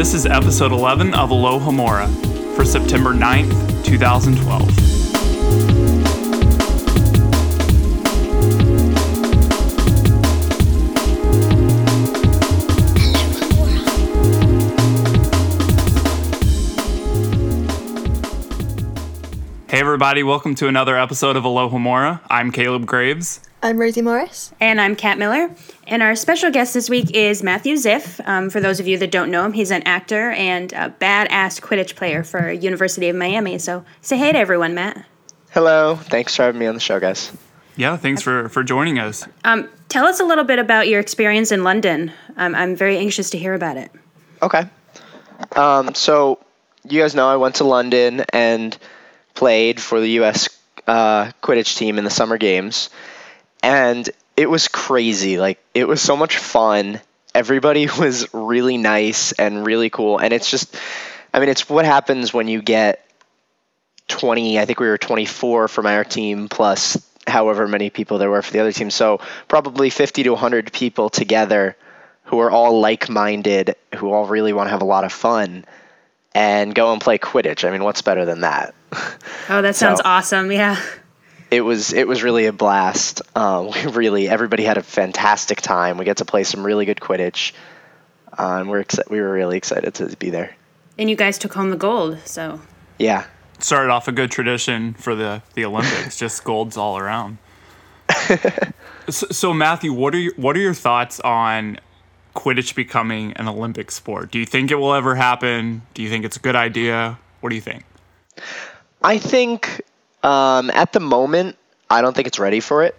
This is episode 11 of Alohomora for September 9th, 2012. Hey, everybody, welcome to another episode of Alohomora. I'm Caleb Graves. I'm Rosie Morris. And I'm Kat Miller. And our special guest this week is Matthew Ziff. Um, for those of you that don't know him, he's an actor and a badass Quidditch player for University of Miami. So say hey to everyone, Matt. Hello. Thanks for having me on the show, guys. Yeah, thanks for, for joining us. Um, tell us a little bit about your experience in London. Um, I'm very anxious to hear about it. Okay. Um, so, you guys know I went to London and played for the U.S. Uh, Quidditch team in the Summer Games, and it was crazy. Like, it was so much fun. Everybody was really nice and really cool, and it's just, I mean, it's what happens when you get 20. I think we were 24 from our team plus however many people there were for the other team. So probably 50 to 100 people together who are all like-minded, who all really want to have a lot of fun and go and play Quidditch. I mean, what's better than that? Oh, that sounds So- awesome. Yeah. It was it was really a blast. Um, we really everybody had a fantastic time. We get to play some really good Quidditch, uh, and we're exci- we were really excited to be there. And you guys took home the gold. So Yeah, Started off a good tradition for the, the Olympics, just golds all around. so, so, Matthew, what are your, what are your thoughts on Quidditch becoming an Olympic sport? Do you think it will ever happen? Do you think it's a good idea? What do you think? I think um, at the moment I don't think it's ready for it.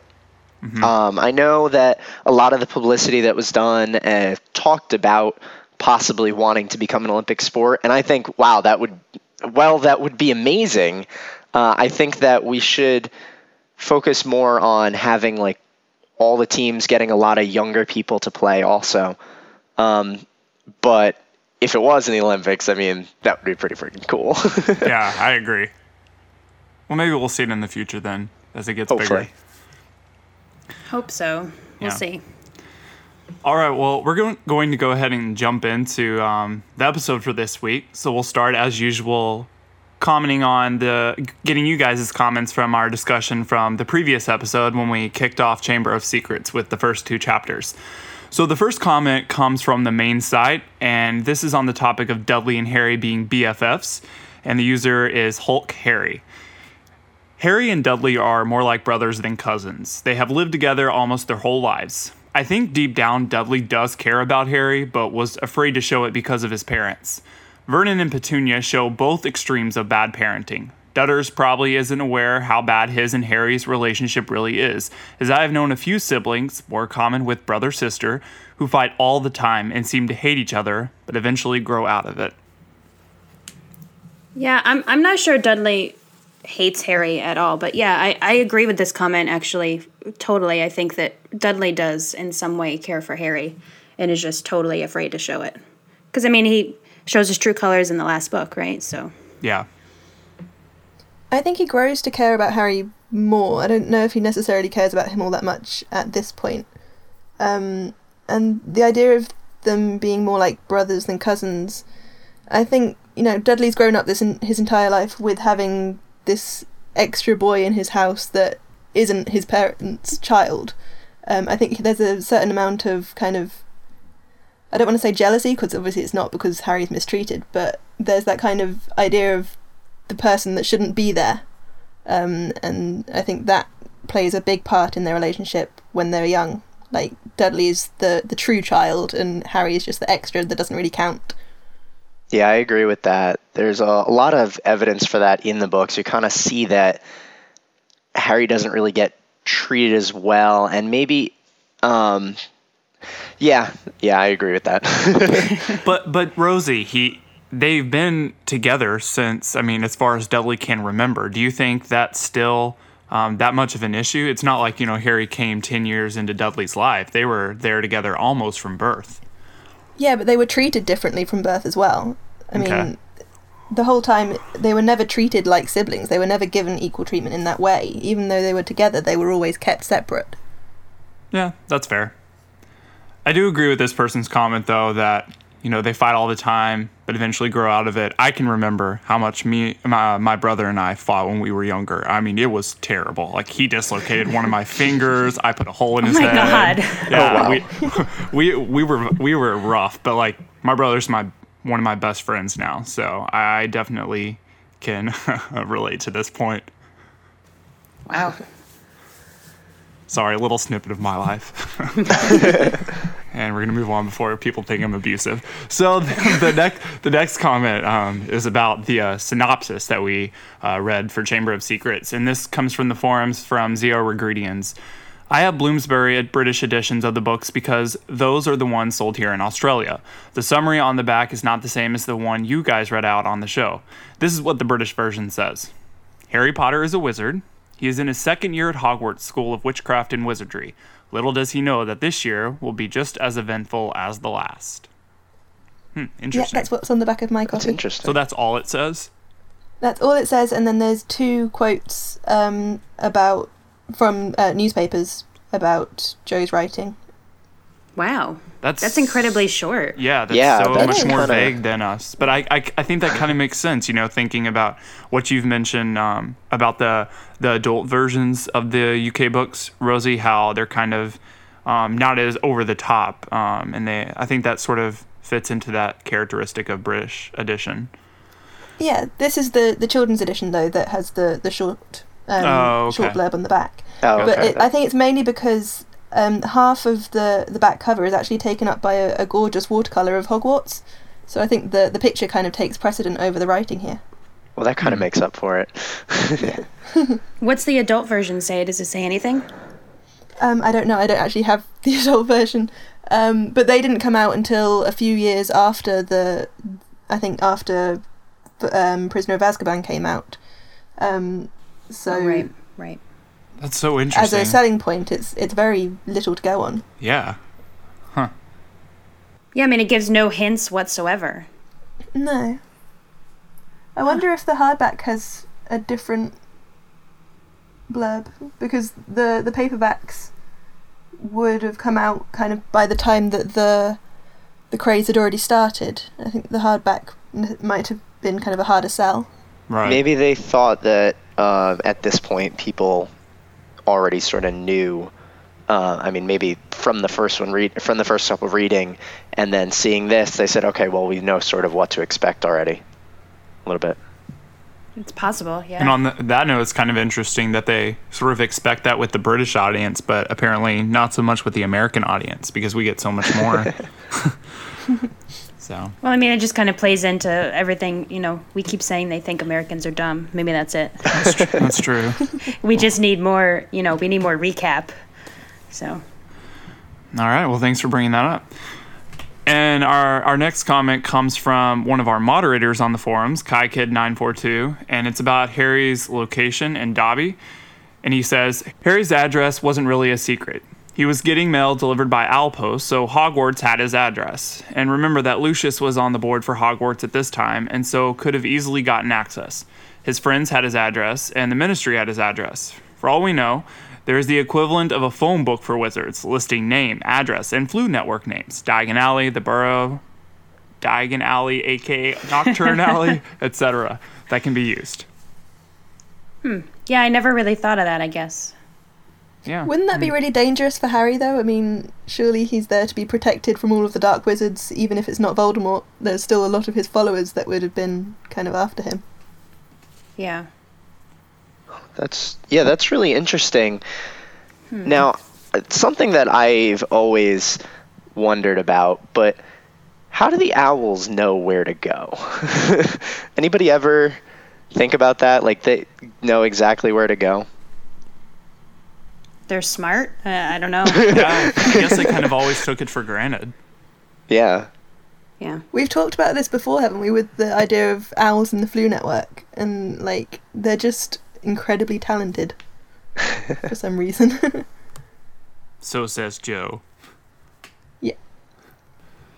Um, I know that a lot of the publicity that was done uh, talked about possibly wanting to become an Olympic sport, and I think wow that would well that would be amazing. Uh, I think that we should focus more on having like all the teams getting a lot of younger people to play also. Um, but if it was in the Olympics, I mean that would be pretty freaking cool. yeah, I agree. Well, maybe we'll see it in the future then as it gets Hopefully. bigger. hope so. We'll Yeah. see. All right, well, we're going, going to go ahead and jump into um, the episode for this week. So we'll start as usual commenting on the getting you guys' comments from our discussion from the previous episode when we kicked off Chamber of Secrets with the first two chapters. So the first comment comes from the main site, and this is on the topic of Dudley and Harry being BFFs, and the user is Hulk Harry. Harry and Dudley are more like brothers than cousins. They have lived together almost their whole lives. I think deep down, Dudley does care about Harry, but was afraid to show it because of his parents. Vernon and Petunia show both extremes of bad parenting. Dutters probably isn't aware how bad his and Harry's relationship really is, as I have known a few siblings, more common with brother sister, who fight all the time and seem to hate each other, but eventually grow out of it. Yeah, I'm, I'm not sure Dudley hates Harry at all, but yeah, I, I agree with this comment actually. Totally. I think that Dudley does in some way care for Harry and is just totally afraid to show it. Because, I mean, he shows his true colors in the last book, right? So, Yeah. I think he grows to care about Harry more. I don't know if he necessarily cares about him all that much at this point. Um, and the idea of them being more like brothers than cousins, I think you know Dudley's grown up this in his entire life with having this extra boy in his house that isn't his parents' child. Um, I think there's a certain amount of kind of I don't want to say jealousy because obviously it's not because Harry's mistreated, but there's that kind of idea of the person that shouldn't be there. Um, and I think that plays a big part in their relationship when they're young. Like Dudley is the the true child, and Harry is just the extra that doesn't really count. Yeah, I agree with that. There's a, a lot of evidence for that in the books. You kind of see that Harry doesn't really get treated as well, and maybe, um, yeah, yeah, I agree with that. But but Rosie, he they've been together since I mean, as far as Dudley can remember. Do you think that's still um, that much of an issue? It's not like you know Harry came ten years into Dudley's life. They were there together almost from birth. Yeah, but they were treated differently from birth as well. I Okay. mean, the whole time they were never treated like siblings. They were never given equal treatment in that way. Even though they were together, they were always kept separate. Yeah, that's fair. I do agree with this person's comment though that you know, they fight all the time, but eventually grow out of it. I can remember how much me, my, my brother and I fought when we were younger. I mean, it was terrible. Like he dislocated one of my fingers. I put a hole in oh his oh my head. God. Yeah, Oh, we, we we were we were rough, but like my brother's my one of my best friends now, so I definitely can relate to this point. Wow. Sorry, a little snippet of my life. and we're gonna move on before people think I'm abusive. So the, the next the next comment um, is about the uh, synopsis that we uh, read for Chamber of Secrets, and this comes from the forums from Zio Regredians. I have Bloomsbury British editions of the books because those are the ones sold here in Australia. The summary on the back is not the same as the one you guys read out on the show. This is what the British version says. Harry Potter is a wizard. He is in his second year at Hogwarts School of Witchcraft and Wizardry. Little does he know that this year will be just as eventful as the last. Hmm, Yeah, interesting. that's what's on the back of my That's copy. interesting. so that's all it says? That's all it says, and then there's two quotes um, about from uh, newspapers about Joe's writing. Wow. That's That's incredibly short. Yeah, that's Yeah, so that's much more kinda- vague than us. But I, I, I think that kind of makes sense, you know, thinking about what you've mentioned um, about the the adult versions of the UK books, Rosie, how they're kind of um, not as over the top, um, and they I think that sort of fits into that characteristic of British edition. Yeah, this is the the children's edition though that has the the short um, Oh, okay. short blurb on the back. oh, But it, I think it's mainly because um, half of the the back cover is actually taken up by a, a gorgeous watercolor of Hogwarts. So I think the the picture kind of takes precedent over the writing here. well, that kind of makes up for it. What's the adult version say? Does it say anything? Um, I don't know. I don't actually have the adult version, um, but they didn't come out until a few years after the, I think after, um, Prisoner of Azkaban came out. Um, so Oh, right, right. That's so interesting. as a selling point, it's it's very little to go on. yeah. Huh. Yeah, I mean, it gives no hints whatsoever. No. I wonder if the hardback has a different blurb because the the paperbacks would have come out kind of by the time that the the craze had already started. I think the hardback n- might have been kind of a harder sell. Right. Maybe they thought that uh, at this point people already sort of knew. Uh, I mean, maybe from the first one, read from the first couple of reading, and then seeing this, they said, "Okay, well, we know sort of what to expect already." A little bit. It's possible, yeah. And on the, that note, it's kind of interesting that they sort of expect that with the British audience, but apparently not so much with the American audience because we get so much more. so well, I mean, it just kind of plays into everything. You know, we keep saying they think Americans are dumb. Maybe that's it. that's true. we just need more. You know, we need more recap. So All right. Well, thanks for bringing that up. And our, our next comment comes from one of our moderators on the forums, KaiKid942, and it's about Harry's location in Dobby. And he says Harry's address wasn't really a secret. He was getting mail delivered by Owlpost, so Hogwarts had his address. And remember that Lucius was on the board for Hogwarts at this time, and so could have easily gotten access. His friends had his address, and the Ministry had his address. For all we know, there is the equivalent of a phone book for wizards, listing name, address, and Floo Network names Diagon Alley, the Burrow, Diagon Alley, aka Knockturn Alley, etc. That can be used. Hmm. Yeah, I never really thought of that. I guess. Yeah. Wouldn't that be Hmm. really dangerous for Harry though? I mean, surely he's there to be protected from all of the dark wizards, even if it's not Voldemort. There's still a lot of his followers that would have been kind of after him. Yeah. That's yeah, that's really interesting. Now, something that I've always wondered about, but how do the owls know where to go? Anybody ever think about that? Like they know exactly where to go? They're smart. Uh, I don't know. yeah, I guess I kind of always took it for granted. Yeah. yeah. We've talked about this before, haven't we, with the idea of owls and the Floo Network, and like they're just incredibly talented for some reason. So says Joe. Yeah.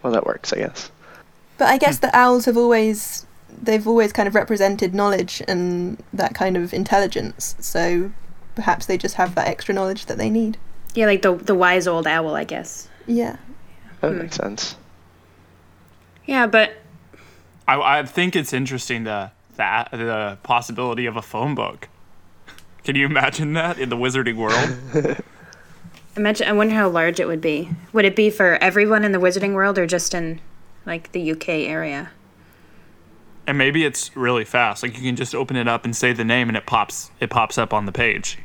Well, that works, I guess. but I guess the owls have always they've always kind of represented knowledge and that kind of intelligence. So perhaps they just have that extra knowledge that they need. Yeah, like the the wise old owl, I guess. Yeah. That hmm. makes sense. Yeah, but I, I think it's interesting the that the possibility of a phone book. Can you imagine that in the wizarding world? imagine. I wonder how large it would be. Would it be for everyone in the Wizarding world, or just in like the UK area? And maybe it's really fast. Like you can just open it up and say the name, and it pops it pops up on the page.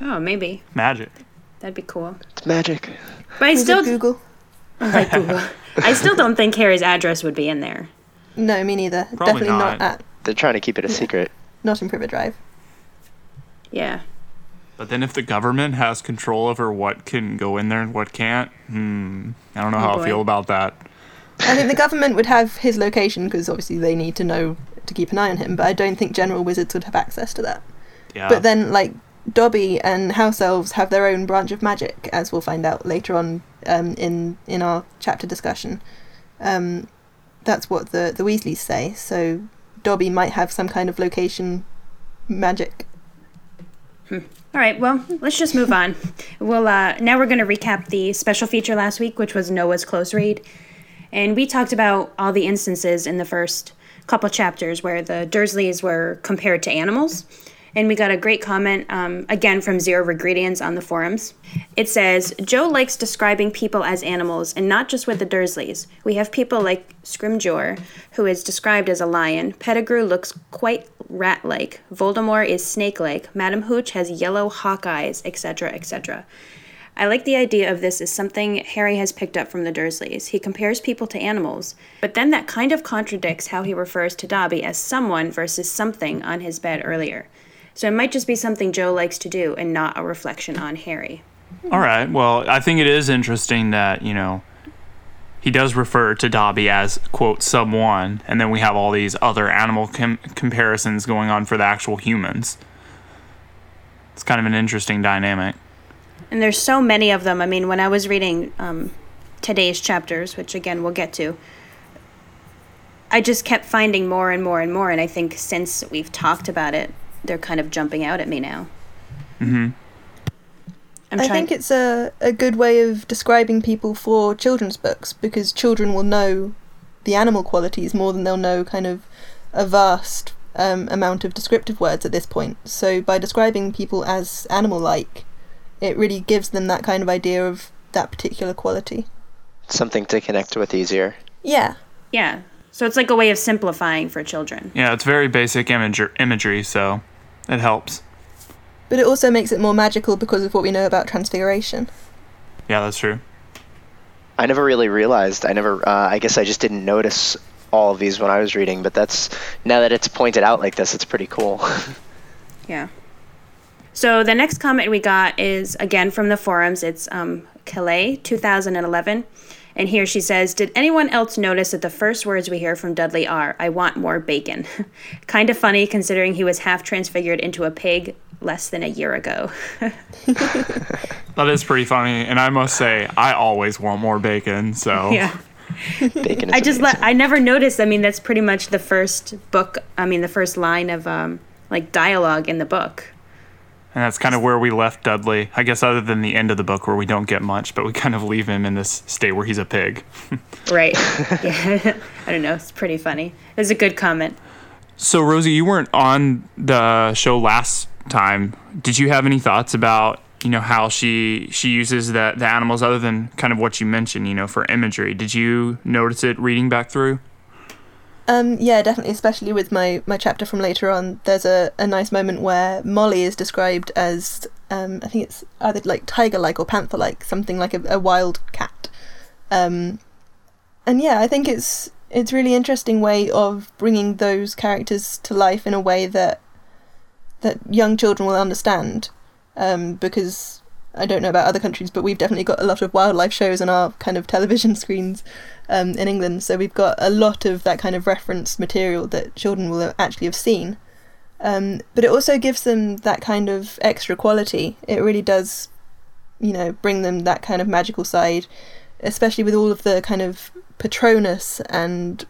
Oh, maybe Magic. that'd be cool. It's magic. But I Wizard still, Google. like Google. I still don't think Harry's address would be in there. No, me neither. Probably Definitely not. not. at They're trying to keep it a secret. not in Privet Drive. Yeah. But then if the government has control over what can go in there and what can't, hmm, I don't know Oh, how boy. I feel about that. I think the government would have his location because obviously they need to know to keep an eye on him. But I don't think general wizards would have access to that. Yeah. But then, like Dobby and house elves have their own branch of magic, as we'll find out later on um, in in our chapter discussion. Um, that's what the the Weasleys say. So Dobby might have some kind of location magic. All right, well, let's just move on. We'll uh, now we're going to recap the special feature last week, which was Noah's close read, and we talked about all the instances in the first couple chapters where the Dursleys were compared to animals. And we got a great comment um, again from Zero Regredients on the forums. It says Joe likes describing people as animals, and not just with the Dursleys. We have people like Scrimgeour, who is described as a lion. Pettigrew looks quite rat-like. Voldemort is snake-like. Madam Hooch has yellow hawk eyes, etc., etc. I like the idea of this as something Harry has picked up from the Dursleys. He compares people to animals, but then that kind of contradicts how he refers to Dobby as someone versus something on his bed earlier. So it might just be something Joe likes to do and not a reflection on Harry. All right. Well, I think it is interesting that, you know, he does refer to Dobby as, quote, someone, and then we have all these other animal com- comparisons going on for the actual humans. It's kind of an interesting dynamic. And there's so many of them. I mean, when I was reading um, today's chapters, which again we'll get to, I just kept finding more and more and more. And I think since we've talked about it, they're kind of jumping out at me now. Mm-hmm. I'm I think it's a, a good way of describing people for children's books because children will know the animal qualities more than they'll know kind of a vast um, amount of descriptive words at this point. So by describing people as animal like, it really gives them that kind of idea of that particular quality. Something to connect with easier. Yeah. yeah. So it's like a way of simplifying for children. Yeah, it's very basic imager- imagery, so it helps. But it also makes it more magical because of what we know about transfiguration. Yeah, that's true. I never really realized. I never. Uh, I guess I just didn't notice all of these when I was reading. But that's now that it's pointed out like this, it's pretty cool. Yeah. So the next comment we got is again from the forums. It's um, Calais, 2011. And here she says, Did anyone else notice that the first words we hear from Dudley are, I want more bacon? kind of funny considering he was half transfigured into a pig less than a year ago. That is pretty funny, and I must say, I always want more bacon, so. yeah. Bacon is I just let, I never noticed. I mean, that's pretty much the first book, I mean, the first line of um, like dialogue in the book. And that's kind of where we left Dudley. I guess other than the end of the book where we don't get much, but we kind of leave him in this state where he's a pig. Right. yeah. I don't know. It's pretty funny. It's a good comment. So Rosie, you weren't on the show last time. Did you have any thoughts about you know how she she uses the the animals other than kind of what you mentioned, you know, for imagery? Did you notice it reading back through? Um, yeah, definitely, especially with my, my chapter from later on. There's a, a nice moment where Molly is described as, um, I think it's either like tiger like or panther like, something like a, a wild cat. Um, and yeah, I think it's it's really interesting way of bringing those characters to life in a way that that young children will understand. Um, because I don't know about other countries, but we've definitely got a lot of wildlife shows on our kind of television screens um, in England. So we've got a lot of that kind of reference material that children will actually have seen. Um, but it also gives them that kind of extra quality. It really does, you know, bring them that kind of magical side, especially with all of the kind of Patronus and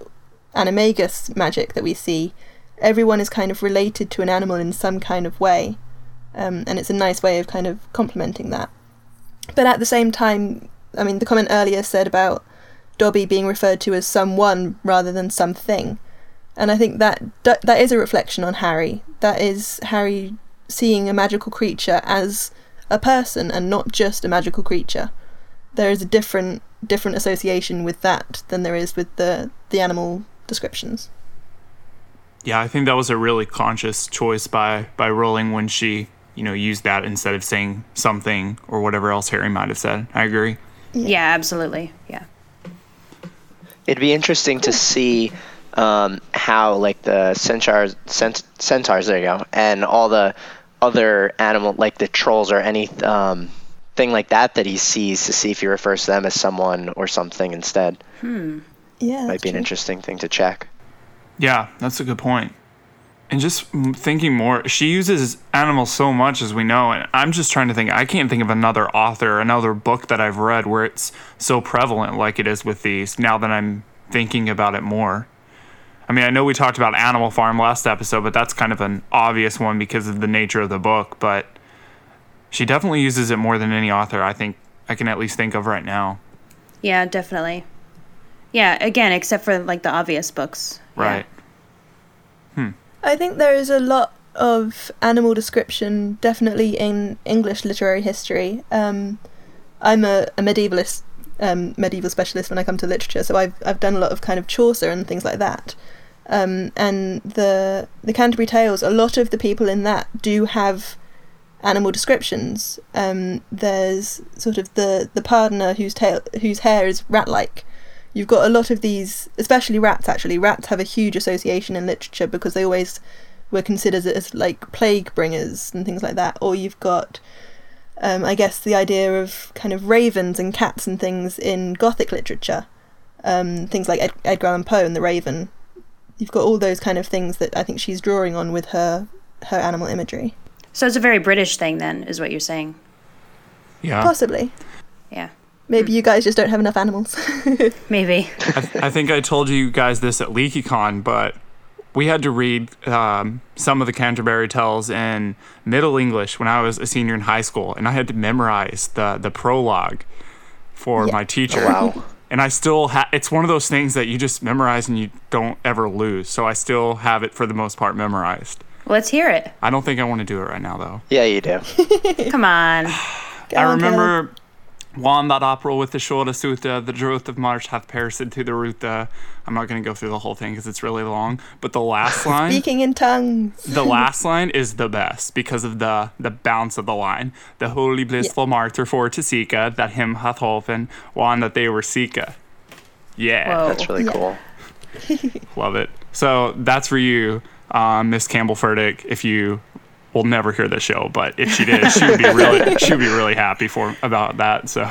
Animagus magic that we see. Everyone is kind of related to an animal in some kind of way. Um, and it's a nice way of kind of complementing that. But at the same time, I mean, the comment earlier said about Dobby being referred to as someone rather than something. And I think that that, is a reflection on Harry. That is Harry seeing a magical creature as a person and not just a magical creature. There is a different different association with that than there is with the the animal descriptions. Yeah, I think that was a really conscious choice by by Rowling when she, you know, use that instead of saying something or whatever else Harry might have said. I agree. Yeah, absolutely. Yeah. It'd be interesting to see um, how like the centaurs, cent- centaurs, there you go, and all the other animal like the trolls or any um, thing like that that he sees to see if he refers to them as someone or something instead. Hmm. Yeah, Might that's be an interesting thing to check. Yeah, that's a good point. And just thinking more, she uses animals so much as we know, and I'm just trying to think. I can't think of another author, another book that I've read where it's so prevalent like it is with these. Now that I'm thinking about it more, I mean, I know we talked about Animal Farm last episode, but that's kind of an obvious one because of the nature of the book. But she definitely uses it more than any author I think I can at least think of right now. Yeah, definitely. Yeah, again, except for like the obvious books. Yeah. Right. Hmm. I think there is a lot of animal description definitely in English literary history. Um, I'm a, a medievalist, um, medieval specialist when I come to literature, so I've I've done a lot of kind of Chaucer and things like that. Um, and the the Canterbury Tales, a lot of the people in that do have animal descriptions. Um, there's sort of the the pardoner whose tail whose hair is rat-like. You've got a lot of these, especially rats. Actually, rats have a huge association in literature because they always were considered as like plague bringers and things like that. Or you've got, um, I guess, the idea of kind of ravens and cats and things in Gothic literature. Um, things like Ed- Edgar Allan Poe and the Raven. You've got all those kind of things that I think she's drawing on with her her animal imagery. So it's a very British thing, then, is what you're saying. Yeah. Possibly. Yeah, Maybe you guys just don't have enough animals. maybe. I, th- I think I told you guys this at LeakyCon, but we had to read um, some of the Canterbury Tales in Middle English when I was a senior in high school, and I had to memorize the the prologue for Yeah. my teacher. Wow. And I still have. It's one of those things that you just memorize and you don't ever lose. So I still have it for the most part memorized. Let's hear it. I don't think I want to do it right now though. Yeah, you do. Come on. I on, Caleb. remember one that opera with the shorta suta, the druth of March hath perished to the ruta. I'm not going to go through the whole thing because it's really long. But the last line, Speaking in tongues. the last line is the best because of the the bounce of the line. The holy blissful martyr for to Sika, that him hath holpen, one that they were Sika. Yeah, Whoa. That's really Yeah. cool. love it. So that's for you, um, Miss Campbell Furtick. If you will never hear the show, but if she did, she would be really she would be really happy for about that. So.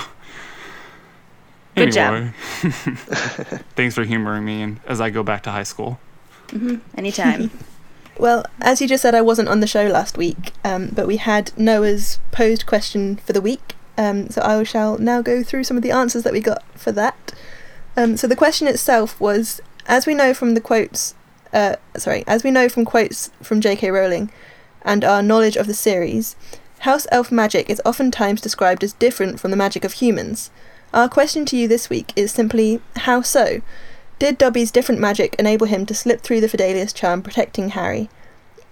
Good job. Anyway. Thanks for humoring me and as I go back to high school. Anytime. Well, as you just said, I wasn't on the show last week, um, but we had Noah's posed question for the week. Um, so I shall now go through some of the answers that we got for that. Um, so the question itself was, as we know from the quotes, uh, sorry, as we know from quotes from J.K. Rowling, and our knowledge of the series, house elf magic is oftentimes described as different from the magic of humans. Our question to you this week is simply, how so? Did Dobby's different magic enable him to slip through the Fidelius charm protecting Harry,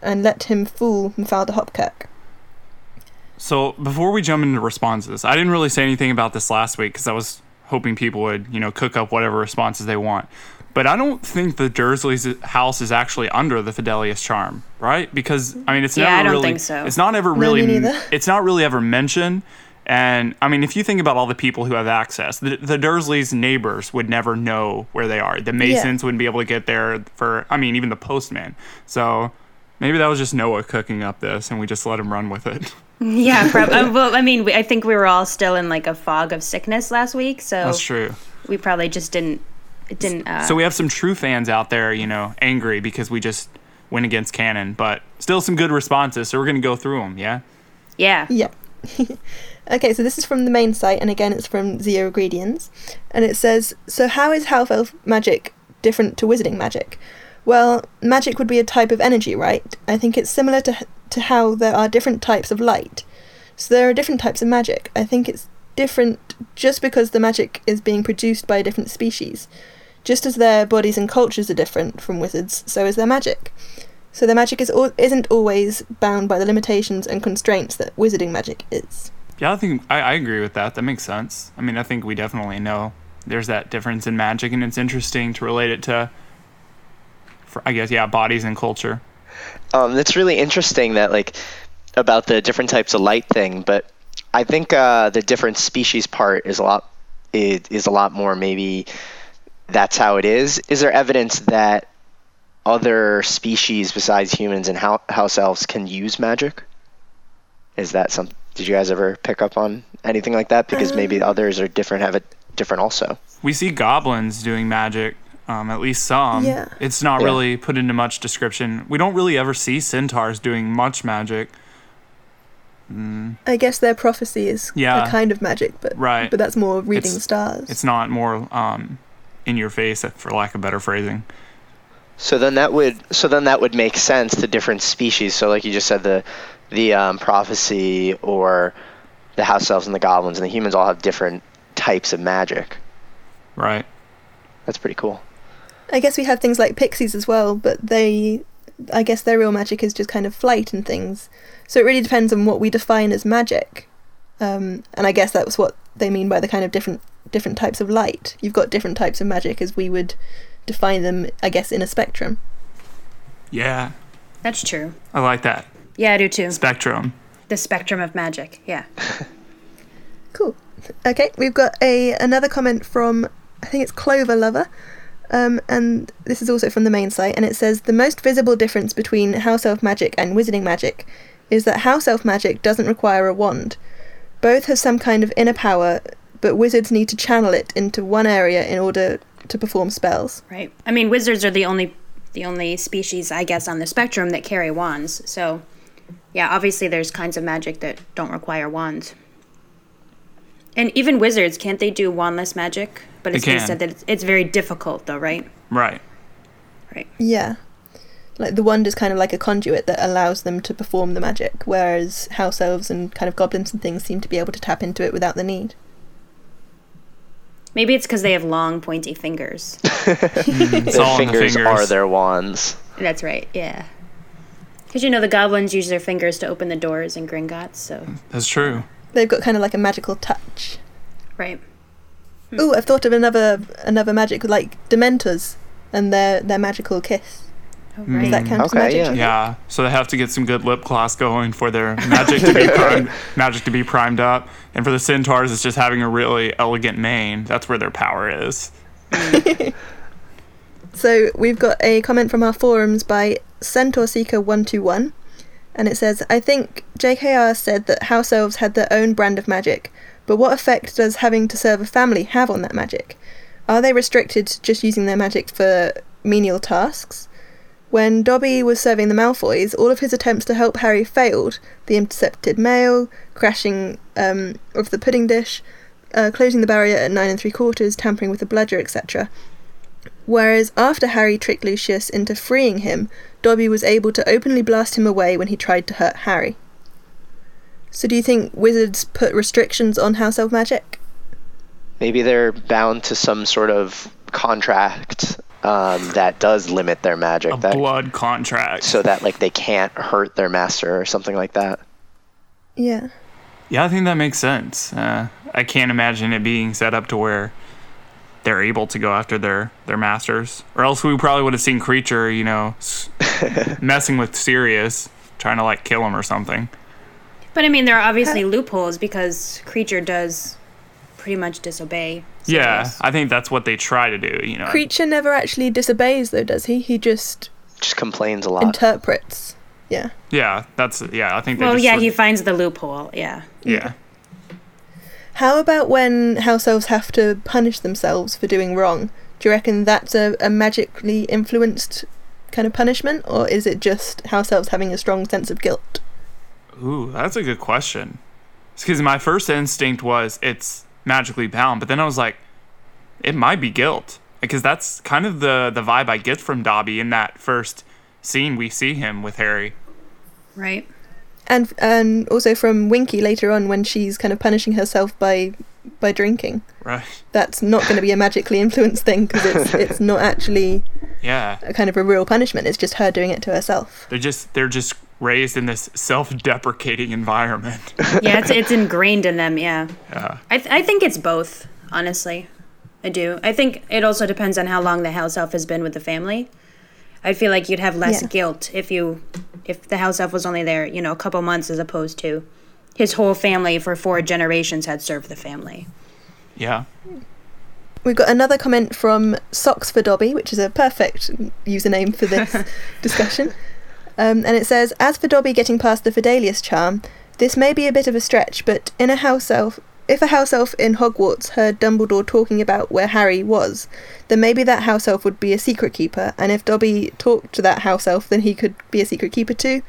and let him fool Mafalda Hopkirk? So before we jump into responses, I didn't really say anything about this last week because I was hoping people would, you know, cook up whatever responses they want. But I don't think the Dursley's house is actually under the Fidelius charm, right? Because I mean, it's Yeah, never I don't really, think so. it's not ever No, really, me neither. it's not really ever mentioned. And I mean, if you think about all the people who have access, the, the Dursleys' neighbors would never know where they are. The Masons wouldn't be able to get there for, I mean, even the postman. So maybe that was just Noah cooking up this, and we just let him run with it. yeah, prob- uh, well, I mean, we, I think we were all still in like a fog of sickness last week, so That's true. we probably just didn't it didn't. Uh, So we have some true fans out there, you know, angry because we just went against canon, but still some good responses. So we're gonna go through them. Yeah. yeah, Yeah. okay, so this is from the main site, and again, it's from Zero Ingredients, and it says, "So how is half elf magic different to wizarding magic?" Well, magic would be a type of energy, right? I think it's similar to to how there are different types of light. So there are different types of magic. I think it's different just because the magic is being produced by a different species. Just as their bodies and cultures are different from wizards, so is their magic. So their magic is al- isn't always bound by the limitations and constraints that wizarding magic is. Yeah, I think I, I agree with that. That makes sense. I mean, I think we definitely know there's that difference in magic, and it's interesting to relate it to, for, I guess, yeah, bodies and culture. Um, it's really interesting that like about the different types of light thing, but I think uh, the different species part is a lot is, is a lot more maybe that's how it is. Is there evidence that other species besides humans and hou- house elves can use magic? Is that some? Did you guys ever pick up on anything like that? Because maybe others are different, have it different also. We see goblins doing magic, um, at least some. Yeah. It's not Yeah. really put into much description. We don't really ever see centaurs doing much magic. I guess their prophecy is Yeah. a kind of magic, but Right. but that's more reading It's- stars. It's not more um, in your face, for lack of better phrasing. So then that would so then that would make sense to different species. So like you just said, the the um, prophecy or the house elves and the goblins and the humans all have different types of magic. Right. That's pretty cool. I guess we have things like pixies as well, but they, I guess their real magic is just kind of flight and things. So it really depends on what we define as magic. Um, and I guess that's what they mean by the kind of different different types of light. You've got different types of magic as we would define them, I guess, in a spectrum. Yeah. That's true. I like that. Yeah, I do too. Spectrum. The spectrum of magic. Yeah. Cool. Okay, we've got a another comment from I think it's Clover Lover. Um, and this is also from the main site, and it says the most visible difference between house elf magic and wizarding magic is that house elf magic doesn't require a wand. Both have some kind of inner power, but wizards need to channel it into one area in order to perform spells. Right. I mean, wizards are the only the only species, I guess, on the spectrum that carry wands. So, yeah, obviously there's kinds of magic that don't require wands. And even wizards, can't they do wandless magic? But They it's can. said that it's, it's very difficult, though, right? Right. Right. Yeah. Like the wand is kind of like a conduit that allows them to perform the magic, whereas house elves and kind of goblins and things seem to be able to tap into it without the need. Maybe it's because they have long, pointy fingers. Mm, their all the fingers, fingers. are their wands. That's right. Yeah. Because you know the goblins use their fingers to open the doors in Gringotts, so That's true. They've got kind of like a magical touch. right. Ooh, I've thought of another another magic like Dementors and their their magical kiss. Oh, Mm. right. Does that count as Okay, magic? yeah. do you think? Yeah. So they have to get some good lip gloss going for their magic to be primed, magic to be primed up. And for the centaurs, it's just having a really elegant mane. That's where their power is. So we've got a comment from our forums by Centaur Seeker one two one, and it says, "I think JKR said that house elves had their own brand of magic, but what effect does having to serve a family have on that magic? Are they restricted to just using their magic for menial tasks?" When Dobby was serving the Malfoys, all of his attempts to help Harry failed. The intercepted mail, crashing um, of the pudding dish, uh, closing the barrier at nine and three quarters, tampering with the bludger, etc. Whereas after Harry tricked Lucius into freeing him, Dobby was able to openly blast him away when he tried to hurt Harry. So do you think wizards put restrictions on house elf magic? Maybe they're bound to some sort of contract um, that does limit their magic. A that, blood contract. so that like they can't hurt their master or something like that. Yeah. Yeah, I think that makes sense. Uh, I can't imagine it being set up to where they're able to go after their their masters, or else we probably would have seen Kreacher, you know, messing with Sirius, trying to like kill him or something. But I mean, there are obviously loopholes because Kreacher does pretty much disobey. Yeah, I think that's what they try to do. You know, Kreacher never actually disobeys though, does he? He just Just complains a lot. interprets. Yeah. yeah, that's yeah. I think. They Well, just yeah, sort he finds the loophole. Yeah. yeah. How about when house elves have to punish themselves for doing wrong? Do you reckon that's a, a magically influenced kind of punishment, or is it just house elves having a strong sense of guilt? Ooh, that's a good question. Because my first instinct was it's magically bound, but then I was like, it might be guilt because that's kind of the the vibe I get from Dobby in that first scene we see him with Harry. Right. and and also from Winky later on when she's kind of punishing herself by by drinking. Right. That's not going to be a magically influenced thing because it's it's not actually Yeah. a kind of a real punishment. It's just her doing it to herself. They're just they're just raised in this self-deprecating environment. Yeah, it's it's ingrained in them. Yeah, Yeah. I th- I think it's both. Honestly, I do. I think it also depends on how long the house elf has been with the family. I feel like you'd have less Yeah. guilt if you if the house elf was only there, you know, a couple months as opposed to his whole family for four generations had served the family. Yeah. We've got another comment from Socks for Dobby, which is a perfect username for this discussion. Um, and it says, As for Dobby getting past the Fidelius charm, this may be a bit of a stretch, but in a house elf, if a house elf in Hogwarts heard Dumbledore talking about where Harry was, then maybe that house elf would be a secret keeper, and if Dobby talked to that house elf, then he could be a secret keeper too.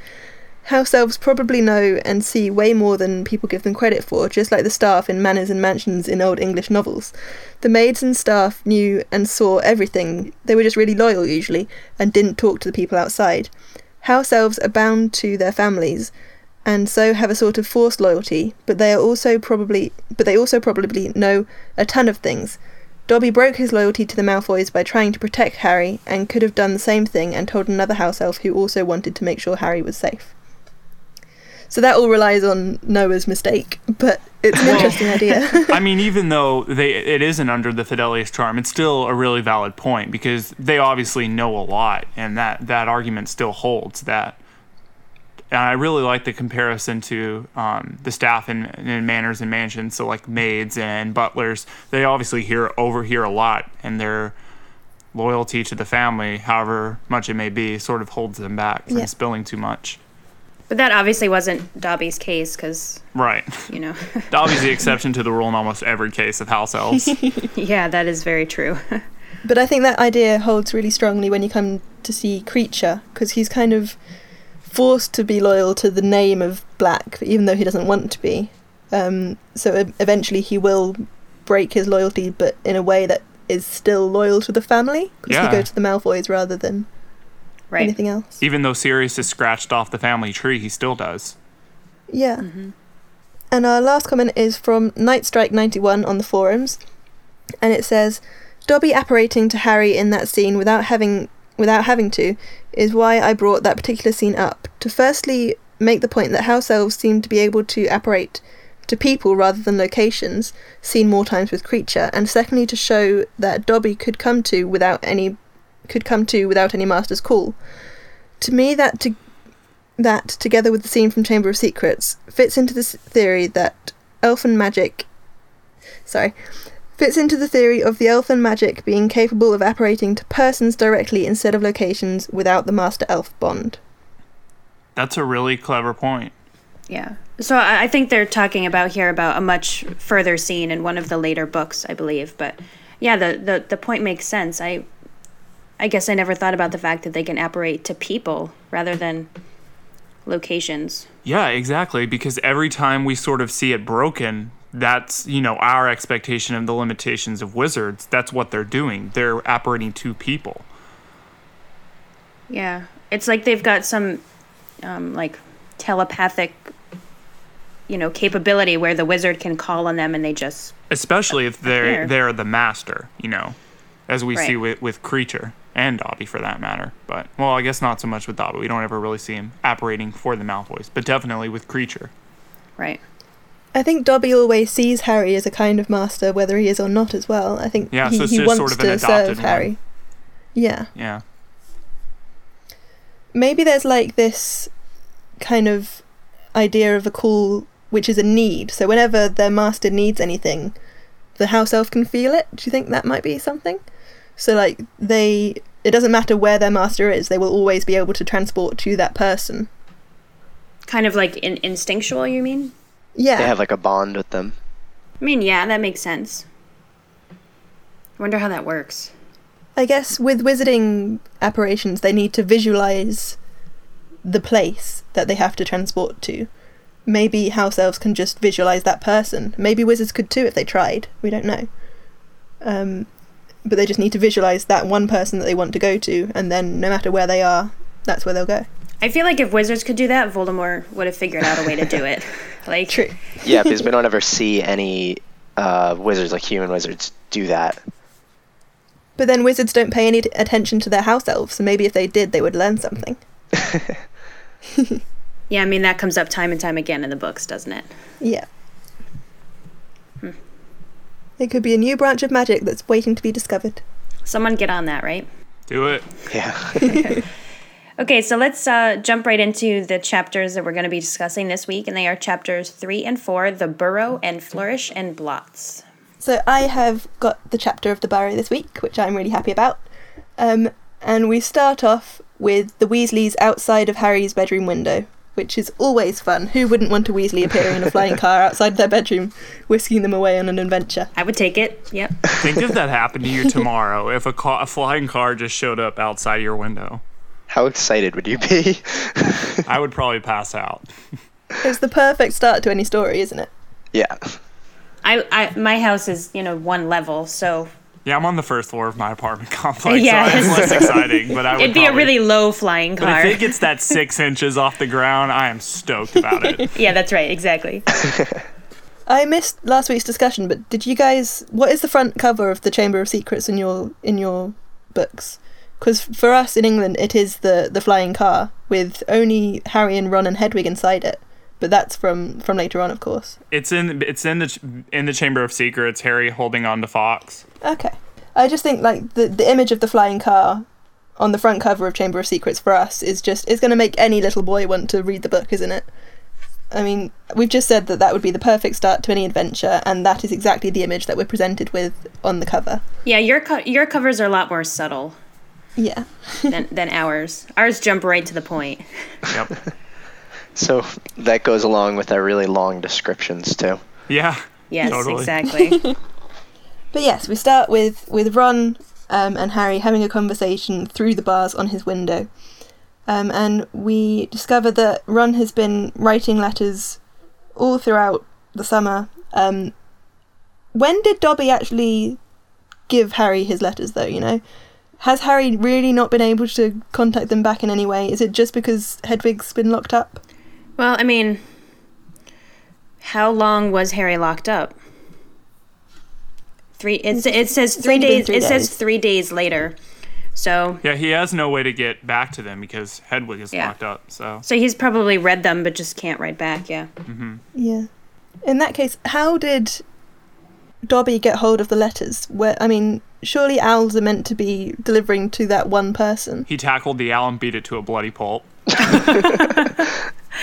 House elves probably know and see way more than people give them credit for, just like the staff in manors and mansions in old English novels. The maids and staff knew and saw everything. They were just really loyal usually and didn't talk to the people outside. House elves are bound to their families and so have a sort of forced loyalty, but they are also probably but they also probably know a ton of things. Dobby broke his loyalty to the Malfoys by trying to protect Harry and could have done the same thing and told another house elf who also wanted to make sure Harry was safe. So that all relies on Noah's mistake, but it's an interesting idea. I mean, even though they it isn't under the Fidelius charm, it's still a really valid point because they obviously know a lot, and that that argument still holds. That, and I really like the comparison to um, the staff in, in manors and mansions. So like maids and butlers, they obviously hear overhear a lot, and their loyalty to the family, however much it may be, sort of holds them back from Yeah. spilling too much. But that obviously wasn't Dobby's case because Right. you know, Dobby's the exception to the rule in almost every case of house elves. yeah, that is very true. But I think that idea holds really strongly when you come to see Kreacher, because he's kind of forced to be loyal to the name of Black, even though he doesn't want to be. Um, so eventually he will break his loyalty, but in a way that is still loyal to the family, because Yeah. he goes to the Malfoys rather than right. anything else. Even though Sirius is scratched off the family tree, he still does. Yeah. Mm-hmm. And our last comment is from Nightstrike91 on the forums, and it says, "Dobby apparating to Harry in that scene without having without having to is why I brought that particular scene up. To firstly make the point that house elves seem to be able to apparate to people rather than locations, seen more times with Kreacher, and secondly to show that Dobby could come to without any could come to without any master's call. To me, that to that, together with the scene from Chamber of Secrets, fits into this theory that elfin magic. Sorry. Fits into the theory of the elfin magic being capable of apparating to persons directly instead of locations without the master elf bond. That's a really clever point. Yeah. So I I think they're talking about here about a much further scene in one of the later books, I believe. But yeah, the, the, the point makes sense. I I guess I never thought about the fact that they can apparate to people rather than locations. Yeah, exactly. Because every time we sort of see it broken, that's, you know, our expectation of the limitations of wizards. That's what they're doing. They're apparating to people. Yeah. It's like they've got some um, like telepathic you know, capability where the wizard can call on them and they just Especially if they're they're the master, you know, as we see with, with Kreacher and Dobby for that matter. But well, I guess not so much with Dobby. We don't ever really see him apparating for the Malfoys, but definitely with Kreacher. right. I think Dobby always sees Harry as a kind of master, whether he is or not, as well. I think Yeah, he, so he wants sort of to adopted serve Harry. one. Yeah. Yeah. maybe there's like this kind of idea of a call which is a need. So whenever their master needs anything, the house elf can feel it. Do you think that might be something? So like they it doesn't matter where their master is, they will always be able to transport to that person. Kind of like in- instinctual, you mean? Yeah. They have like a bond with them. I mean, yeah, that makes sense. I wonder how that works. I guess with wizarding apparitions, they need to visualize the place that they have to transport to. Maybe house elves can just visualize that person. Maybe wizards could too if they tried. We don't know. Um, but they just need to visualize that one person that they want to go to, and then no matter where they are, that's where they'll go. I feel like if wizards could do that, Voldemort would have figured out a way to do it. Like, True. Yeah, because we don't ever see any uh, wizards like human wizards do that. But then wizards don't pay any t- attention to their house elves, so maybe if they did, they would learn something. yeah, I mean that comes up time and time again in the books, doesn't it? Yeah. It could be a new branch of magic that's waiting to be discovered. Someone get on that, right? Do it. Yeah. Okay, so let's uh, jump right into the chapters that we're going to be discussing this week, and they are chapters three and four: the burrow and Flourish and Blotts. So I have got the chapter of the Burrow this week, which I'm really happy about. Um, and we start off with the Weasleys outside of Harry's bedroom window, which is always fun. Who wouldn't want a Weasley appearing in a flying car outside their bedroom, whisking them away on an adventure? I would take it. Yep. Think if that happened to you tomorrow, if a, ca- a flying car just showed up outside your window. How excited would you be? I would probably pass out. It's the perfect start to any story, isn't it? yeah. I, I my house is you know one level, so Yeah, I'm on the first floor of my apartment complex, Yeah. so it's less exciting. But I would it'd be probably- a really low flying But car. if it gets that six inches off the ground, I am stoked about it. yeah, that's right. Exactly. I missed last week's discussion, but did you guys? What is the front cover of the Chamber of Secrets in your in your books? Because for us in England, it is the the flying car with only Harry and Ron and Hedwig inside it. But that's from from later on, of course. It's in it's in the ch- in the Chamber of Secrets. Harry holding on to Fawkes. Okay. I just think like the the image of the flying car on the front cover of Chamber of Secrets for us is just is going to make any little boy want to read the book, isn't it? I mean, we've just said that that would be the perfect start to any adventure, and that is exactly the image that we're presented with on the cover. Yeah, your co- your covers are a lot more subtle Yeah. than than ours. Ours jump right to the point. Yep. So that goes along with our really long descriptions too. Yeah. Yes, Totally. exactly. But yes, we start with with Ron um, and Harry having a conversation through the bars on his window, um, and we discover that Ron has been writing letters all throughout the summer. Um, when did Dobby actually give Harry his letters, though? You know, has Harry really not been able to contact them back in any way? Is it just because Hedwig's been locked up? Well, I mean, how long was Harry locked up? Three. It, it says three days. three it says three days later. So Yeah, he has no way to get back to them because Hedwig is Yeah. locked up. So so he's probably read them, but just can't write back. Yeah. Mm-hmm. Yeah. In that case, how did Dobby get hold of the letters? Where I mean, surely owls are meant to be delivering to that one person. he tackled the owl and beat it to a bloody pulp.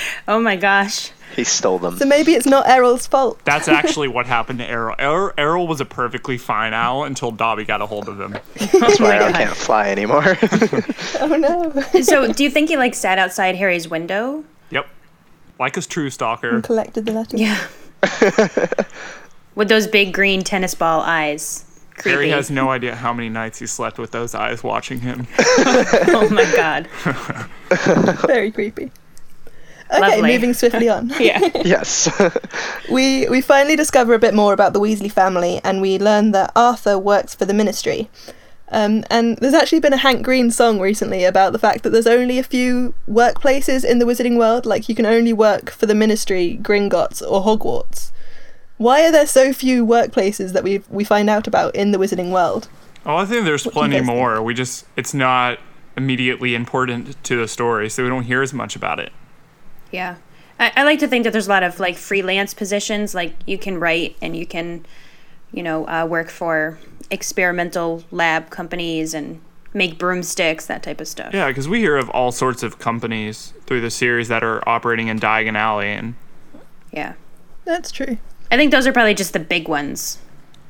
Oh my gosh. He stole them. So maybe it's not Errol's fault. That's actually what happened to Errol. Errol. Errol was a perfectly fine owl until Dobby got a hold of him. That's why I can't fly anymore. Oh no! so do you think he like sat outside Harry's window? Yep. Like a true stalker. and collected the letters. Yeah. With those big green tennis ball eyes. Creepy. Harry has no idea how many nights he slept with those eyes watching him. oh my god. Very creepy. Okay, Lovely. moving swiftly on. Yeah. yes. we we finally discover a bit more about the Weasley family, and we learn that Arthur works for the Ministry. Um, and there's actually been a Hank Green song recently about the fact that there's only a few workplaces in the Wizarding world. Like you can only work for the Ministry, Gringotts, or Hogwarts. Why are there so few workplaces that we we find out about in the Wizarding world? Oh, I think there's What plenty guys think? more. We just it's not immediately important to the story, so we don't hear as much about it. Yeah. I, I like to think that there's a lot of like freelance positions, like you can write and you can, you know, uh, work for experimental lab companies and make broomsticks, that type of stuff. Yeah, because we hear of all sorts of companies through the series that are operating in Diagon Alley, and Yeah. That's true. I think those are probably just the big ones.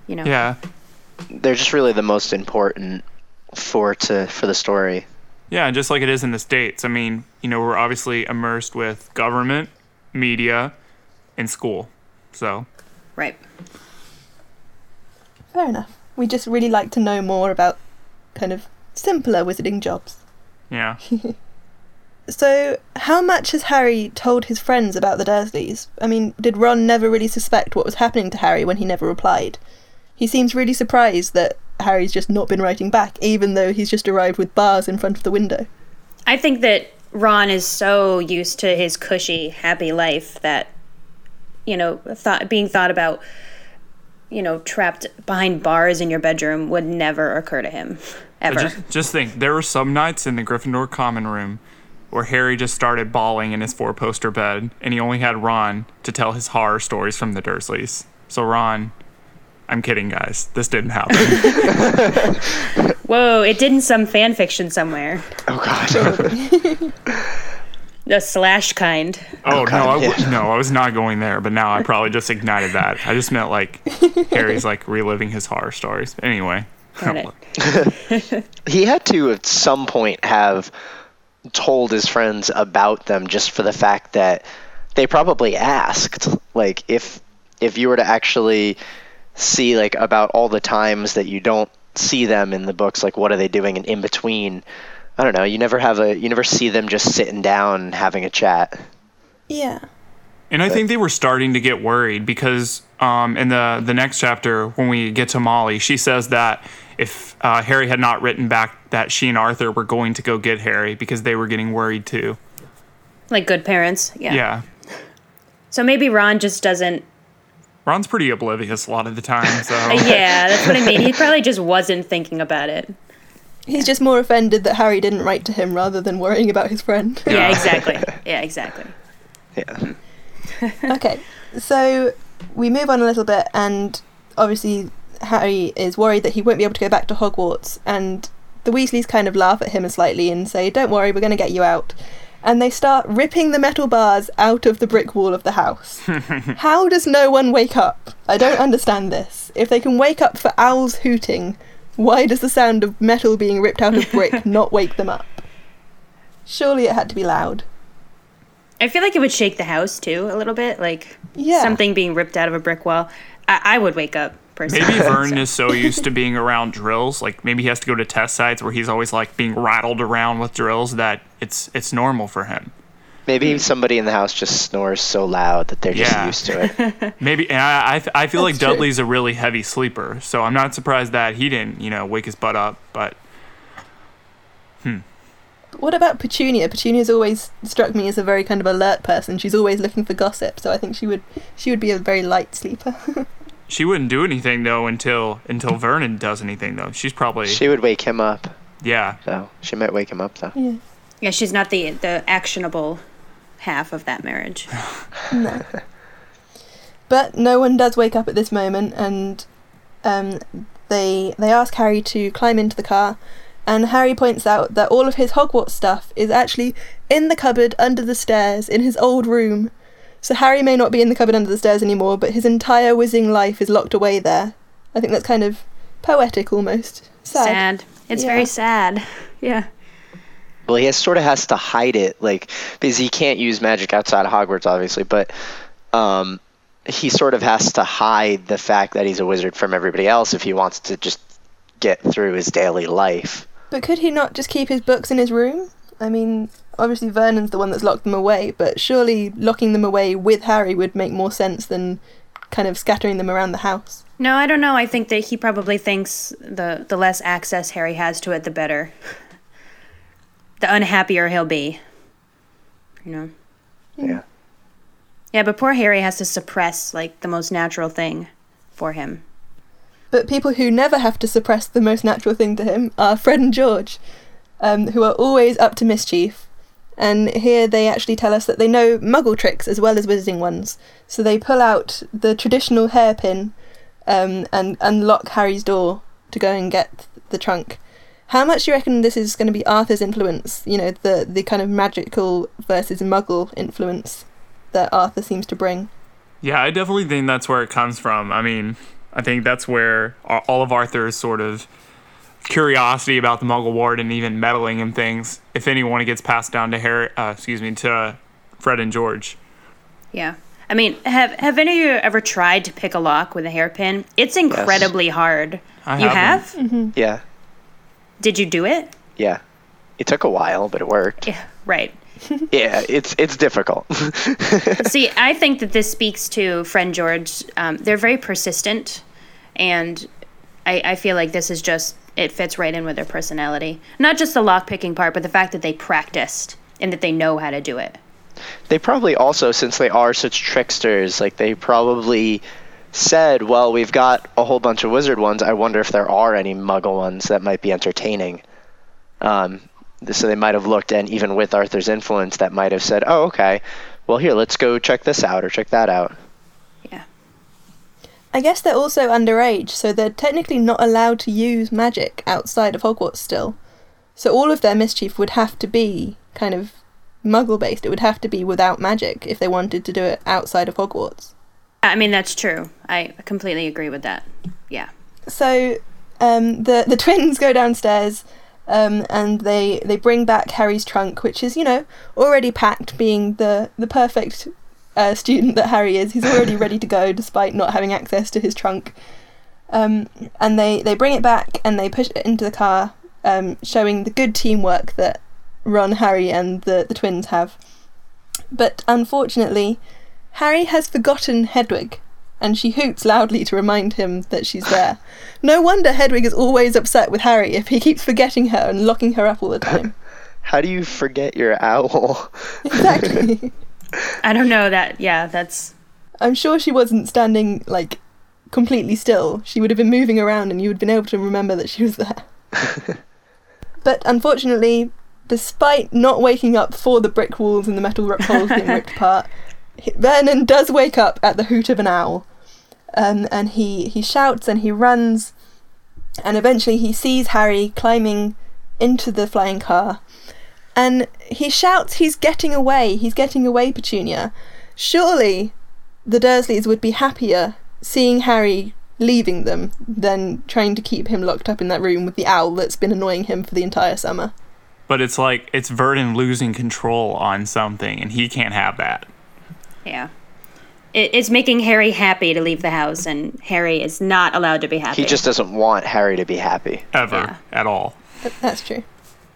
You know. yeah, They're just really the most important for to for the story. Yeah, and just like it is in the states. I mean, you know, we're obviously immersed with government, media, and school. So Right. Fair enough. We just really like to know more about kind of simpler wizarding jobs. yeah, So, how much has Harry told his friends about the Dursleys? I mean, did Ron never really suspect what was happening to Harry when he never replied? He seems really surprised that Harry's just not been writing back, even though he's just arrived with bars in front of the window. I think that Ron is so used to his cushy, happy life that, you know, thought being thought about, you know, trapped behind bars in your bedroom would never occur to him, ever. Just, just think, there were some nights in the Gryffindor common room where Harry just started bawling in his four poster bed, and he only had Ron to tell his horror stories from the Dursleys. So, Ron, I'm kidding, guys. This didn't happen. Whoa! It did in some fan fiction somewhere, Oh God. the slash kind. oh, oh no, God, I w- yeah. no, I was not going there, but now I probably just ignited that. I just meant like Harry's like reliving his horror stories. Anyway. He had to at some point have told his friends about them just for the fact that they probably asked like if if you were to actually see like about all the times that you don't see them in the books like what are they doing and in between i don't know you never have a you never see them just sitting down having a chat Yeah. And I think they were starting to get worried because um, in the the next chapter, when we get to Molly, she says that if uh, Harry had not written back that she and Arthur were going to go get Harry because they were getting worried too. Like good parents. Yeah. Yeah, So maybe Ron just doesn't. Ron's pretty oblivious a lot of the time. So uh, Yeah, that's what I mean. He probably just wasn't thinking about it. He's just more offended that Harry didn't write to him rather than worrying about his friend. Yeah, Yeah. exactly. Yeah, exactly. yeah okay, so we move on a little bit, and obviously Harry is worried that he won't be able to go back to Hogwarts, and the Weasleys kind of laugh at him slightly and say, "Don't worry, we're going to get you out." And they start ripping the metal bars out of the brick wall of the house. How does no one wake up? I don't understand this. If they can wake up for owls hooting, why does the sound of metal being ripped out of brick not wake them up? Surely it had to be loud. I feel like it would shake the house too a little bit, like Yeah. something being ripped out of a brick wall. I, I would wake up personally. maybe Vern is so used to being around drills, like maybe he has to go to test sites where he's always like being rattled around with drills that it's it's normal for him. maybe somebody in the house just snores so loud that they're just Yeah. used to it Maybe, and I, I, I feel like That's true. Dudley's a really heavy sleeper, so I'm not surprised that he didn't, you know, wake his butt up. But hmm. What about Petunia? Petunia's always struck me as a very kind of alert person. She's always looking for gossip, so I think she would she would be a very light sleeper. She wouldn't do anything though until until Vernon does anything though. She's probably she would wake him up yeah. though she might wake him up though yeah. yeah, she's not the the actionable half of that marriage. No. But no one does wake up at this moment, and um, they they ask Harry to climb into the car, and Harry points out that all of his Hogwarts stuff is actually in the cupboard under the stairs in his old room. So Harry may not be in the cupboard under the stairs anymore, but his entire whizzing life is locked away there. I think that's kind of poetic almost. Sad. Sad. It's Yeah. very sad. Yeah. Well, he has, sort of has to hide it, like because he can't use magic outside of Hogwarts, obviously. But um, he sort of has to hide the fact that he's a wizard from everybody else if he wants to just get through his daily life. But could he not just keep his books in his room? I mean, obviously Vernon's the one that's locked them away, but surely locking them away with Harry would make more sense than kind of scattering them around the house. No, I don't know. I think that he probably thinks the the less access Harry has to it, the better. The unhappier he'll be. You know. Yeah. Yeah, but poor Harry has to suppress like the most natural thing for him. But people who never have to suppress the most natural thing to him are Fred and George, um, who are always up to mischief. And here they actually tell us that they know muggle tricks as well as wizarding ones. So they pull out the traditional hairpin um, and unlock Harry's door to go and get the trunk. How much do you reckon this is going to be Arthur's influence? You know, the, the kind of magical versus muggle influence that Arthur seems to bring. Yeah, I definitely think that's where it comes from. I mean, I think that's where all of Arthur's sort of curiosity about the Muggle Ward and even meddling in things, if anyone, it gets passed down to Harry. Uh, excuse me, to Fred and George. Yeah. I mean, have have any of you ever tried to pick a lock with a hairpin? It's incredibly hard. I you haven't. have? Yeah. Did you do it? Yeah. It took a while, but it worked. Yeah, right. Yeah, it's it's difficult. See, I think that this speaks to friend George. Um, they're very persistent, and I, I feel like this is just it fits right in with their personality. Not just the lock picking part, but the fact that they practiced and that they know how to do it. They probably also, since they are such tricksters, like they probably said, "Well, we've got a whole bunch of wizard ones. I wonder if there are any Muggle ones that might be entertaining." Um, so they might have looked, and even with Arthur's influence, that might have said, "Oh, okay. Well, here, let's go check this out or check that out." I guess they're also underage, so they're technically not allowed to use magic outside of Hogwarts still. So all of their mischief would have to be kind of muggle based. It would have to be without magic if they wanted to do it outside of Hogwarts. I mean, that's true. I completely agree with that. Yeah. So um, the the twins go downstairs um, and they they bring back Harry's trunk, which is you know already packed, being the the perfect uh, student that Harry is. He's already ready to go, despite not having access to his trunk. Um, and they they bring it back and they push it into the car, um, showing the good teamwork that Ron, Harry, and the the twins have. But unfortunately, Harry has forgotten Hedwig, and she hoots loudly to remind him that she's there. No wonder Hedwig is always upset with Harry if he keeps forgetting her and locking her up all the time. How do you forget your owl? Exactly. I don't know that. Yeah, that's. I'm sure she wasn't standing like completely still. She would have been moving around and you would have been able to remember that she was there. but unfortunately, despite not waking up for the brick walls and the metal r- poles being ripped apart, Vernon does wake up at the hoot of an owl. Um, and he, he shouts and he runs, and eventually he sees Harry climbing into the flying car. And he shouts, He's getting away! He's getting away, Petunia! Surely the Dursleys would be happier seeing Harry leaving them than trying to keep him locked up in that room with the owl that's been annoying him for the entire summer. But it's like it's Vernon losing control on something, and he can't have that. Yeah. It, it's making Harry happy to leave the house, and Harry is not allowed to be happy. He just doesn't want Harry to be happy. Ever. Yeah. At all. But that's true.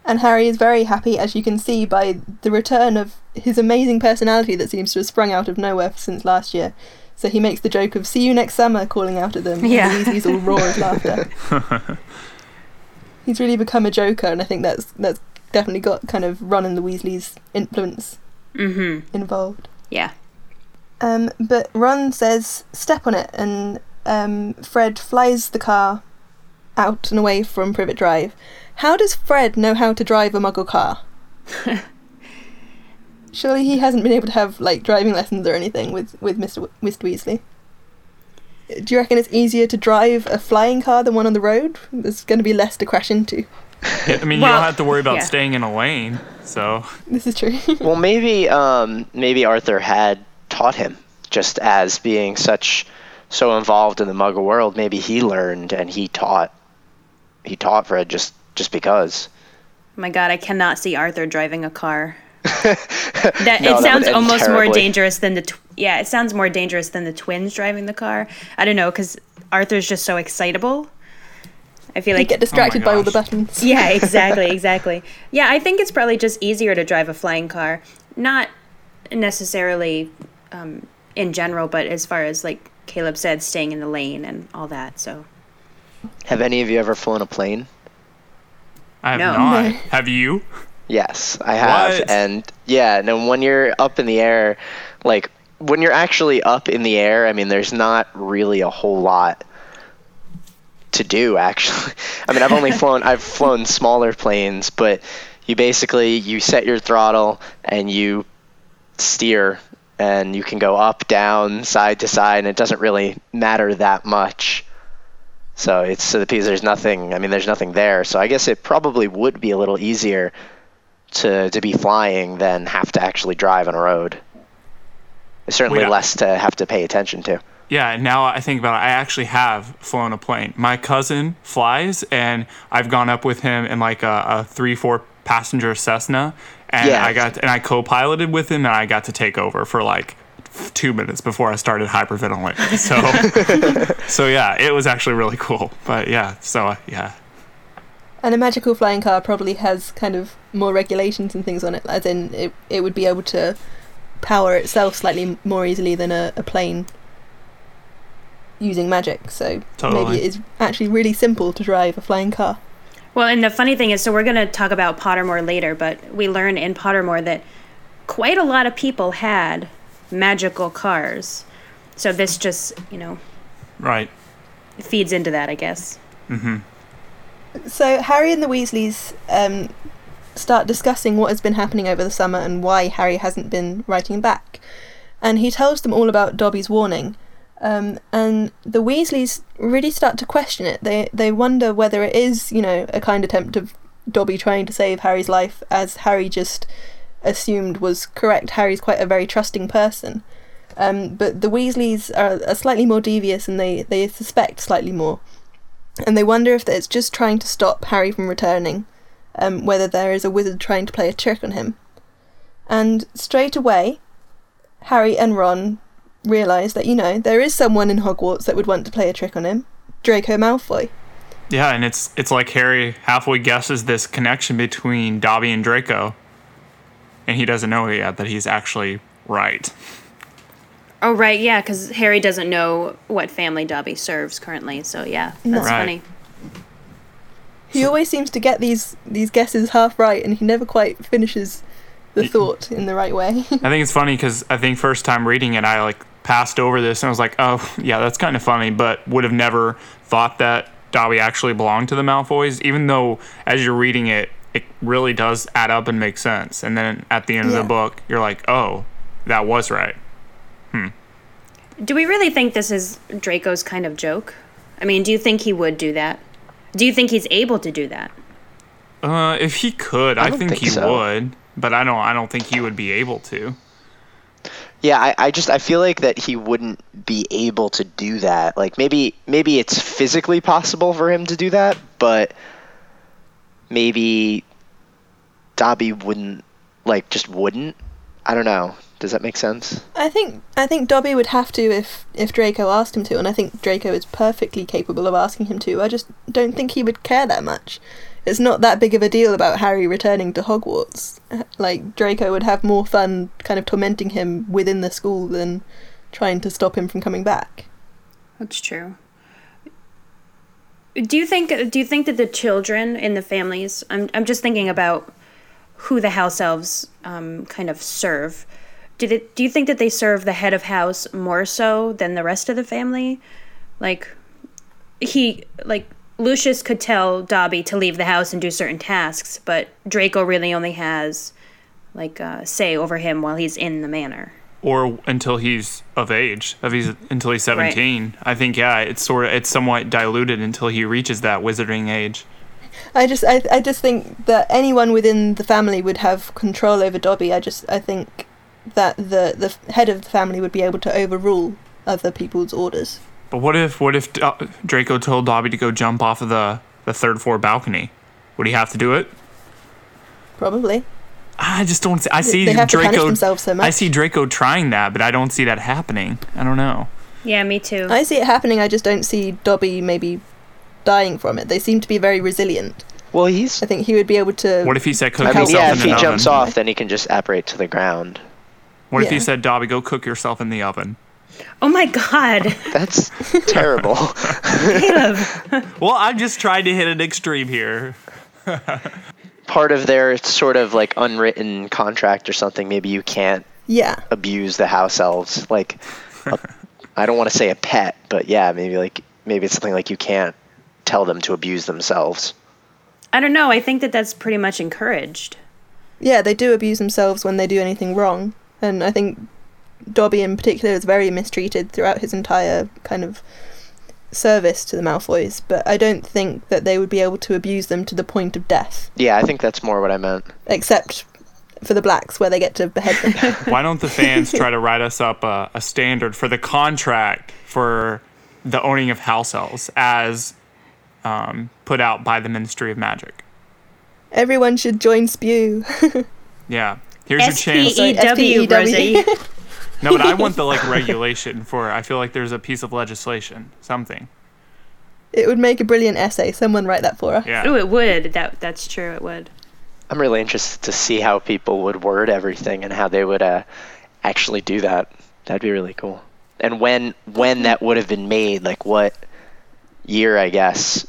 And Harry is very happy, as you can see by the return of his amazing personality that seems to have sprung out of nowhere since last year. So he makes the joke of "See you next summer," calling out at them. and Yeah. the Weasleys all roar with laughter. He's really become a joker, and I think that's that's definitely got kind of Ron and the Weasleys' influence Mm-hmm. involved. Yeah. Um, but Ron says, "Step on it," and um, Fred flies the car out and away from Privet Drive. How does Fred know how to drive a Muggle car? Surely he hasn't been able to have like driving lessons or anything with with Mr. W- Mr. Weasley. Do you reckon it's easier to drive a flying car than one on the road? There's going to be less to crash into. Yeah, I mean, you don't have to worry about yeah. staying in a lane. So This is true. well, maybe um, maybe Arthur had taught him just as being such so involved in the Muggle world. Maybe he learned and he taught he taught Fred just just because. Oh my God, I cannot see Arthur driving a car. That No, it that sounds would end almost more dangerous than the tw- yeah. It sounds more dangerous than the twins driving the car. I don't know because Arthur's just so excitable. I feel you like get distracted by all the buttons. yeah, exactly, exactly. Yeah, I think it's probably just easier to drive a flying car, not necessarily um, in general, but as far as like Caleb said, staying in the lane and all that. So Have any of you ever flown a plane? I have No. not. Have you? Yes, I have. What? And yeah, no, when you're up in the air, like when you're actually up in the air, I mean, there's not really a whole lot to do. Actually, I mean, I've only flown, I've flown smaller planes, but you basically you set your throttle and you steer, and you can go up, down, side to side, and it doesn't really matter that much. So it's so because there's nothing. I mean, there's nothing there. So I guess it probably would be a little easier to to be flying than have to actually drive on a road. It's certainly I- less to have to pay attention to. Yeah, now I think about it, I actually have flown a plane. My cousin flies, and I've gone up with him in like a, a three, four passenger Cessna, and Yeah. I got and I co-piloted with him, and I got to take over for like two minutes before I started hyperventilating. So, so yeah, it was actually really cool. But yeah, so uh, yeah, And a magical flying car probably has kind of more regulations and things on it, as in it, it would be able to power itself slightly more easily than a, a plane using magic. So Totally. maybe it is actually really simple to drive a flying car. Well, and the funny thing is, so we're going to talk about Pottermore later, but we learn in Pottermore that quite a lot of people had magical cars. So this just, you know, Right. feeds into that, I guess. So Harry and the Weasleys um, start discussing what has been happening over the summer and why Harry hasn't been writing back. And he tells them all about Dobby's warning. Um, and the Weasleys really start to question it. They they wonder whether it is, you know, a kind attempt of Dobby trying to save Harry's life, as Harry just assumed was correct. Harry's quite a very trusting person. Um, but the Weasleys are, are slightly more devious and they, they suspect slightly more and they wonder if it's just trying to stop Harry from returning, um, whether there is a wizard trying to play a trick on him. And straight away, Harry and Ron realise that, you know, there is someone in Hogwarts that would want to play a trick on him Draco Malfoy. Yeah, and it's it's like Harry halfway guesses this connection between Dobby and Draco, and he doesn't know yet that he's actually right. Oh, right, yeah, because Harry doesn't know what family Dobby serves currently. So, yeah, that's Right. funny. He always seems to get these, these guesses half right and he never quite finishes the thought in the right way. I think it's funny because I think first time reading it, I like passed over this and I was like, oh yeah, that's kind of funny, but would have never thought that Dobby actually belonged to the Malfoys, even though as you're reading it, it really does add up and make sense. And then at the end of the book, you're like, oh, that was right. Do we really think this is Draco's kind of joke? I mean, do you think he would do that? Do you think he's able to do that? Uh, if he could, I, don't think, think he so. would, but I don't. I don't think he would be able to. Yeah, I, I just I feel like that he wouldn't be able to do that. Like maybe maybe it's physically possible for him to do that, but maybe Dobby wouldn't like just wouldn't. I don't know. Does that make sense? I think I think Dobby would have to if if Draco asked him to, and I think Draco is perfectly capable of asking him to. I just don't think he would care that much. It's not that big of a deal about Harry returning to Hogwarts. Like Draco would have more fun kind of tormenting him within the school than trying to stop him from coming back. That's true. Do you think do you think that the children in the families I'm I'm just thinking about who the house elves um, kind of serve. Do they, do you think that they serve the head of house more so than the rest of the family? Like he like Lucius could tell Dobby to leave the house and do certain tasks, but Draco really only has like uh, say over him while he's in the manor. or until he's of age, if he's until he's seventeen. I think yeah, it's sort of it's somewhat diluted until he reaches that wizarding age. I just I, I just think that anyone within the family would have control over Dobby. I just I think that the the head of the family would be able to overrule other people's orders. But what if what if uh, Draco told Dobby to go jump off of the the third floor balcony? Would he have to do it? Probably. I just don't. See, I see they have to punish themselves so much. I see Draco trying that, but I don't see that happening. I don't know. Yeah, me too. I see it happening. I just don't see Dobby maybe dying from it. They seem to be very resilient. Well, he's. I think he would be able to. What if he said cook I mean, yourself yeah, in if the he oven? jumps off, then he can just apparate to the ground. What if he said, Dobby, go cook yourself in the oven? oh my god. That's terrible. Caleb. Well, I'm just trying to hit an extreme here. Part of their sort of like unwritten contract or something. Maybe you can't Yeah. abuse the house elves. Like, a, I don't want to say a pet, but yeah, maybe like maybe it's something like you can't tell them to abuse themselves. I don't know. I think that that's pretty much encouraged. Yeah, they do abuse themselves when they do anything wrong, and I think Dobby in particular is very mistreated throughout his entire kind of service to the Malfoys. But I don't think that they would be able to abuse them to the point of death, Yeah, I think that's more what I meant. except for the Blacks where they get to behead them. Why don't the fans try to write us up a, a standard for the contract for the owning of house elves as um, put out by the Ministry of Magic? Everyone should join Spew. Yeah. Here's your chance. Sorry, S-P-E-W, SPEW. Rosie. No, but I want the like regulation for. I feel like there's a piece of legislation, something. it would make a brilliant essay. Someone write that for us. Yeah. Ooh, it would. That That's true. It would. I'm really interested to see how people would word everything and how they would uh, actually do that. That'd be really cool. And when when that would have been made, like what year, I guess,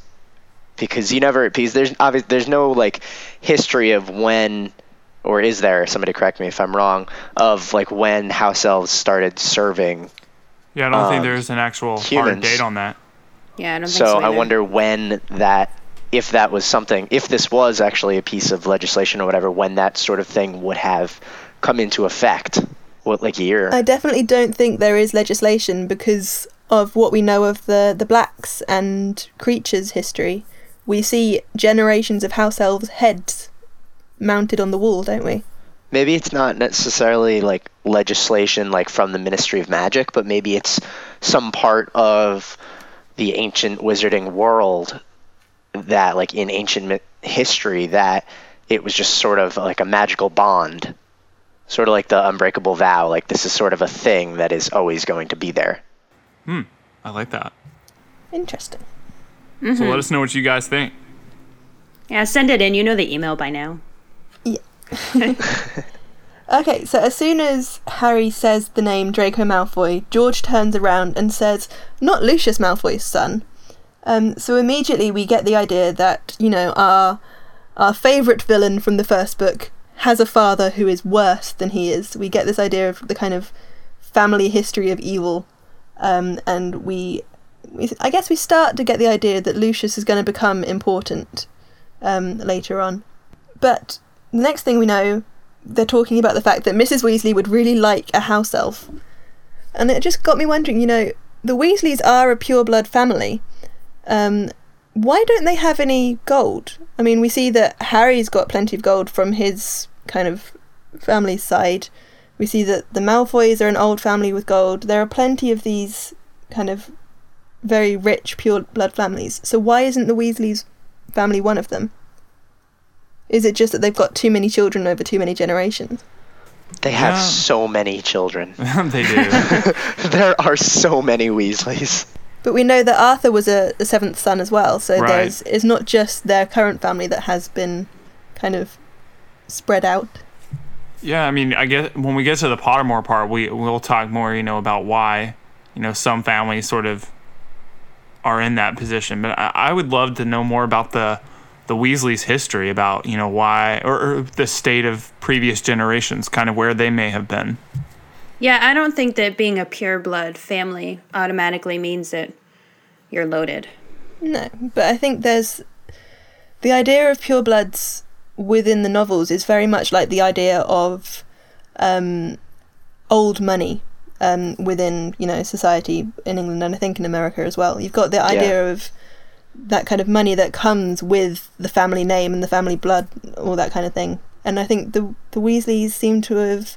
because you never because there's obvious there's no like history of when or is there somebody correct me if I'm wrong of like when house elves started serving. Yeah, I don't think Um, there's an actual hard date on that. Yeah, I don't think So so. I wonder when that if that was something if this was actually a piece of legislation or whatever when that sort of thing would have come into effect. What like year? I definitely don't think there is legislation because of what we know of the, the Blacks and Kreacher's history. We see generations of house elves' heads mounted on the wall, don't we? maybe it's not necessarily like legislation like from the Ministry of Magic, but maybe it's some part of the ancient wizarding world that like in ancient history that it was just sort of like a magical bond. Sort of like the unbreakable vow, like this is sort of a thing that is always going to be there. Hmm i like that. Interesting. So let us know what you guys think. Yeah, send it in. You know the email by now. Yeah. okay, so as soon as Harry says the name Draco Malfoy, George turns around and says, Not Lucius Malfoy's son. Um, so immediately we get the idea that, you know, our our favourite villain from the first book has a father who is worse than he is. We get this idea of the kind of family history of evil. Um, and we, we I guess we start to get the idea that Lucius is going to become important um, later on. But the next thing we know, they're talking about the fact that Mrs. Weasley would really like a house elf. And it just got me wondering, you know, the Weasleys are a pure blood family. Um, why don't they have any gold? I mean, we see that Harry's got plenty of gold from his kind of family's side. We see that the Malfoys are an old family with gold. There are plenty of these kind of very rich pure blood families. So why isn't the Weasleys family one of them? Is it just that they've got too many children over too many generations? They have Yeah. so many children. they do. there are so many Weasleys. But we know that Arthur was a, a seventh son as well, so Right. there's it's not just their current family that has been kind of spread out. Yeah, I mean, I guess when we get to the Pottermore part, we we'll talk more, you know, about why, you know, some families sort of are in that position. But I, I would love to know more about the the Weasleys' history, about you know why or, or the state of previous generations, kind of where they may have been. Yeah, I don't think that being a pure blood family automatically means that you're loaded. No, but I think there's the idea of purebloods within the novels is very much like the idea of um, old money um, within you know society in England and I think in America as well. You've got the idea of that kind of money that comes with the family name and the family blood, all that kind of thing. And I think the the Weasleys seem to have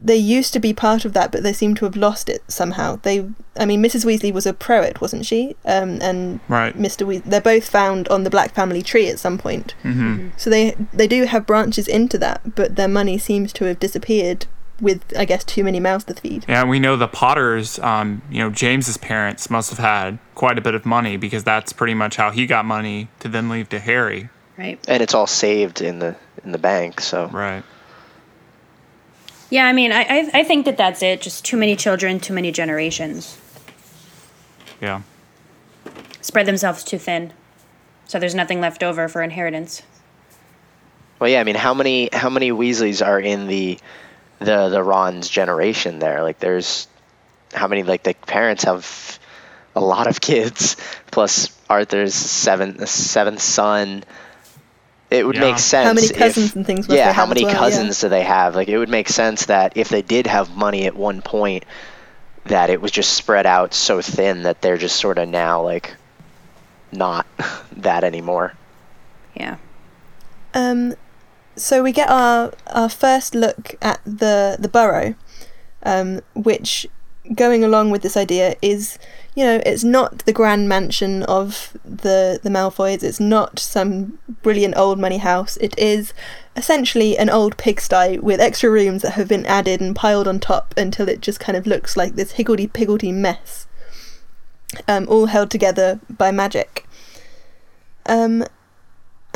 they used to be part of that, but they seem to have lost it somehow. They, I mean, Mrs. Weasley was a Prewett, wasn't she? Um, and Right. Mr. Weasley, they're both found on the Black Family tree at some point. hmm So they they do have branches into that, but their money seems to have disappeared with, I guess, too many mouths to feed. Yeah, we know the Potters, um, you know, James's parents must have had quite a bit of money because that's pretty much how he got money to then leave to Harry. Right. And it's all saved in the in the bank, so Right. Yeah, I mean, I, I, I think that that's it. Just too many children, too many generations. Yeah. Spread themselves too thin. So there's nothing left over for inheritance. Well, yeah, I mean, how many how many Weasleys are in the the the Ron's generation there? Like, there's how many like the parents have a lot of kids, plus Arthur's seventh seventh son. It would Yeah. make sense. How many if- cousins and things yeah, how many well, yeah. cousins do they have? Like, it would make sense that if they did have money at one point, that it was just spread out so thin that they're just sort of now like not that anymore. Yeah. Um, so we get our our first look at the the burrow, um, which going along with this idea is, you know, it's not the grand mansion of the the Malfoys. It's not some brilliant old money house. It is essentially an old pigsty with extra rooms that have been added and piled on top until it just kind of looks like this higgledy piggledy mess. Um, all held together by magic. Um,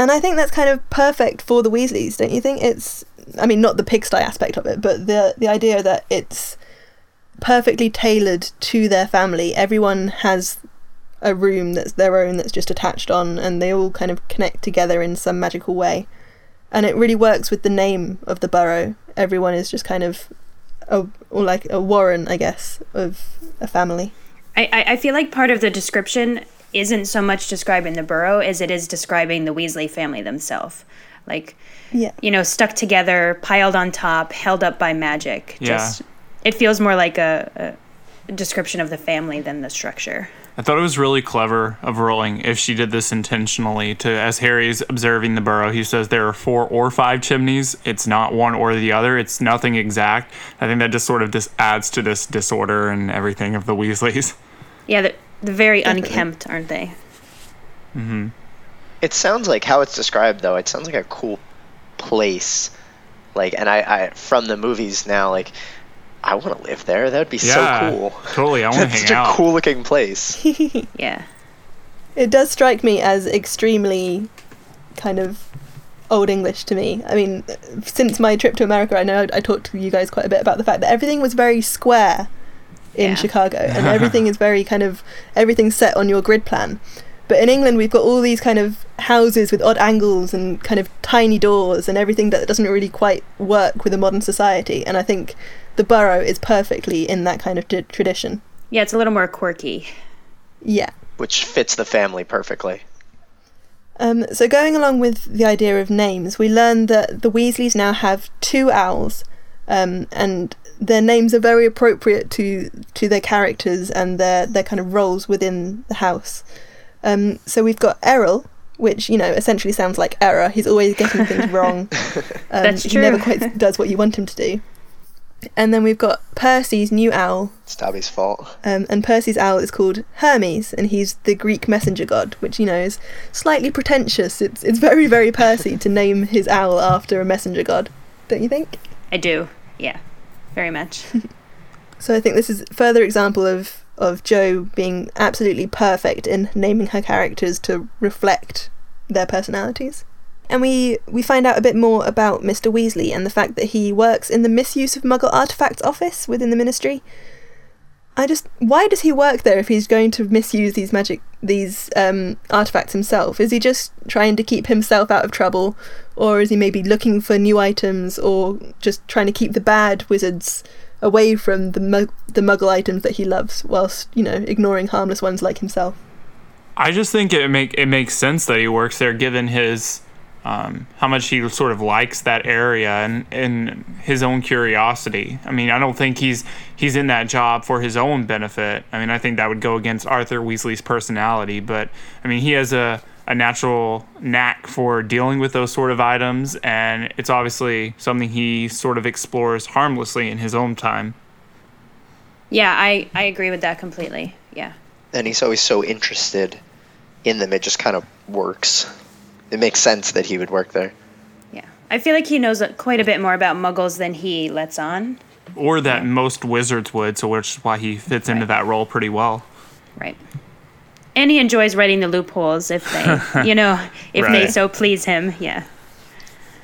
and I think that's kind of perfect for the Weasleys, don't you think? It's, I mean, not the pigsty aspect of it, but the the idea that it's perfectly tailored to their family. Everyone has a room that's their own that's just attached on, and they all kind of connect together in some magical way. And it really works with the name of the Burrow. Everyone is just kind of a or like a warren, I guess, of a family. I, I, I feel like part of the description isn't so much describing the burrow as it is describing the Weasley family themselves. Like, Yeah. you know, stuck together, piled on top, held up by magic. Yeah. Just it feels more like a, a description of the family than the structure. I thought it was really clever of Rowling if she did this intentionally. To as Harry's observing the burrow, he says there are four or five chimneys. It's not one or the other. It's nothing exact. I think that just sort of just adds to this disorder and everything of the Weasleys. Yeah, they're, they're very Definitely. unkempt, aren't they? Mm-hmm. It sounds like how it's described though. It sounds like a cool place. Like, and I, I from the movies now, like, I want to live there. That would be Yeah, so cool. totally. I wanna That's hang such out. a cool looking place. Yeah. It does strike me as extremely kind of old English to me. I mean, since my trip to America, I know I talked to you guys quite a bit about the fact that everything was very square in Yeah. Chicago, and everything is very kind of everything's set on your grid plan. But in England, we've got all these kind of houses with odd angles and kind of tiny doors and everything that doesn't really quite work with a modern society. And I think the Burrow is perfectly in that kind of t- tradition. Yeah, it's a little more quirky. Yeah. which fits the family perfectly. Um, so going along with the idea of names, we learn that the Weasleys now have two owls, um, and their names are very appropriate to to their characters and their their kind of roles within the house. Um, so we've got Errol, which you know essentially sounds like error. He's always getting things wrong. Um, That's He never quite does what you want him to do. And then we've got Percy's new owl, It's Dobby's fault. um, and Percy's owl is called Hermes, and he's the Greek messenger god, which you know is slightly pretentious. It's it's very very Percy to name his owl after a messenger god, don't you think? I do. Yeah. Very much. So I think this is a further example of of Jo being absolutely perfect in naming her characters to reflect their personalities. And we we find out a bit more about Mr. Weasley and the fact that he works in the misuse of Muggle artifacts office within the Ministry. I just why does he work there if he's going to misuse these magic these um, artifacts himself? Is he just trying to keep himself out of trouble, or is he maybe looking for new items, or just trying to keep the bad wizards away from the mug- the Muggle items that he loves, whilst you know ignoring harmless ones like himself? I just think it make it makes sense that he works there, given his um, how much he sort of likes that area and and his own curiosity. I mean, I don't think he's he's in that job for his own benefit. I mean, I think that would go against Arthur Weasley's personality. But I mean, he has a a natural knack for dealing with those sort of items, and it's obviously something he sort of explores harmlessly in his own time. Yeah, I, I agree with that completely. Yeah. And he's always so interested in them. It just kind of works. It makes sense that he would work there. Yeah. I feel like he knows quite a bit more about muggles than he lets on. Or that most wizards would, so which is why he fits into that role pretty well. Right. And he enjoys writing the loopholes if they, you know, if they so please him. Yeah.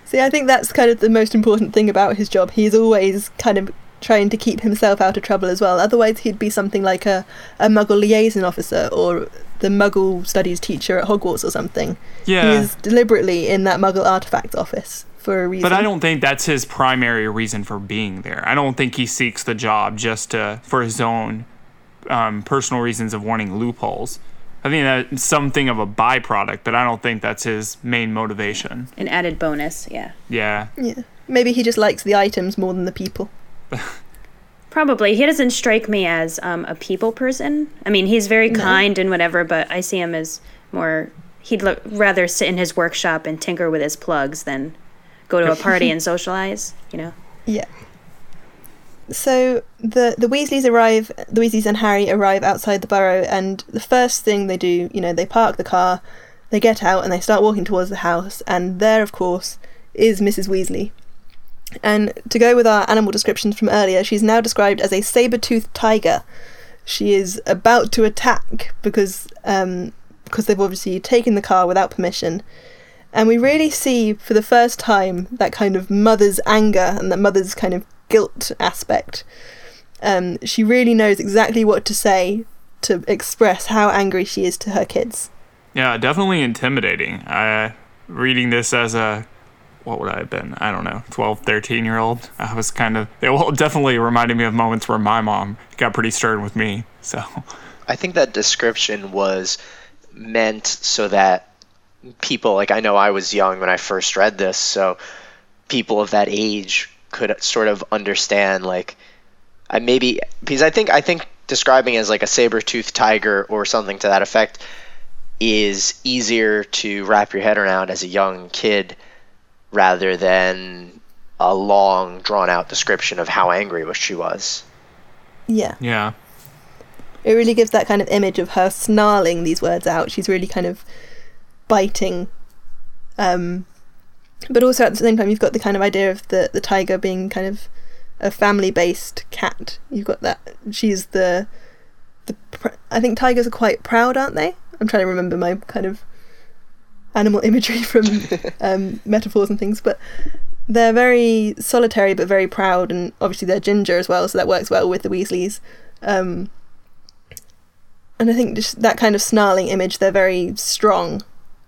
See, I think that's kind of the most important thing about his job. He's always kind of trying to keep himself out of trouble as well. Otherwise, he'd be something like a, a Muggle liaison officer or the Muggle studies teacher at Hogwarts or something. Yeah. He is deliberately in that Muggle artifact office for a reason. But I don't think that's his primary reason for being there. I don't think he seeks the job just to, for his own um, personal reasons of wanting loopholes. I think that's something of a byproduct, but I don't think that's his main motivation. An added bonus. Yeah. Yeah. Yeah. Maybe he just likes the items more than the people. Probably. He doesn't strike me as um, a people person. I mean, he's very kind and whatever, but I see him as more. He'd lo- rather sit in his workshop and tinker with his plugs than go to a party and socialize, you know? Yeah. So the the Weasleys arrive. The Weasleys and Harry arrive outside the burrow, and the first thing they do, you know, they park the car, they get out, and they start walking towards the house. And there, of course, is Mrs. Weasley. And to go with our animal descriptions from earlier, she's now described as a saber-toothed tiger. She is about to attack because um, because they've obviously taken the car without permission. And we really see for the first time that kind of mother's anger and that mother's kind of guilt aspect. Um, she really knows exactly what to say to express how angry she is to her kids. Yeah, definitely intimidating. Uh, reading this as a, what would I have been? I don't know, 12, 13 year old. I was kind of, it well, definitely reminded me of moments where my mom got pretty stern with me. So, I think that description was meant so that people, like I know I was young when I first read this, so people of that age could sort of understand, like, I maybe because I think I think describing as like a saber-toothed tiger or something to that effect is easier to wrap your head around as a young kid rather than a long drawn out description of how angry she was. Yeah. yeah. It really gives that kind of image of her snarling these words out. She's really kind of biting. Um, but also at the same time, you've got the kind of idea of the, the tiger being kind of a family based cat. You've got that. She's the. the pr- I think tigers are quite proud, aren't they? I'm trying to remember my kind of animal imagery from um, metaphors and things, but they're very solitary but very proud, and obviously they're ginger as well, so that works well with the Weasleys. Um, and I think just that kind of snarling image, they're very strong,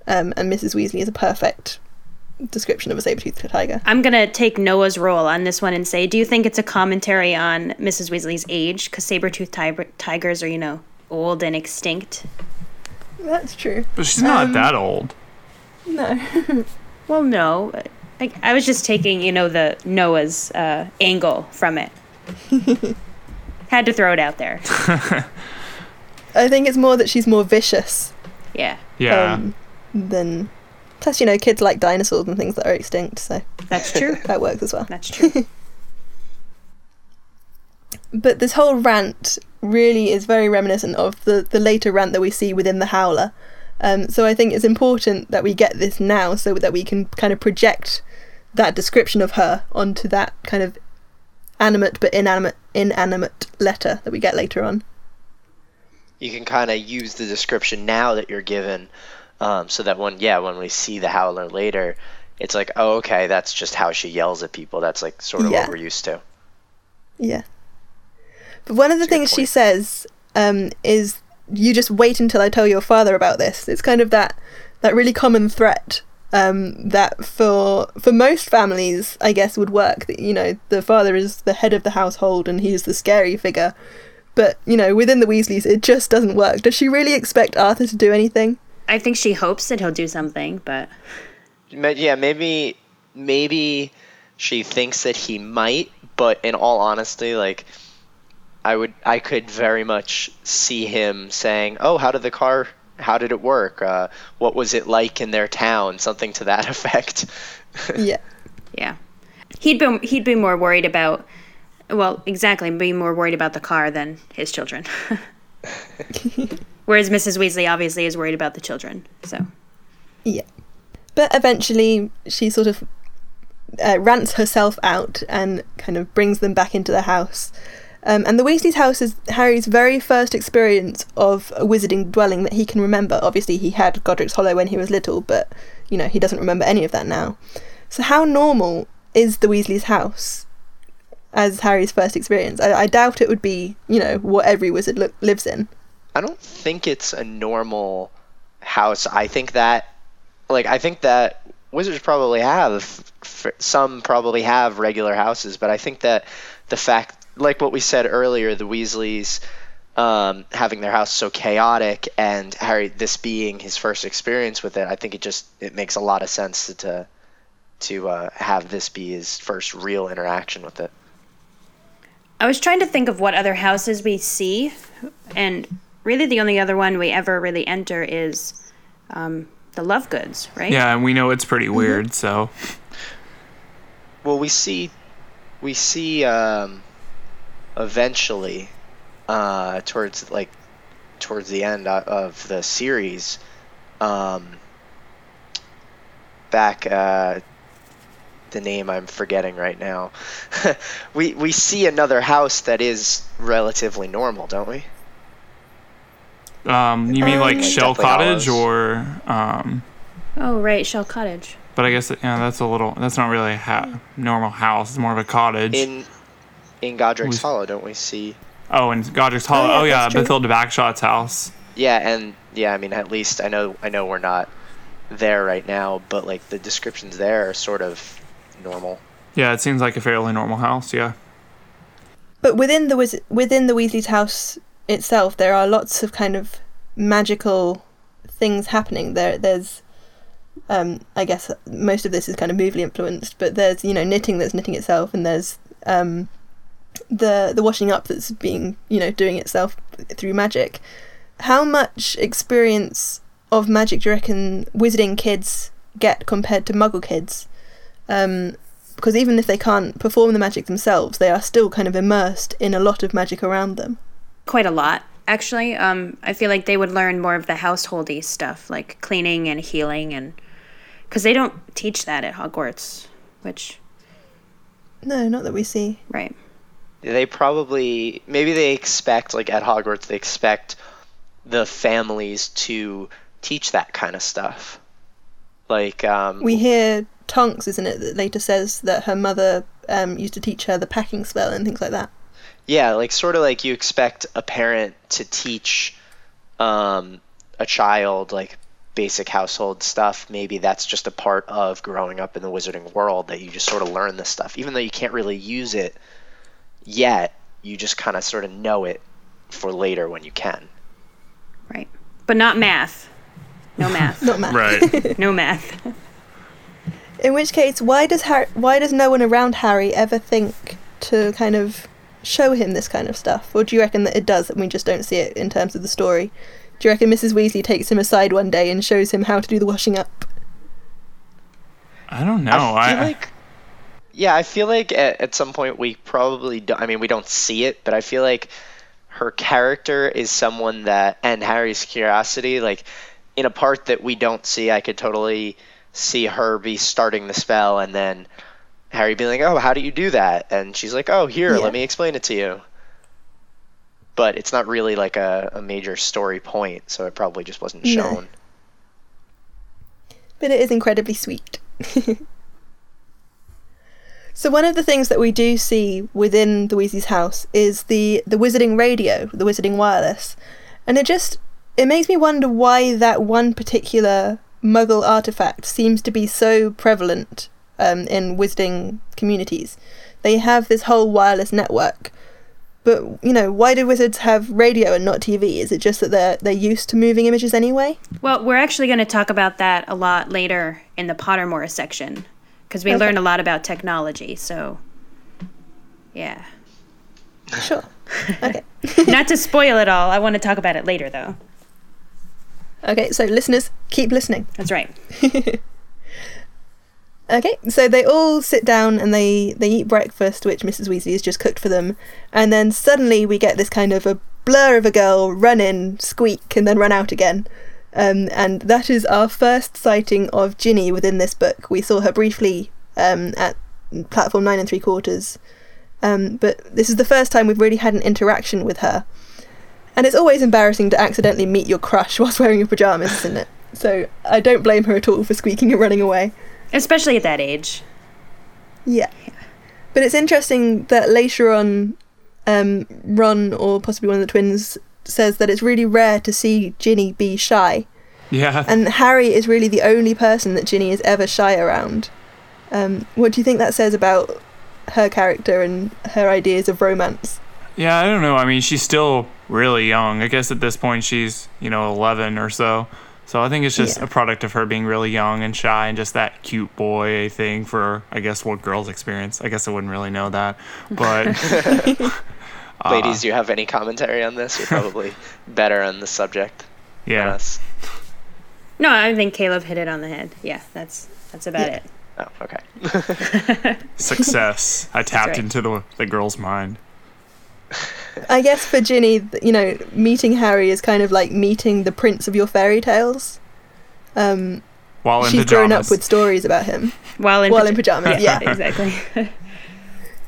um, and Mrs. Weasley is a perfect description of a saber-toothed tiger. I'm gonna take Noah's role on this one and say, do you think it's a commentary on Mrs. Weasley's age? Because saber-toothed ti- tigers are, you know, old and extinct. That's true. But she's not Um, that old. No. Well, no, I, I was just taking, you know, the Noah's uh, angle from it. Had to throw it out there. I think it's more that she's more vicious Yeah, Yeah. um, than. Plus, you know, kids like dinosaurs and things that are extinct, so that's true. that works as well. That's true. But this whole rant really is very reminiscent of the, the later rant that we see within the Howler. Um, so I think it's important that we get this now so that we can kind of project that description of her onto that kind of animate but inanimate inanimate letter that we get later on. You can kind of use the description now that you're given, um, so that when yeah when we see the howler later, it's like oh okay that's just how she yells at people. That's like sort of Yeah. what we're used to. Yeah. But one of the That's things she says um, is, "You just wait until I tell your father about this." It's kind of that that really common threat um, that for for most families, I guess, would work. That you know, the father is the head of the household and he's the scary figure. But you know, within the Weasleys, it just doesn't work. Does she really expect Arthur to do anything? I think she hopes that he'll do something, but Yeah, maybe maybe she thinks that he might, but in all honesty, like I would I could very much see him saying, "Oh, how did the car how did it work? Uh, what was it like in their town?" Something to that effect. yeah. yeah, he'd be he'd be more worried about. Well, exactly, be more worried about the car than his children. Whereas Mrs. Weasley obviously is worried about the children. So Yeah. But eventually, she sort of uh, rants herself out and kind of brings them back into the house. Um, and the Weasley's house is Harry's very first experience of a wizarding dwelling that he can remember. Obviously, he had Godric's Hollow when he was little, but you know he doesn't remember any of that now. So, how normal is the Weasley's house as Harry's first experience? I, I doubt it would be, you know, what every wizard lo- lives in. I don't think it's a normal house. I think that, like, I think that wizards probably have, some probably have regular houses, but I think that the fact, like what we said earlier, the Weasleys um, having their house so chaotic and Harry, this being his first experience with it, I think it just it makes a lot of sense to to, to uh, have this be his first real interaction with it. I was trying to think of what other houses we see, and really the only other one we ever really enter is um, the Lovegoods, right? Yeah, and we know it's pretty weird, so Well, we see, we see um, eventually, uh, towards like towards the end of the series, um, back uh, the name I'm forgetting right now. we we see another house that is relatively normal, don't we? um, you mean Um, like Like Shell Cottage Hallows. or um, Oh, right, Shell Cottage. but I guess yeah, that's a little that's not really a ha- normal house. It's more of a cottage. In in Godric's We- Hollow, don't we see? Oh, in Godric's Hollow. yeah, Oh yeah, that's true. Bathilda Bagshot's house. Yeah, and yeah, I mean, at least I know I know we're not there right now, but like the descriptions there are sort of normal. Yeah, it seems like a fairly normal house. Yeah. But within the Wiz- within the Weasley's house itself, there are lots of kind of magical things happening. There, there's, um, I guess most of this is kind of movie influenced, but there's you know knitting that's knitting itself, and there's um, the the washing up that's being you know doing itself through magic. How much experience of magic do you reckon wizarding kids get compared to Muggle kids? Um, because even if they can't perform the magic themselves, they are still kind of immersed in a lot of magic around them. Quite a lot, actually. Um, I feel like they would learn more of the householdy stuff, like cleaning and healing, and because they don't teach that at Hogwarts, which No, not that we see. right. They probably maybe they expect like at Hogwarts they expect the families to teach that kind of stuff. Like um We hear Tonks, isn't it, that later says that her mother um, used to teach her the packing spell and things like that. Yeah, like sort of like you expect a parent to teach um, a child like basic household stuff. Maybe that's just a part of growing up in the wizarding world that you just sort of learn this stuff, even though you can't really use it yet. You just kind of sort of know it for later when you can. Right. But not math. No math. Not math. Right. no math. In which case, why does Harry, why does no one around Harry ever think to kind of show him this kind of stuff? Or do you reckon that it does and we just don't see it in terms of the story? Do you reckon Mrs. Weasley takes him aside one day and shows him how to do the washing up? I don't know. I feel I, like, yeah, I feel like at, at some point we probably don't. I mean, we don't see it, but I feel like her character is someone that, and Harry's curiosity, like in a part that we don't see, I could totally see her be starting the spell, and then Harry being like, "Oh, how do you do that?" And she's like, "Oh, here, Yeah. let me explain it to you." But it's not really like a, a major story point, so it probably just wasn't No. shown. but it is incredibly sweet. so one of the things that we do see within the Weasley's house is the the wizarding radio, the wizarding wireless, and it just it makes me wonder why that one particular Muggle artifact seems to be so prevalent um, in wizarding communities. They have this whole wireless network. But you know, why do wizards have radio and not TV? Is it just that they're they're used to moving images anyway? Well, we're actually going to talk about that a lot later in the Pottermore section because we Okay. learn a lot about technology. So, yeah. Sure. Okay. Not to spoil it all, I want to talk about it later, though. Okay, so listeners, keep listening. That's right. Okay, so they all sit down and they they eat breakfast, which Mrs. Weasley has just cooked for them, and then suddenly we get this kind of a blur of a girl run in, squeak, and then run out again. Um, and that is our first sighting of Ginny within this book. We saw her briefly um, at platform nine and three quarters, um, but this is the first time we've really had an interaction with her. And it's always embarrassing to accidentally meet your crush whilst wearing your pajamas, isn't it? So I don't blame her at all for squeaking and running away. Especially at that age. Yeah. But it's interesting that later on, um, Ron or possibly one of the twins says that it's really rare to see Ginny be shy. yeah. And Harry is really the only person that Ginny is ever shy around. Um, what do you think that says about her character and her ideas of romance? Yeah, I don't know. I mean, she's still really young. I guess at this point she's, you know, 11 or so. So I think it's just Yeah. a product of her being really young and shy and just that cute boy thing for, I guess, what girls experience. I guess I wouldn't really know that. But uh, Ladies, do you have any commentary on this? You're probably better on the subject than yeah. No, I think Caleb hit it on the head. Yeah, that's that's about Yeah. it. Oh, okay. Success. I tapped right. into the, the girl's mind. I guess for Ginny, you know, meeting Harry is kind of like meeting the prince of your fairy tales. Um, While in pajamas. she's pajamas. grown up with stories about him While in while in paja- pajamas. Yeah, exactly.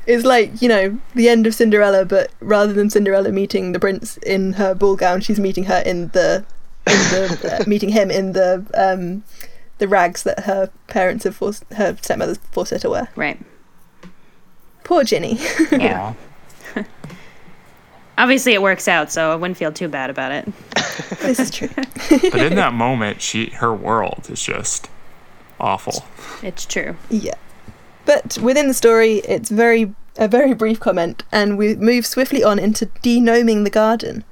It's like, you know, the end of Cinderella, but rather than Cinderella meeting the prince in her ball gown, she's meeting her in the, in the uh, meeting him in the um, the rags that her parents have forced her stepmother's forced her to wear. right. Poor Ginny. Yeah. Obviously, it works out, so I wouldn't feel too bad about it. This is true. But in that moment, she her world is just awful. It's true. Yeah. But within the story, it's very a very brief comment, and we move swiftly on into denoming the garden.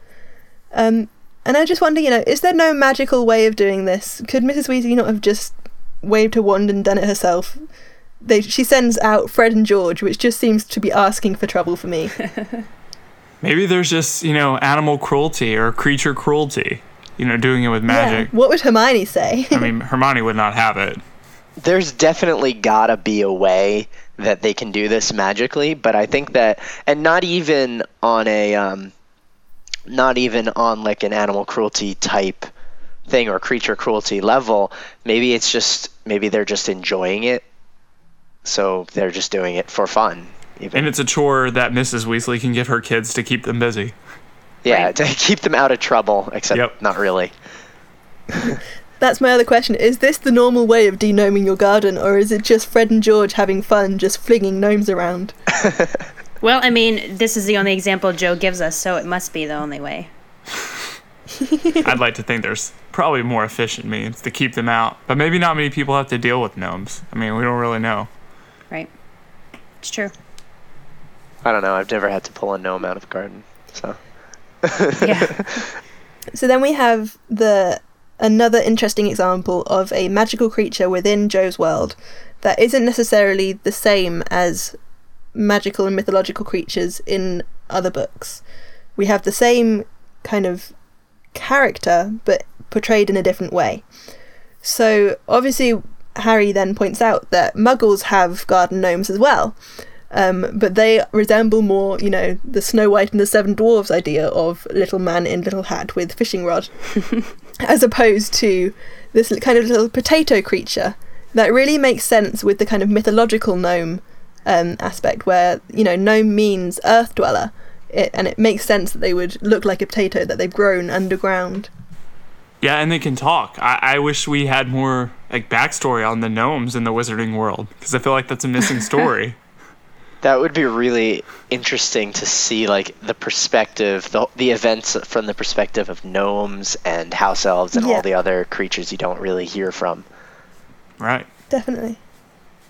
Um, and I just wonder, you know, is there no magical way of doing this? Could Mrs. Weasley not have just waved her wand and done it herself? They, she sends out Fred and George, which just seems to be asking for trouble for me. Maybe there's just you know animal cruelty or creature cruelty. You know, doing it with magic. Yeah. What would Hermione say? I mean, Hermione would not have it. There's definitely gotta be a way that they can do this magically, but I think that, and not even on a, um, not even on like an animal cruelty type thing or creature cruelty level. Maybe it's just, maybe they're just enjoying it, so they're just doing it for fun. Even. And it's a chore that Mrs. Weasley can give her kids to keep them busy. yeah, Right. to keep them out of trouble, except Yep. not really. That's my other question. Is this the normal way of denoming your garden, or is it just Fred and George having fun, just flinging gnomes around? Well, I mean, this is the only example Jo gives us, so it must be the only way. I'd like to think there's probably more efficient means to keep them out, but maybe not many people have to deal with gnomes. I mean, we don't really know. Right? It's true. I don't know. I've never had to pull a gnome out of the garden, so. Yeah. So then we have the another interesting example of a magical creature within Jo's world that isn't necessarily the same as magical and mythological creatures in other books. We have the same kind of character but portrayed in a different way. So obviously Harry then points out that muggles have garden gnomes as well. Um, but they resemble more, you know, the Snow White and the Seven Dwarfs idea of little man in little hat with fishing rod, as opposed to this kind of little potato creature that really makes sense with the kind of mythological gnome um, aspect, where you know gnome means earth dweller, it, and it makes sense that they would look like a potato that they've grown underground. Yeah, and they can talk. I, I wish we had more like backstory on the gnomes in the wizarding world because I feel like that's a missing story. That would be really interesting to see, like the perspective, the the events from the perspective of gnomes and house elves and Yeah. all the other creatures you don't really hear from. right. Definitely.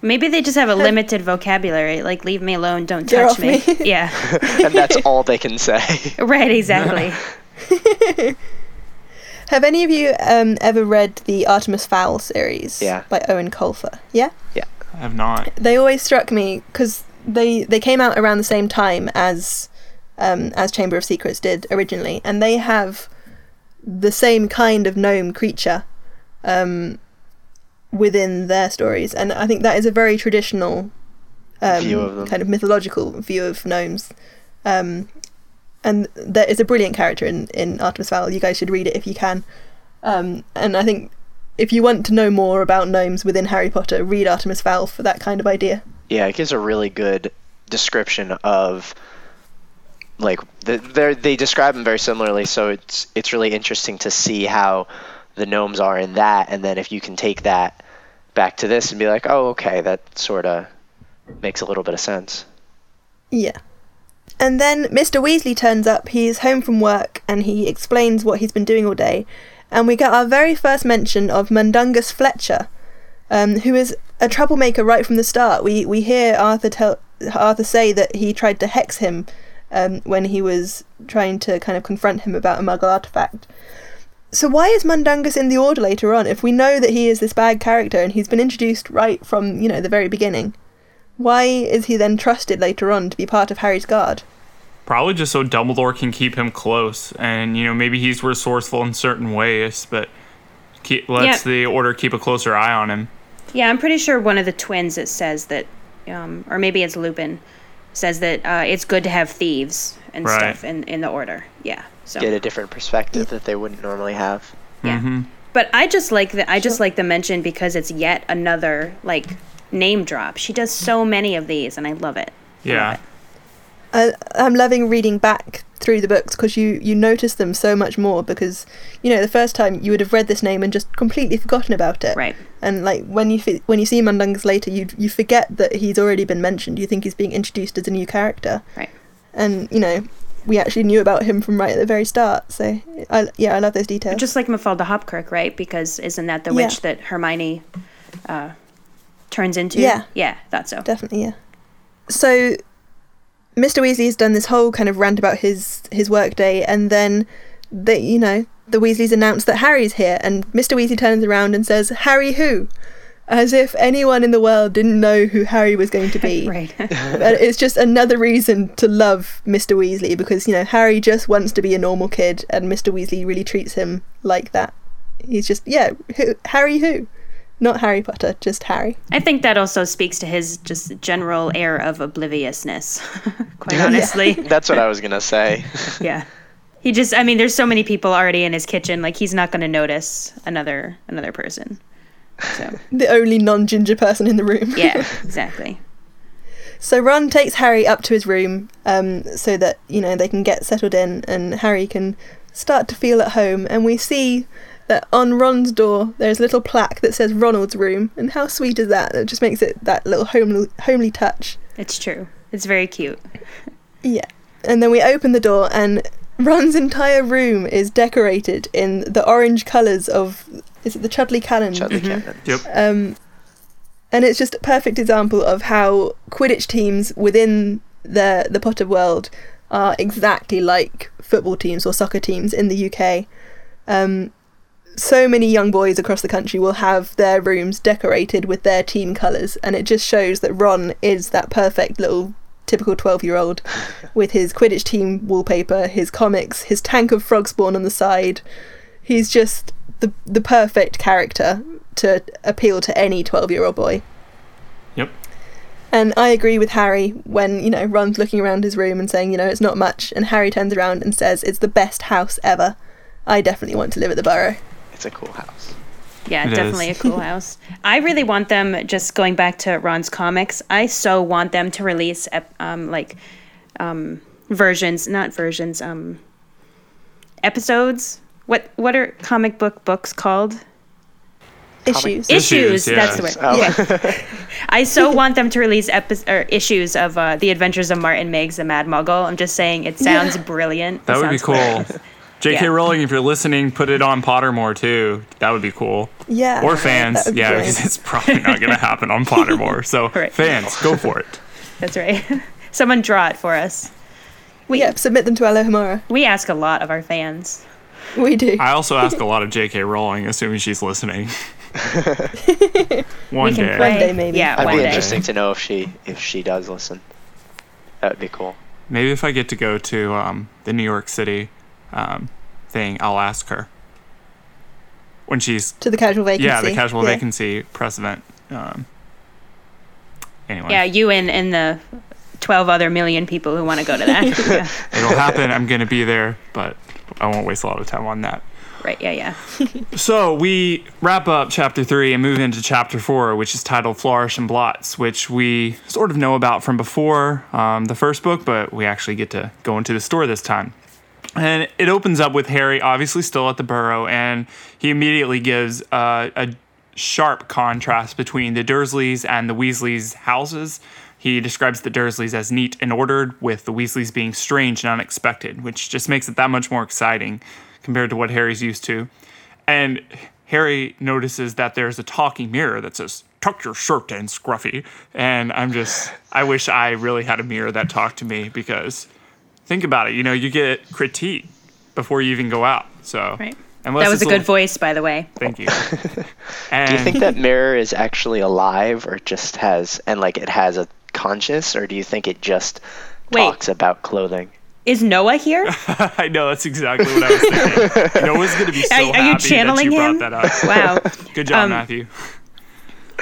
Maybe they just have a limited vocabulary, like leave me alone, don't Get touch off me. me. yeah. And that's all they can say. Right, exactly. Have any of you um, ever read the Artemis Fowl series? Yeah. By Eoin Colfer. Yeah. Yeah. I have not. they always struck me because they they came out around the same time as um, as Chamber of Secrets did originally, and they have the same kind of gnome creature um, within their stories, and I think that is a very traditional um, of kind of mythological view of gnomes. Um, and there is a brilliant character in, in Artemis Fowl. You guys should read it if you can. Um, and I think if you want to know more about gnomes within Harry Potter, read Artemis Fowl for that kind of idea. Yeah, it gives a really good description of like the, they're- they describe them very similarly. So it's it's really interesting to see how the gnomes are in that, and then if you can take that back to this and be like, oh, okay, that sort of makes a little bit of sense. Yeah. And then Mr. Weasley turns up. He's home from work and he explains what he's been doing all day. And we get our very first mention of Mundungus Fletcher, um, who is a troublemaker right from the start. We we hear Arthur tell Arthur say that he tried to hex him um, when he was trying to kind of confront him about a Muggle artifact. So why is Mundungus in the Order later on if we know that he is this bad character and he's been introduced right from you know the very beginning? Why is he then trusted later on to be part of Harry's guard? Probably just so Dumbledore can keep him close, and you know maybe he's resourceful in certain ways, but keep, lets Yeah. the order keep a closer eye on him. Yeah, I'm pretty sure one of the twins it says that, um, or maybe it's Lupin, says that uh, it's good to have thieves and Right. stuff in, in the order. Yeah. So Get a different perspective that they wouldn't normally have. yeah. But I just like the I just like the mention because it's yet another like name drop. She does so many of these, and I love it. I love Yeah. it. I, I'm loving reading back through the books because you you notice them so much more because you know the first time you would have read this name and just completely forgotten about it. Right. And like when you when you see Mundungus later, you you forget that he's already been mentioned. You think he's being introduced as a new character. Right. And you know, we actually knew about him from right at the very start. So I, yeah, I love those details. Just like Mafalda Hopkirk, right? Because isn't that the Yeah. witch that Hermione uh, turns into? Yeah. Yeah, thought so. Definitely, yeah. So, Mr. Weasley has done this whole kind of rant about his his work day, and then they, you know, the Weasleys announce that Harry's here, and Mr. Weasley turns around and says, "Harry who?" As if anyone in the world didn't know who Harry was going to be. right. But it's just another reason to love Mr. Weasley because you know Harry just wants to be a normal kid, and Mr. Weasley really treats him like that. He's just yeah, who, Harry who, not Harry Potter, just Harry. I think that also speaks to his just general air of obliviousness, quite honestly. That's what I was gonna say. yeah. He just I mean there's so many people already in his kitchen like he's not going to notice another another person. So, The only non-ginger person in the room. yeah, exactly. So Ron takes Harry up to his room, um, so that you know they can get settled in, and Harry can start to feel at home. And we see that on Ron's door there's a little plaque that says Ronald's room, and how sweet is that? It just makes it that little homely, homely touch. It's true. It's very cute. Yeah. And then we open the door, and Ron's entire room is decorated in the orange colours of is it the Chudley Cannon? Chudley Mhm. Cannon. Yep. Um, and it's just a perfect example of how Quidditch teams within the the Potter world are exactly like football teams or soccer teams in the UK. Um, so many young boys across the country will have their rooms decorated with their team colours, and it just shows that Ron is that perfect little typical 12 year old with his Quidditch team wallpaper, his comics, his tank of frog spawn on the side. He's just the the perfect character to appeal to any 12 year old boy. Yep. And I agree with Harry when, you know, Ron's looking around his room and saying, you know, it's not much. And Harry turns around and says, it's the best house ever. I definitely want to live at the Burrow. It's a cool house. Yeah, It definitely is. a cool house. I really want them just going back to Ron's comics. I so want them to release um like um versions, not versions, um episodes. What what are comic book books called? Issues. Issues, Issues. That's the yeah. word. Oh. Yeah. I so want them to release epi- or issues of uh, the Adventures of Martin Miggs, the Mad Muggle. I'm just saying, it sounds brilliant. That It would be sounds cool. hilarious. J.K. Yeah. Rowling, if you're listening, put it on Pottermore too. That would be cool. Yeah. Or fans, would yeah, brilliant. because it's probably not going to happen on Pottermore. So Right. fans, go for it. That's right. Someone draw it for us. We Yeah, submit them to Alohomora. we ask a lot of our fans. We do. I also ask a lot of J.K. Rowling, assuming she's listening. One day. One day, maybe. Yeah, That'd one be day. interesting to know if she if she does listen. That would be cool. Maybe if I get to go to um, the New York City um, thing, I'll ask her when she's to the casual vacancy. yeah the casual Yeah. vacancy press event. Um, anyway, Yeah, you and, and the 12 other million people who want to go to that. yeah. it'll happen. I'm gonna be there, but I won't waste a lot of time on that. Right, yeah, yeah. So we wrap up chapter three and move into chapter four, which is titled Flourish and Blotts, which we sort of know about from before um, the first book, but we actually get to go into the store this time. And it opens up with Harry obviously still at the burrow, and he immediately gives uh, a sharp contrast between the Dursleys and the Weasleys' houses. He describes the Dursleys as neat and ordered, with the Weasleys being strange and unexpected, which just makes it that much more exciting compared to what Harry's used to. And Harry notices that there's a talking mirror that says, Tuck your shirt in, Scruffy. And I'm just, I wish I really had a mirror that talked to me because think about it, you know, you get critique before you even go out. So, Right. unless That was it's a good little- voice, by the way. Thank you. And... Do you think that mirror is actually alive or just has and like it has a conscious or do you think it just Wait. talks about clothing? Is Noah here? I know that's exactly what I was thinking. Noah's gonna be so Are- are you happy channeling that you him? brought that up. Wow. Good job, Um, Matthew.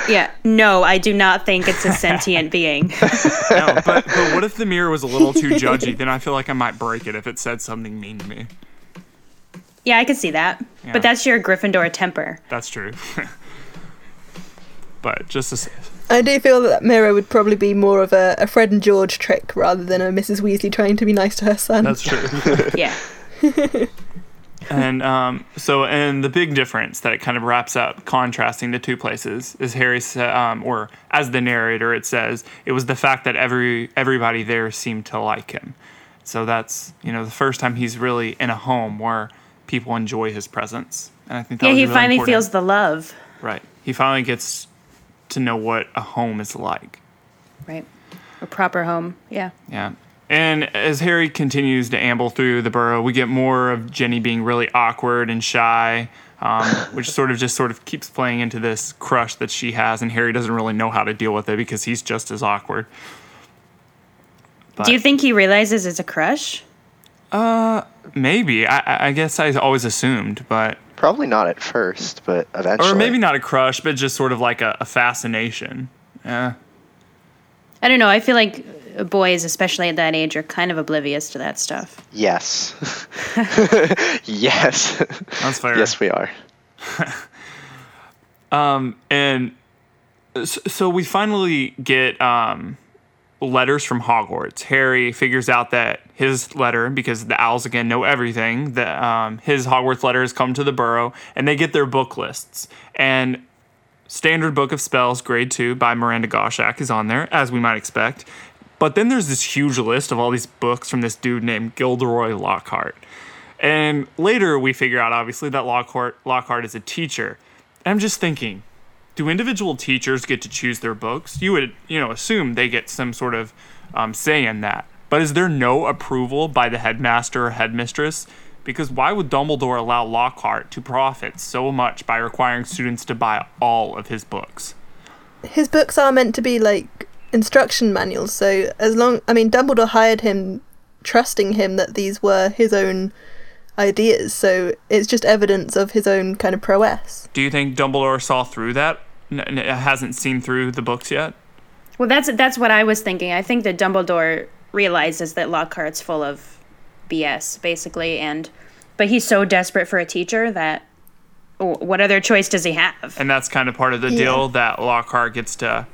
Yeah. No, I do not think it's a sentient being. No, but, but what if the mirror was a little too judgy? Then I feel like I might break it if it said something mean to me. Yeah, I could see that. Yeah. But that's your Gryffindor temper. That's true. but just as I do feel that that mirror would probably be more of a, a Fred and George trick rather than a Mrs. Weasley trying to be nice to her son. that's true. Yeah. And um, so, and the big difference that it kind of wraps up, contrasting the two places, is Harry, um, or as the narrator, it says it was the fact that every everybody there seemed to like him, So that's you know the first time he's really in a home where people enjoy his presence, and I think that Yeah, he really finally important. feels the love. right. He finally gets to know what a home is like. Right. A proper home. Yeah. Yeah. And as Harry continues to amble through the burrow, we get more of Ginny being really awkward and shy, um, which sort of just sort of keeps playing into this crush that she has, and Harry doesn't really know how to deal with it because he's just as awkward. But Do you think he realizes it's a crush? Uh, maybe? I- I, I guess I always assumed, but Probably not at first, but eventually. or maybe not a crush, but just sort of like a, a fascination. Yeah. I don't know. I feel like boys, especially at that age, are kind of oblivious to that stuff. Yes. yes. That's fair. yes, we are. Um, and so we finally get um, letters from Hogwarts. Harry figures out that his letter, because the owls again know everything, that um, his Hogwarts letter has come to the Burrow, and they get their book lists. And Standard Book of Spells, Grade Two by Miranda Goshawk is on there, as we might expect. But then there's this huge list of all these books from this dude named Gilderoy Lockhart. And later we figure out, obviously, that Lockhart, Lockhart is a teacher. I'm just thinking, do individual teachers get to choose their books? You would, you know, assume they get some sort of um, say in that. But is there no approval by the headmaster or headmistress? Because why would Dumbledore allow Lockhart to profit so much by requiring students to buy all of his books? His books are meant to be like instruction manuals, so as long I mean Dumbledore hired him trusting him that these were his own ideas, so it's just evidence of his own kind of prowess. Do you think Dumbledore saw through that? N- n- hasn't seen through the books yet? Well, that's that's what I was thinking. I think that Dumbledore realizes that Lockhart's full of BS, basically, and but he's so desperate for a teacher that what other choice does he have? And that's kind of part of the Yeah. deal that Lockhart gets to,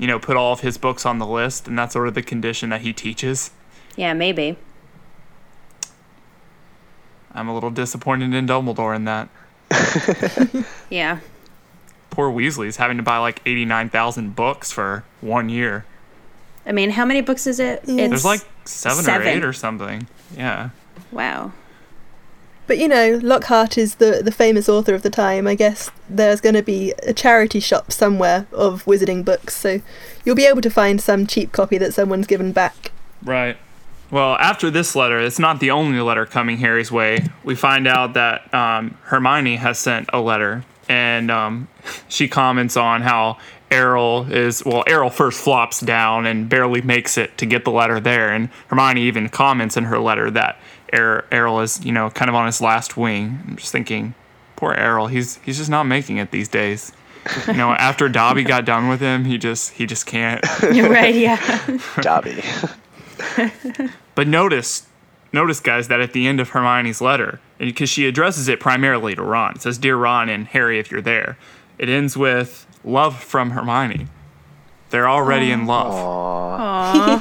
you know, put all of his books on the list, and that's sort of the condition that he teaches. Yeah, maybe. I'm a little disappointed in Dumbledore in that. Yeah. Poor Weasley's having to buy like 89,000 books for one year. I mean, how many books is it? Yeah. There's like seven, or eight or something. Yeah. wow. But you know, Lockhart is the the famous author of the time. I guess there's going to be a charity shop somewhere of wizarding books, so you'll be able to find some cheap copy that someone's given back. Right. Well, after this letter, it's not the only letter coming Harry's way. We find out that um, Hermione has sent a letter, and um, she comments on how Errol is. Well, Errol first flops down and barely makes it to get the letter there, and Hermione even comments in her letter that er- Errol is, you know, kind of on his last wing. I'm just thinking, poor Errol. He's he's just not making it these days. You know, after Dobby got done with him, he just he just can't. You're right. Yeah. Dobby. But notice, notice, guys, that at the end of Hermione's letter, because she addresses it primarily to Ron, it says, "Dear Ron and Harry, if you're there." It ends with love from Hermione. They're already in love. Aw.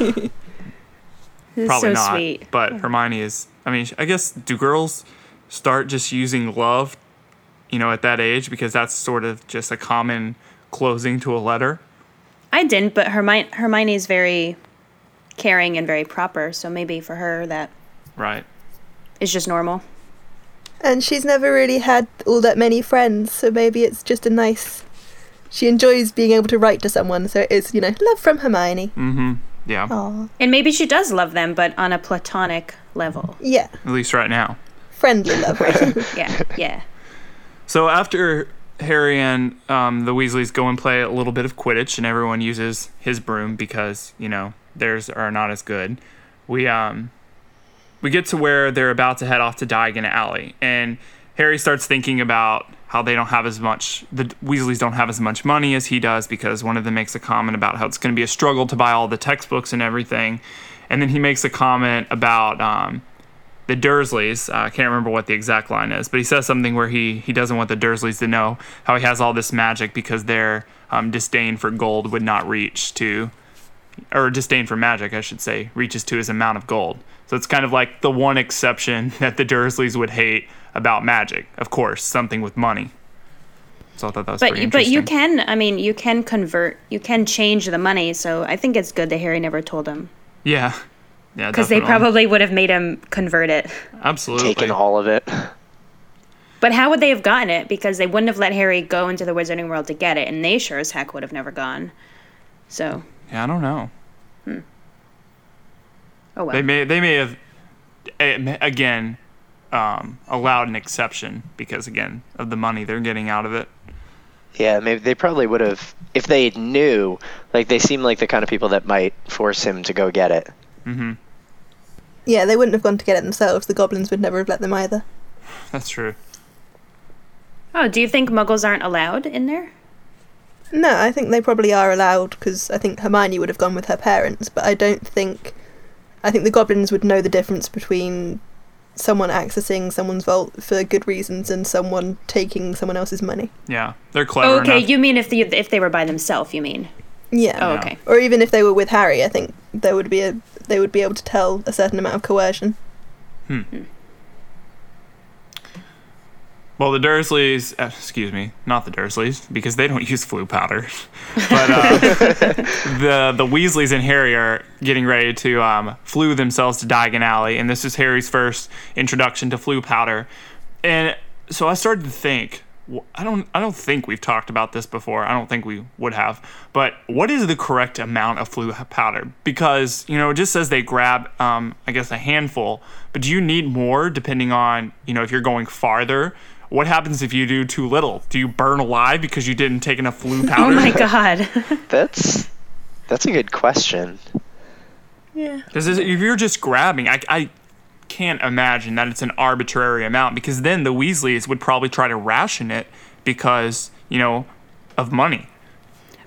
This Probably so not, sweet. but Hermione is. I mean, I guess do girls start just using love, you know, at that age because that's sort of just a common closing to a letter. I didn't, but Hermione Hermione's very caring and very proper, so maybe for her that Right. is just normal. And she's never really had all that many friends, so maybe it's just a nice. She enjoys being able to write to someone, so it's you know love from Hermione. Mm-hmm. Yeah. Aw, And maybe she does love them, but on a platonic level. yeah, At least right now. friendly level. Yeah, yeah. So after Harry and um, the Weasleys go and play a little bit of Quidditch, and everyone uses his broom because you know theirs are not as good. We um we get to where they're about to head off to Diagon Alley, and Harry starts thinking about how they don't have as much. The Weasleys don't have as much money as he does because one of them makes a comment about how it's going to be a struggle to buy all the textbooks and everything, and then he makes a comment about. Um, the Dursleys. Uh, I can't remember what the exact line is, but he says something where he he doesn't want the Dursleys to know how he has all this magic because their um, disdain for gold would not reach to, or disdain for magic, I should say, reaches to his amount of gold. So it's kind of like the one exception that the Dursleys would hate about magic. Of course, something with money. So I thought that was But pretty but you can, I mean, you can convert, you can change the money. So I think it's good that Harry never told him. Yeah, Yeah, Because they probably would have made him convert it. absolutely. Taking all of it. But how would they have gotten it? Because they wouldn't have let Harry go into the Wizarding World to get it, and they sure as heck would have never gone. So, Yeah, I don't know. Hmm. oh well. They may they may have again um, allowed an exception because again of the money they're getting out of it. Yeah, maybe they probably would have if they knew. Like they seem like the kind of people that might force him to go get it. Mhm. Yeah, they wouldn't have gone to get it themselves. The goblins would never have let them either. That's true. Oh, do you think Muggles aren't allowed in there? No, I think they probably are allowed because I think Hermione would have gone with her parents, but I don't think. I think the goblins would know the difference between someone accessing someone's vault for good reasons and someone taking someone else's money. Yeah, they're clever Oh, okay, enough. you mean if the if they were by themselves? You mean? Yeah. Oh, Yeah. okay. Or even if they were with Harry, I think there would be a they would be able to tell a certain amount of coercion. Hmm. Hmm. Well, the Dursleys, uh, excuse me, not the Dursleys, because they don't use Floo powder. but uh, the the Weasleys and Harry are getting ready to um, Floo themselves to Diagon Alley, and this is Harry's first introduction to Floo powder. And so I started to think, I don't, I don't think we've talked about this before. I don't think we would have. But what is the correct amount of Floo powder? Because you know, it just says they grab, um, I guess, a handful. But do you need more depending on, you know, if you're going farther? What happens if you do too little? Do you burn alive because you didn't take enough Floo powder? Oh my god. That's that's a good question. Yeah. Because if you're just grabbing, I, I can't imagine that it's an arbitrary amount because then the Weasleys would probably try to ration it because, you know, of money.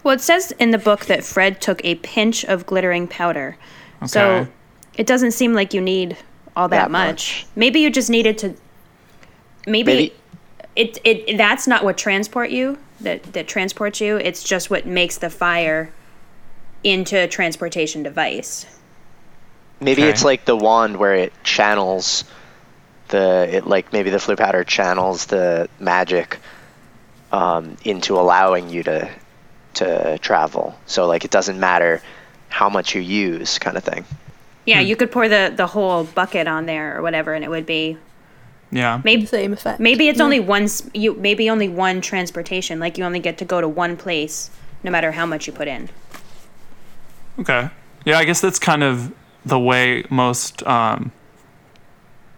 well, it says in the book that Fred took a pinch of glittering powder. So it doesn't seem like you need all that, That much. Maybe you just needed to. Maybe, Maybe- it, it that's not what transport you that that transports you. It's just what makes the fire into a transportation device. Maybe Okay. it's like the wand where it channels the it like maybe the Floo powder channels the magic um, into allowing you to to travel. So like it doesn't matter how much you use, kind of thing. Yeah, Hmm. you could pour the the whole bucket on there or whatever, and it would be Yeah. maybe Same effect. maybe it's Yeah. only one you maybe only one transportation. Like you only get to go to one place, no matter how much you put in. Okay. Yeah, I guess that's kind of the way most um,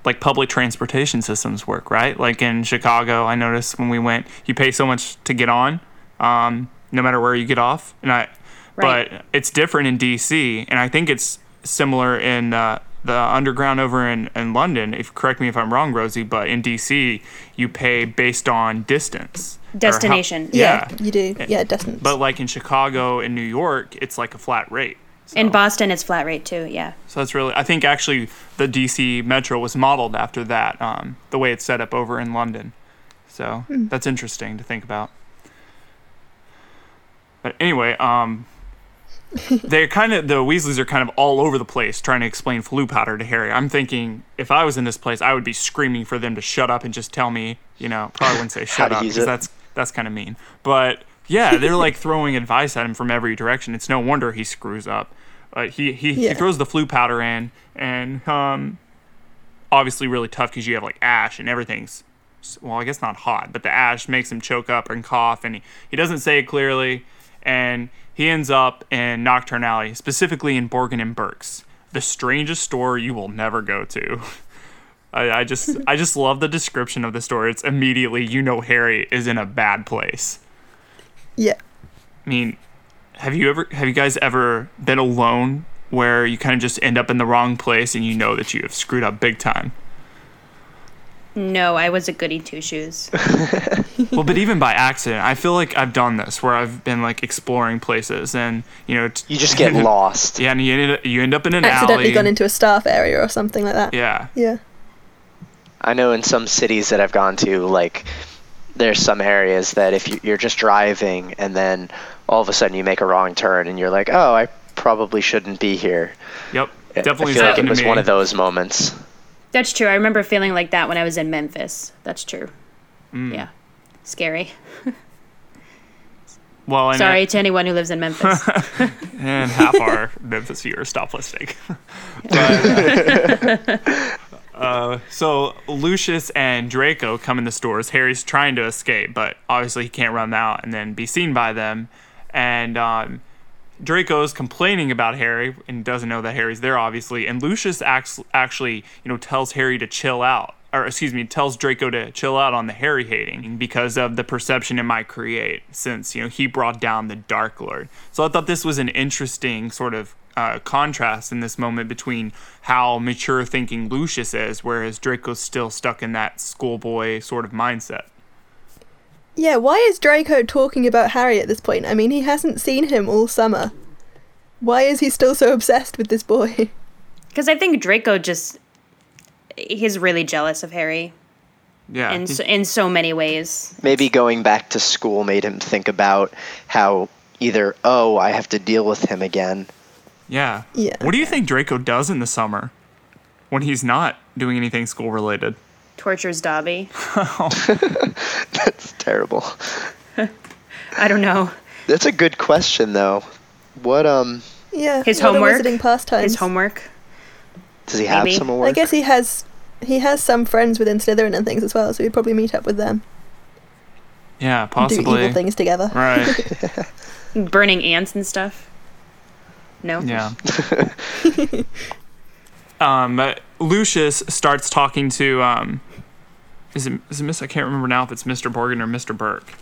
like public transportation systems work, right? Like in Chicago, I noticed when we went, you pay so much to get on, um, no matter where you get off, and I. Right. But it's different in DC, and I think it's similar in uh, the underground over in, in London. If correct me if I'm wrong, Rosie, but in DC, you pay based on distance. or how- Destination. yeah. yeah, you do. Yeah, distance. But like in Chicago and New York, it's like a flat rate. In Boston, it's flat rate too. Yeah. So that's really, I think actually the DC Metro was modeled after that, um, the way it's set up over in London. So that's interesting to think about. But anyway, um, they're kind of, the Weasleys are kind of all over the place trying to explain Floo powder to Harry. I'm thinking if I was in this place, I would be screaming for them to shut up and just tell me, you know, probably wouldn't say shut up because that's, that's kind of mean. But yeah, they're like throwing advice at him from every direction. It's no wonder he screws up. Uh, he he, he throws the Floo powder in, and um, obviously really tough because you have like ash and everything's well, I guess not hot, but the ash makes him choke up and cough, and he, he doesn't say it clearly, and he ends up in Knockturn Alley, specifically in Borgin and Burke's, the strangest store you will never go to. I, I just I just love the description of the store. It's immediately you know Harry is in a bad place. yeah. I mean, have you ever have you guys ever been alone where you kind of just end up in the wrong place and you know that you have screwed up big time? No, I was a goody two shoes. well, but even by accident, I feel like I've done this where I've been like exploring places and you know t- You just get lost. Yeah, and you end, up, you end up in an Accidentally alley. gone into a staff area or something like that. yeah, Yeah. I know in some cities that I've gone to, like there's some areas that if you, you're just driving and then all of a sudden you make a wrong turn and you're like, oh, I probably shouldn't be here. yep, definitely I feel like it was me. one of those moments. That's true. I remember feeling like that when I was in Memphis. That's true. Mm. Yeah. Scary. well, Sorry to anyone who lives in Memphis. and half our Memphis viewers stop listening. But, uh, so Lucius and Draco come in the stores. Harry's trying to escape, but obviously he can't run out and then be seen by them. And um, Draco's complaining about Harry and doesn't know that Harry's there, obviously. And Lucius acts, actually, you know, tells Harry to chill out, or excuse me, tells Draco to chill out on the Harry hating because of the perception it might create, since you know he brought down the Dark Lord. So I thought this was an interesting sort of uh, contrast in this moment between how mature thinking Lucius is, whereas Draco's still stuck in that schoolboy sort of mindset. Yeah, why is Draco talking about Harry at this point? I mean, he hasn't seen him all summer. Why is he still so obsessed with this boy? Because I think Draco just he's really jealous of Harry Yeah, in so, in so many ways. Maybe going back to school made him think about how either, oh, I have to deal with him again. yeah. Yeah. What do you think Draco does in the summer when he's not doing anything school related? Tortures Dobby. That's terrible. I don't know. That's a good question, though. What um Yeah. His what are homework. Wizarding pastimes. His homework. does he have Maybe. some work? I guess he has. He has some friends within Slytherin and things as well, so he'd probably meet up with them, Yeah, and do evil things together. Right. Burning ants and stuff. No. Yeah. Um, Lucius starts talking to um, is it is it Miss? I can't remember now if it's Mr. Borgin or Mr. Burke.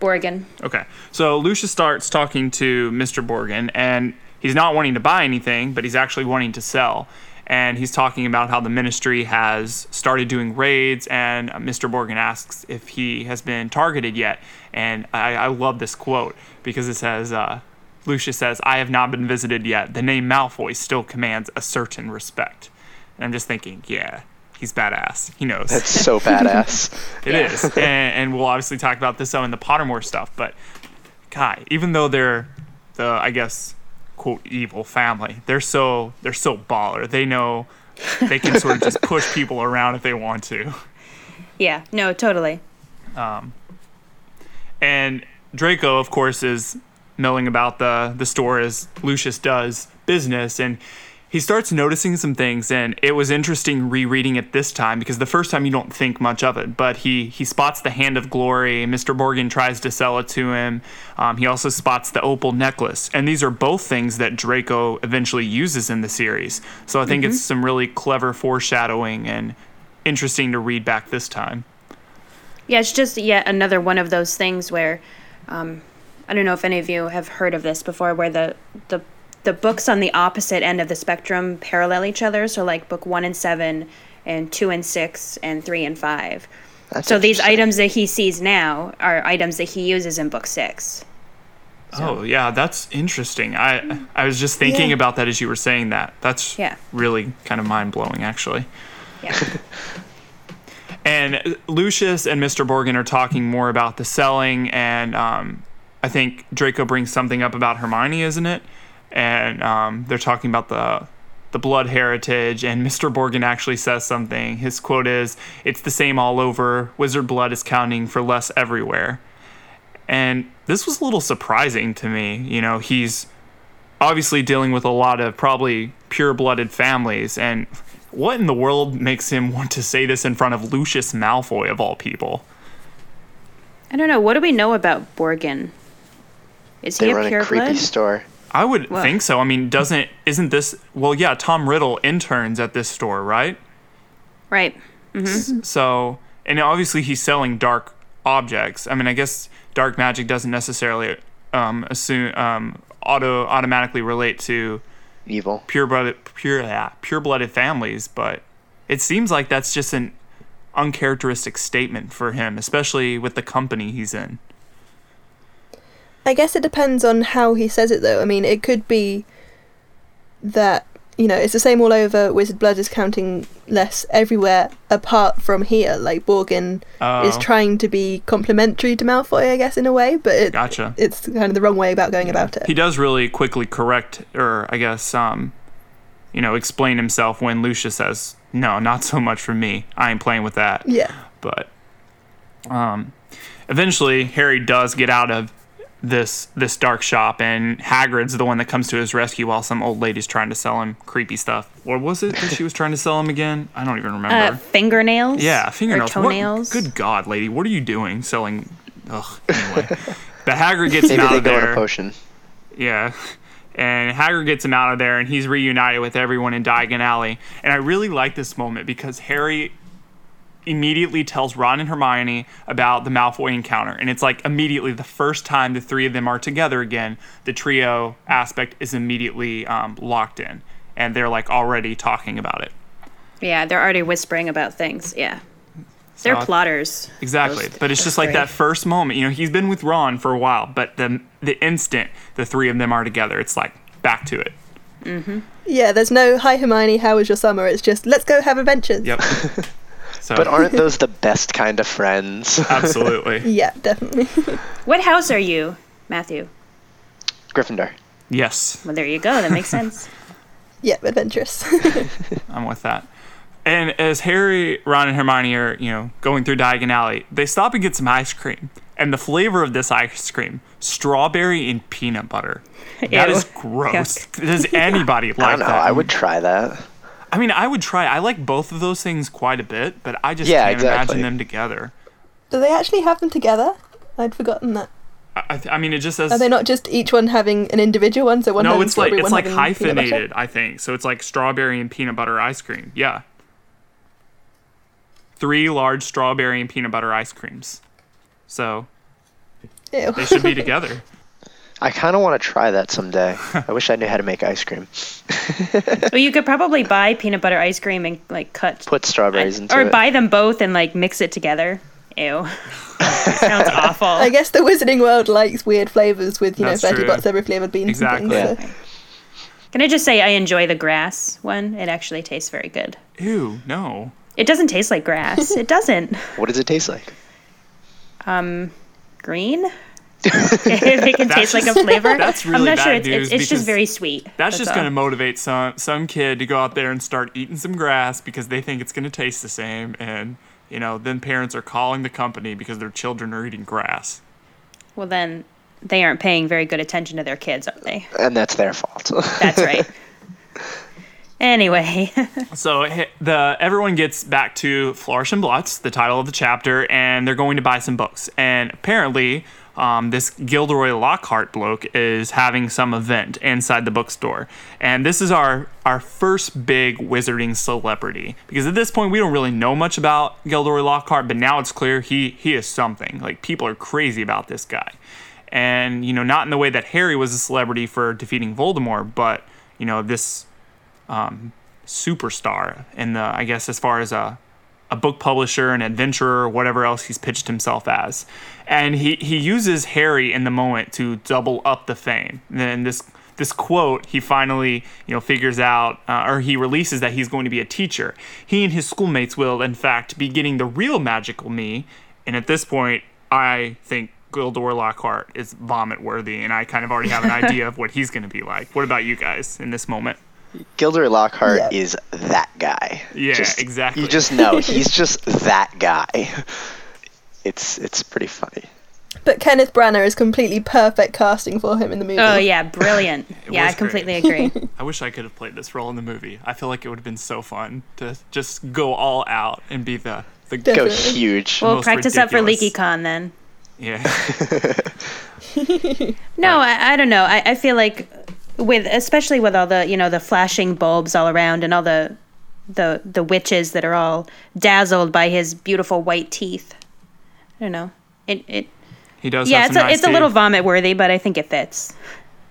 Borgin. Okay, so Lucius starts talking to Mr. Borgin, and he's not wanting to buy anything, but he's actually wanting to sell. And he's talking about how the ministry has started doing raids, and Mr. Borgin asks if he has been targeted yet. And I, I love this quote because it says, uh, Lucius says, I have not been visited yet. The name Malfoy still commands a certain respect. And I'm just thinking, yeah, he's badass. He knows. That's so badass. It Yeah. is, and, and we'll obviously talk about this some in the Pottermore stuff. But, God, even though they're the, I guess, quote evil family, they're so they're so baller. They know they can sort of just push people around if they want to. Yeah. No. Totally. Um. And Draco, of course, is milling about the the store as Lucius does business, and he starts noticing some things. And it was interesting rereading it this time because the first time you don't think much of it, but he he spots the hand of glory. Mr. Borgin tries to sell it to him. Um, he also spots the opal necklace, and these are both things that Draco eventually uses in the series. So I think it's some really clever foreshadowing and interesting to read back this time. Yeah, it's just yet another one of those things where, um, I don't know if any of you have heard of this before, where the the the books on the opposite end of the spectrum parallel each other. So like book one and seven, and two and six, and three and five. That's so these items that he sees now are items that he uses in book six. Oh yeah, that's interesting. I I was just thinking Yeah. about that as you were saying that. That's Yeah. really kind of mind blowing, actually. Yeah. And Lucius and Mr. Borgin are talking more about the selling, and um, I think Draco brings something up about Hermione, isn't it? And um, they're talking about the the blood heritage, and Mr. Borgin actually says something. His quote is, "It's the same all over. Wizard blood is counting for less everywhere." And this was a little surprising to me. You know, he's obviously dealing with a lot of probably pure blooded families. And what in the world makes him want to say this in front of Lucius Malfoy, of all people? I don't know. What do we know about Borgin? Is he They a run a creepy pureblood? store. I would Well- think so. I mean, doesn't isn't this well? Yeah, Tom Riddle interns at this store, right? Right. So, and obviously he's selling dark objects. I mean, I guess dark magic doesn't necessarily um, assume um, auto automatically relate to Evil. pure blooded pure yeah, pure blooded families, but it seems like that's just an uncharacteristic statement for him, especially with the company he's in. I guess it depends on how he says it, though. I mean, it could be that you know it's the same all over. Wizard blood is counting less everywhere apart from here. Like Borgin is Oh. trying to be complimentary to Malfoy, I guess, in a way, but it, Gotcha. it's kind of the wrong way about going about it. He does really quickly correct, or I guess, um, you know, explain himself when Lucius says, "No, not so much for me. I ain't playing with that." yeah, But um, eventually, Harry does get out of this this dark shop, and Hagrid's the one that comes to his rescue while some old lady's trying to sell him creepy stuff. What was it that she was trying to sell him again? I don't even remember. Uh, fingernails. yeah, fingernails. Or What- toenails. good God, lady, what are you doing selling? Ugh. Anyway, but Hagrid gets him out they of go there. on a potion. Yeah. And Hagrid gets him out of there, and he's reunited with everyone in Diagon Alley. And I really like this moment because Harry immediately tells Ron and Hermione about the Malfoy encounter. And it's like immediately the first time the three of them are together again, the trio aspect is immediately um, locked in. And they're like already talking about it. Yeah, they're already whispering about things. Yeah. They're So- plotters. Exactly. Those- but it's just like three. that first moment. You know, he's been with Ron for a while, but the, the instant the three of them are together, it's like back to it. Yeah, there's no hi Hermione, how was your summer? It's just let's go have adventures. Yep. So, But aren't those the best kind of friends? absolutely. Yeah, definitely. What house are you, Matthew? Gryffindor. Yes. Well, there you go. That makes sense. yeah, adventurous. I'm with that. And as Harry, Ron, and Hermione are, you know, going through Diagon Alley, they stop and get some ice cream. And the flavor of this ice cream, strawberry and peanut butter. That Ew. is gross. Yuck. Does anybody like I don't know. that? I would try that. I mean, I would try. I like both of those things quite a bit, but I just Yeah, can't exactly. imagine them together. Do they actually have them together? I'd forgotten that. I, I, th- I mean, it just says Are they not just each one having an individual one? So one no. having It's like it's one like having peanut butter? hyphenated. I think so. It's like strawberry and peanut butter ice cream. Yeah. Three large strawberry and peanut butter ice creams. So Ew. they should be together. I kind of want to try that someday. I wish I knew how to make ice cream. well, you could probably buy peanut butter ice cream and like cut Put strawberries into or it. buy them both and like mix it together. Ew. Sounds awful. I guess the Wizarding World likes weird flavors with you That's know Bertie true. Bott's every flavored beans Exactly. and things. so- Can I just say I enjoy the grass one? It actually tastes very good. Ew, no. It doesn't taste like grass. It doesn't. What does it taste like? Um, Green? if it can taste like a just- flavor. that's I'm really not sure. bad It's, it's, news it's just very sweet. That's, just going to motivate some some kid to go out there and start eating some grass because they think it's going to taste the same, and you know, then parents are calling the company because their children are eating grass. Well, then they aren't paying very good attention to their kids, are they? And that's their fault. That's right. anyway, So the everyone gets back to Flourish and Blotts, the title of the chapter, and they're going to buy some books. And apparently, um, this Gilderoy Lockhart bloke is having some event inside the bookstore. And this is our our first big wizarding celebrity because at this point we don't really know much about Gilderoy Lockhart, but now it's clear he he is something. Like people are crazy about this guy. And you know, not in the way that Harry was a celebrity for defeating Voldemort, but you know, this um, superstar in the I guess as far as a a book publisher, an adventurer, whatever else he's pitched himself as. And he, he uses Harry in the moment to double up the fame. And then this this quote he finally you know figures out uh, or he releases that he's going to be a teacher. He and his schoolmates will in fact be getting the real magical me. And at this point, I think Gilderoy Lockhart is vomit worthy, and I kind of already have an idea of what he's going to be like. What about you guys in this moment? Gilderoy Lockhart Yeah. is that guy. Yeah, Just- exactly. You just know he's just that guy. It's it's pretty funny. But Kenneth Branagh is completely perfect casting for him in the movie. oh yeah, brilliant. yeah, I was completely agree. I wish I could have played this role in the movie. I feel like it would have been so fun to just go all out and be the the Go huge. Well, Most practice up for ridiculous. LeakyCon then. yeah. No, I, I don't know. I, I feel like with especially with all the you know the flashing bulbs all around and all the the the witches that are all dazzled by his beautiful white teeth. I don't know. It it He does. yeah, have it's some a, nice it's a little vomit worthy, but I think it fits.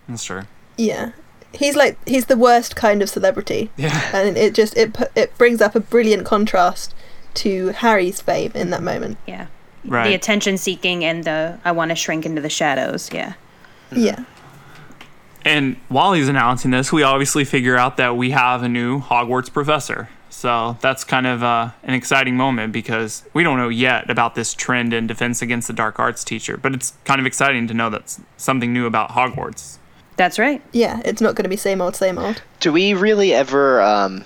That's true. Yeah. He's like he's the worst kind of celebrity. Yeah. And it just it it brings up a brilliant contrast to Harry's fame in that moment. Yeah. Right. The attention seeking and the I want to shrink into the shadows. Yeah. Yeah. And while he's announcing this, we obviously figure out that we have a new Hogwarts professor. So that's kind of uh, an exciting moment because we don't know yet about this trend in defense against the dark arts teacher, but it's kind of exciting to know that's something new about Hogwarts. That's right. Yeah, it's not going to be same old same old. Do we really ever, um,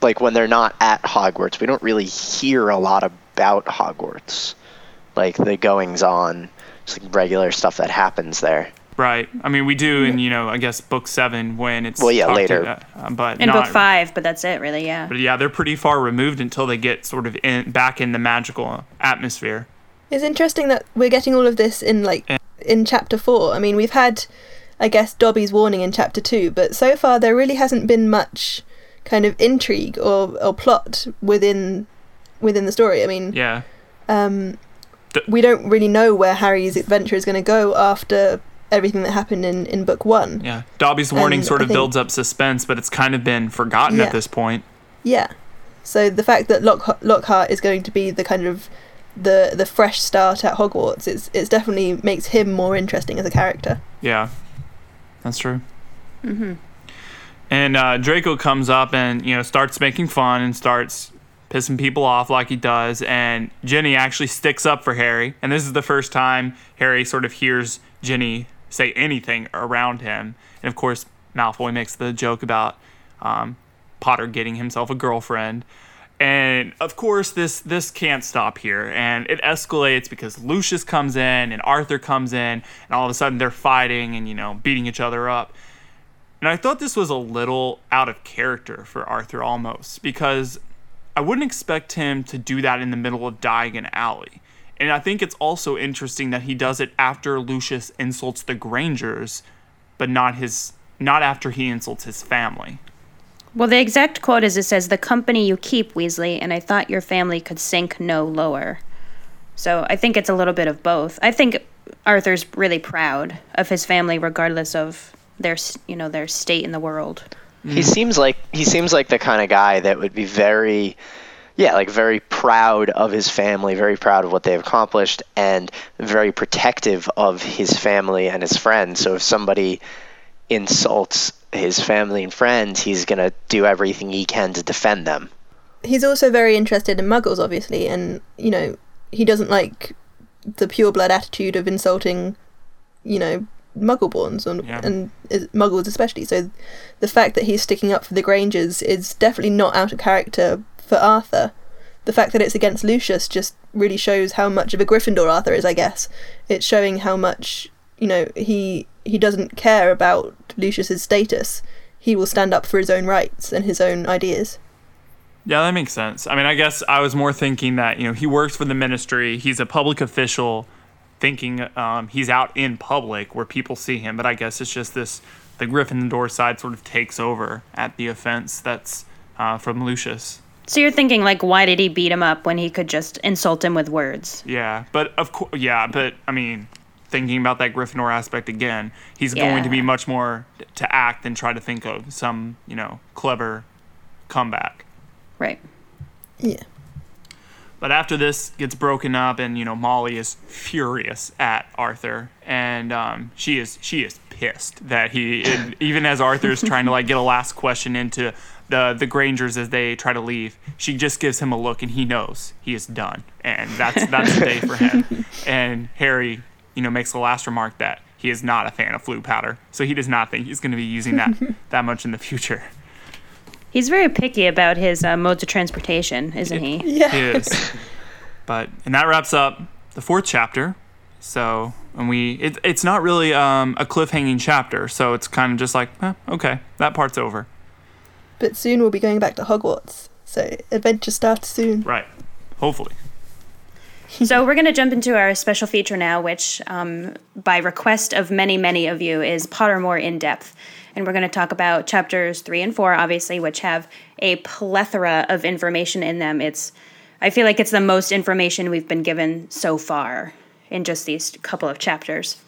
like when they're not at Hogwarts, we don't really hear a lot about Hogwarts, like the goings on. It's like regular stuff that happens there. Right. I mean, we do in you know, I guess book seven when it's Well, yeah, later. about, uh, but In not, book five, but that's it, really. Yeah. But yeah, they're pretty far removed until they get sort of in, back in the magical atmosphere. It's interesting that we're getting all of this in like Yeah. in chapter four. I mean, we've had, I guess, Dobby's warning in chapter two, but so far there really hasn't been much kind of intrigue or, or plot within within the story. I mean, Yeah. um, D- we don't really know where Harry's adventure is going to go after everything that happened in, in book one. Yeah. Dobby's warning And sort of think- builds up suspense, but it's kind of been forgotten Yeah. at this point. Yeah. So the fact that Lock- Lockhart is going to be the kind of the the fresh start at Hogwarts, it's it's definitely makes him more interesting as a character. Yeah. That's true. And uh, Draco comes up and you know starts making fun and starts pissing people off like he does. And Ginny actually sticks up for Harry. And this is the first time Harry sort of hears Ginny say anything around him. And of course, Malfoy makes the joke about um, Potter getting himself a girlfriend. And of course, this this can't stop here, and it escalates because Lucius comes in and Arthur comes in, and all of a sudden they're fighting and you know beating each other up. And I thought this was a little out of character for Arthur almost because I wouldn't expect him to do that in the middle of Diagon Alley. And I think it's also interesting that he does it after Lucius insults the Grangers, but not his not after he insults his family. Well, the exact quote is it says, The company you keep, Weasley, and I thought your family could sink no lower. So I think it's a little bit of both. I think Arthur's really proud of his family, regardless of their, you know, their state in the world. He mm. seems like he seems like the kind of guy that would be very yeah, like very proud of his family, very proud of what they've accomplished and very protective of his family and his friends. So if somebody insults his family and friends, he's going to do everything he can to defend them. He's also very interested in Muggles, obviously, and you know he doesn't like the pure blood attitude of insulting, you know, Muggleborns and Yeah. and Muggles especially. So the fact that he's sticking up for the Grangers is definitely not out of character for Arthur. The fact that it's against Lucius just really shows how much of a Gryffindor Arthur is, I guess. It's showing how much you know he he doesn't care about Lucius's status. He will stand up for his own rights and his own ideas. Yeah, that makes sense. I mean, I guess I was more thinking that, you know, he works for the ministry, he's a public official, thinking um, he's out in public where people see him, but I guess it's just this the Gryffindor side sort of takes over at the offense that's uh, from Lucius. So you're thinking, like, why did he beat him up when he could just insult him with words? Yeah, but of course, yeah, but I mean, thinking about that Gryffindor aspect again, he's going to be much more to act than try to think of some, you know, clever comeback. Right. Yeah. But after this gets broken up, and you know Molly is furious at Arthur, and um, she is she is pissed that he even as Arthur's trying to like get a last question into the the Grangers as they try to leave, she just gives him a look, and he knows he is done, and that's that's the day for him. And Harry, you know, makes the last remark that he is not a fan of Floo powder, so he does not think he's going to be using that that much in the future. He's very picky about his uh, modes of transportation, isn't he? Yeah. He is. But and that wraps up the fourth chapter. So and we it, it's not really um, a cliffhanging chapter, so it's kind of just like eh, okay, that part's over. But soon we'll be going back to Hogwarts. So adventure starts soon. Right. Hopefully. so we're going to jump into our special feature now, which, um, by request of many, many of you, is Pottermore in depth. And we're going to talk about chapters three and four, obviously, which have a plethora of information in them. It's, I feel like it's the most information we've been given so far in just these couple of chapters.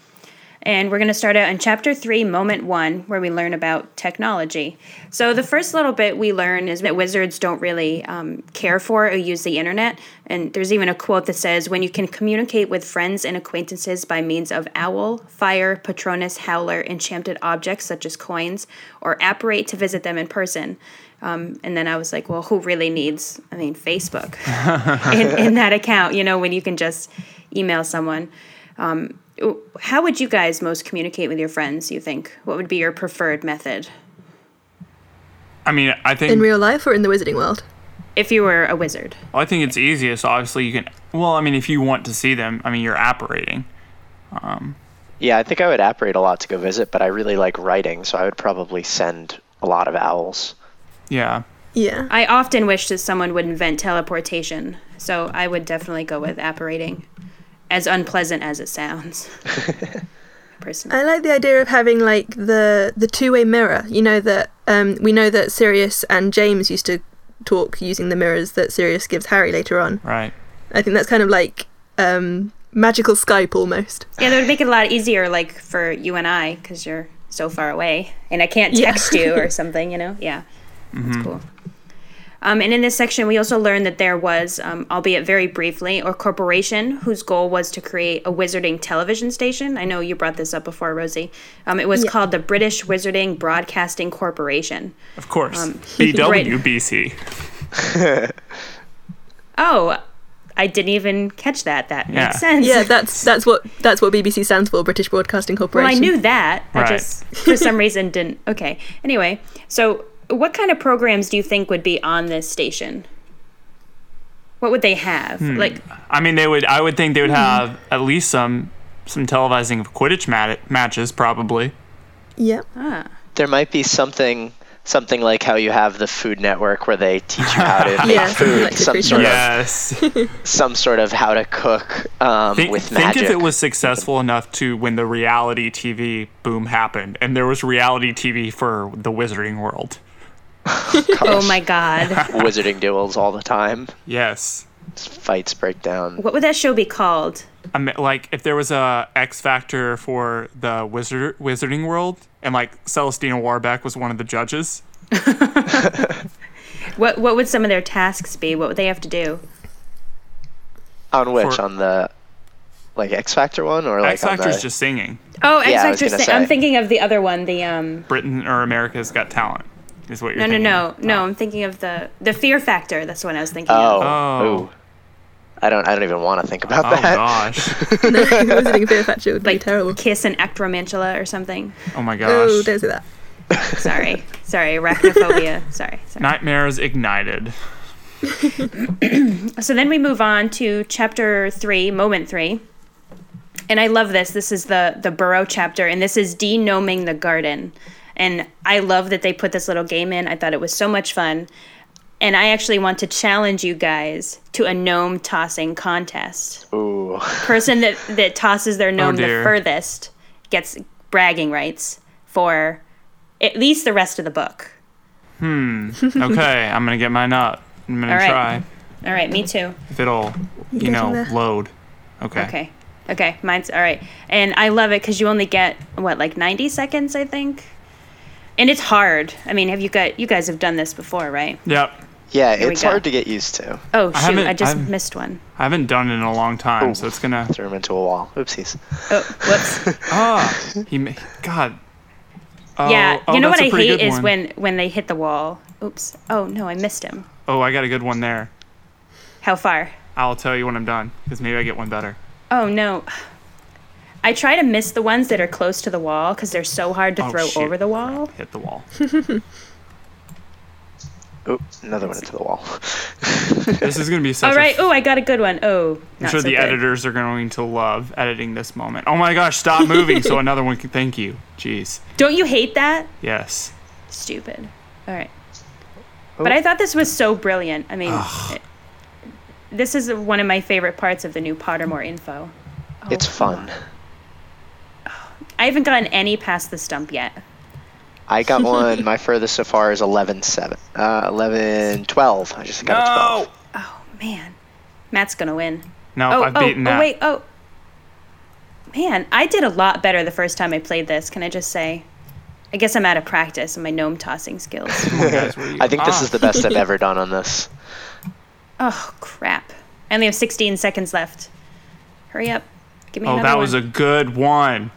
And we're going to start out in chapter three, moment one, where we learn about technology. So, the first little bit we learn is that wizards don't really um, care for or use the internet. And there's even a quote that says, When you can communicate with friends and acquaintances by means of owl, fire, patronus, howler, enchanted objects such as coins, or apparate to visit them in person. Um, and then I was like, well, who really needs, I mean, Facebook in, in that account, you know, when you can just email someone. Um, how would you guys most communicate with your friends, you think? What would be your preferred method? I mean, I think In real life or in the wizarding world? If you were a wizard. I think it's easiest. Obviously, you can. Well, I mean, if you want to see them, I mean, you're apparating. Um, yeah, I think I would apparate a lot to go visit, but I really like writing, so I would probably send a lot of owls. Yeah. Yeah. I often wish that someone would invent teleportation, so I would definitely go with apparating, as unpleasant as it sounds. Personally. I like the idea of having like the the two way mirror. You know that um, we know that Sirius and James used to talk using the mirrors that Sirius gives Harry later on. Right. I think that's kind of like um, magical Skype almost. Yeah, that would make it a lot easier, like for you and I, because you're so far away, and I can't Yeah. text you or something. You know, yeah, that's cool. Um, and in this section, we also learned that there was, um, albeit very briefly, a corporation whose goal was to create a wizarding television station. I know you brought this up before, Rosie. Um, it was Yeah. called the British Wizarding Broadcasting Corporation. Of course. Um, BWBC. Oh, I didn't even catch that. That Yeah. makes sense. Yeah, that's that's what that's what BBC stands for, British Broadcasting Well, Corporation. I knew that. I Right. just, for some reason, didn't. Okay. Anyway, so what kind of programs do you think would be on this station? What would they have? Hmm. Like, I mean, they would. I would think they Hmm. would have at least some some televising of Quidditch mat- matches, probably. Yeah. ah, There might be something something like how you have the Food Network where they teach you how to make Yeah, food, like some sort Yes. of some sort of how to cook um, think, with think if it was successful enough to when the reality TV boom happened, and there was reality TV for the Wizarding world. oh my God. wizarding duels all the time. Yes. fights break down. what would that show be called? I mean, like if there was a X Factor for the wizard Wizarding world, and like Celestina Warbeck was one of the judges. What What would some of their tasks be? What would they have to do? On which For- on the like X Factor one or like X on Factor's the, just singing. Oh, X Yeah, I was Factor. gonna Sa- I'm thinking of the other one. The um. Britain or America's Got Talent is what you're No, no, thinking. no, no. Oh. I'm thinking of the the Fear Factor. That's what I was thinking oh, of. Oh. ooh. I don't I don't even want to think about that. Oh that. gosh. no, Wizarding Fear Factor would be terrible. Kiss and Acromantula or something. Oh my Oh, gosh. don't say that. Sorry, sorry, arachnophobia. Sorry, sorry. Nightmares ignited. So then we move on to chapter three, moment three. And I love this. This is the the burrow chapter, and this is denoming the garden. And I love that they put this little game in. I thought it was so much fun. And I actually want to challenge you guys to a gnome tossing contest. Ooh. Person that, that tosses their gnome the furthest gets bragging rights for at least the rest of the book. Hmm. Okay, I'm gonna get mine up. I'm gonna All right. try All right, me too. if it'll, you getting know, there? load. Okay. Okay. Okay, mine's all right. And I love it because you only get what, like ninety seconds, I think. And it's hard. I mean, have you got you guys have done this before, right? Yep. Yeah, Here it's hard to get used to. Oh shoot, haven't- I just I've- missed one. I haven't done it in a long time, so it's gonna. throw him into a wall. Oopsies. Oh, whoops. Ah, he. ma- God. Oh, yeah, oh, you know what that's a I pretty hate is one. when when they hit the wall. Oops. Oh no, I missed him. Oh, I got a good one there. How far? I'll tell you when I'm done, because maybe I get one better. Oh no. I try to miss the ones that are close to the wall because they're so hard to Oh, throw shoot. over the wall. Hit the wall. Oop, another one into the wall. This is gonna be such. All right. A, Oh, I got a good one. Oh, I'm not sure so the good. editors are going to love editing this moment. Oh my gosh! Stop moving, so another one can thank you. Jeez. Don't you hate that? Yes. Stupid. All right. Oh. But I thought this was so brilliant. I mean, it- this is one of my favorite parts of the new Pottermore info. it's Oh, come fun. On. I haven't gotten any past the stump yet. I got one. My furthest so far is 11 7. Uh, 11 12. I just got a 12. Oh man, Matt's gonna win. No, oh, I've oh, beaten oh, that. wait, oh. Man, I did a lot better the first time I played this. Can I just say? I guess I'm out of practice in my gnome tossing skills. Guys, where are you? I think this is the best I've ever done on this. oh crap! I only have 16 seconds left. Hurry up! Give me Oh, another Oh, that was a good one.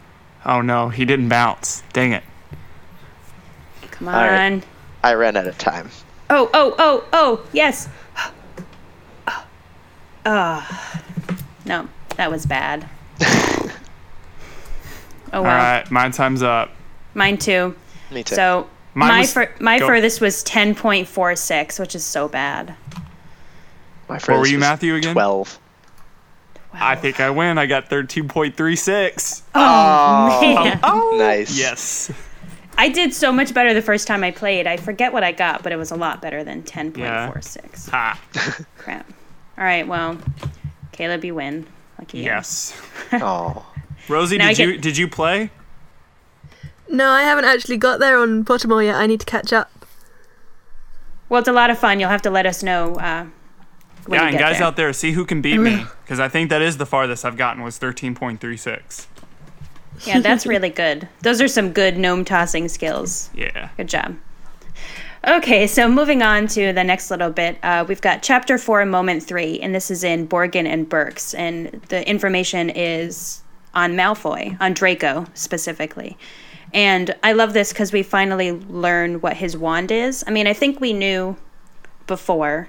Oh no, he didn't bounce. Dang it. Come All right. on. I ran out of time. Oh, oh, oh, oh, yes. Oh. No, that was bad. oh, well. All right, my time's up. Mine too. Me too. So, Mine my, was- fur- my go. furthest was 10.46, which is so bad. My furthest. were you, was Matthew, again? 12. I think I win. I got 13.36. Oh Man. Oh, Nice. Yes. I did so much better the first time I played. I forget what I got, but it was a lot better than 10.46. Ha. Crap. All right, well, Caleb, you win. Lucky you. Yes. Oh. Rosie, Now I did you did you play? No, I haven't actually got there on Pottermore yet. I need to catch up. Well, it's a lot of fun. You'll have to let us know uh, when yeah, you and get guys there. out there, see who can beat me because I think that is the farthest I've gotten was 13.36. Yeah, that's really good. Those are some good gnome tossing skills. Yeah. Good job. Okay, so moving on to the next little bit, uh, we've got chapter four, moment three, and this is in Borgin and Burkes, and the information is on Malfoy, on Draco specifically. And I love this because we finally learn what his wand is. I mean, I think we knew before.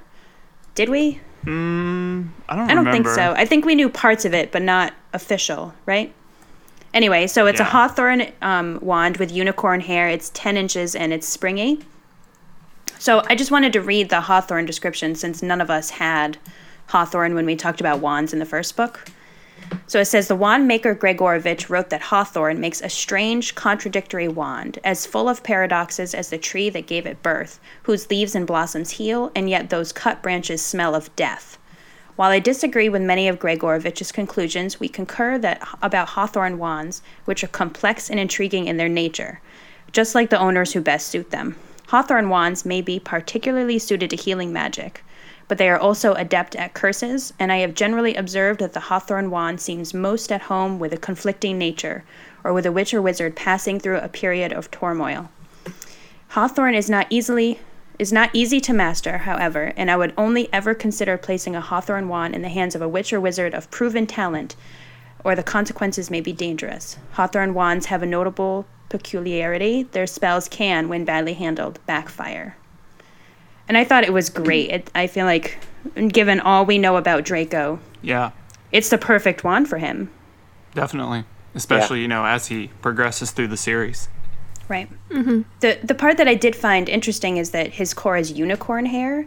Did we? I don't I don't remember. think so. I think we knew parts of it, but not official, right? Anyway, so it's a Yeah. hawthorn um, wand with unicorn hair. It's 10 inches and it's springy. So I just wanted to read the hawthorn description since none of us had hawthorn when we talked about wands in the first book. So it says the wand maker Gregorovitch wrote that Hawthorn makes a strange, contradictory wand, as full of paradoxes as the tree that gave it birth, whose leaves and blossoms heal, and yet those cut branches smell of death. While I disagree with many of Gregorovitch's conclusions, we concur that about Hawthorn wands, which are complex and intriguing in their nature, just like the owners who best suit them. Hawthorn wands may be particularly suited to healing magic, but they are also adept at curses, and I have generally observed that the Hawthorn wand seems most at home with a conflicting nature, or with a witch or wizard passing through a period of turmoil. Hawthorn is not easily is not easy to master, however, and I would only ever consider placing a Hawthorn wand in the hands of a witch or wizard of proven talent, or the consequences may be dangerous. Hawthorn wands have a notable peculiarity. Their spells can, when badly handled, backfire. And I thought it was great. It, I feel like, given all we know about Draco, Yeah, it's the perfect wand for him. definitely. Especially, you know, as he progresses through the series. Right. Mm-hmm. The the part that I did find interesting is that his core is unicorn hair,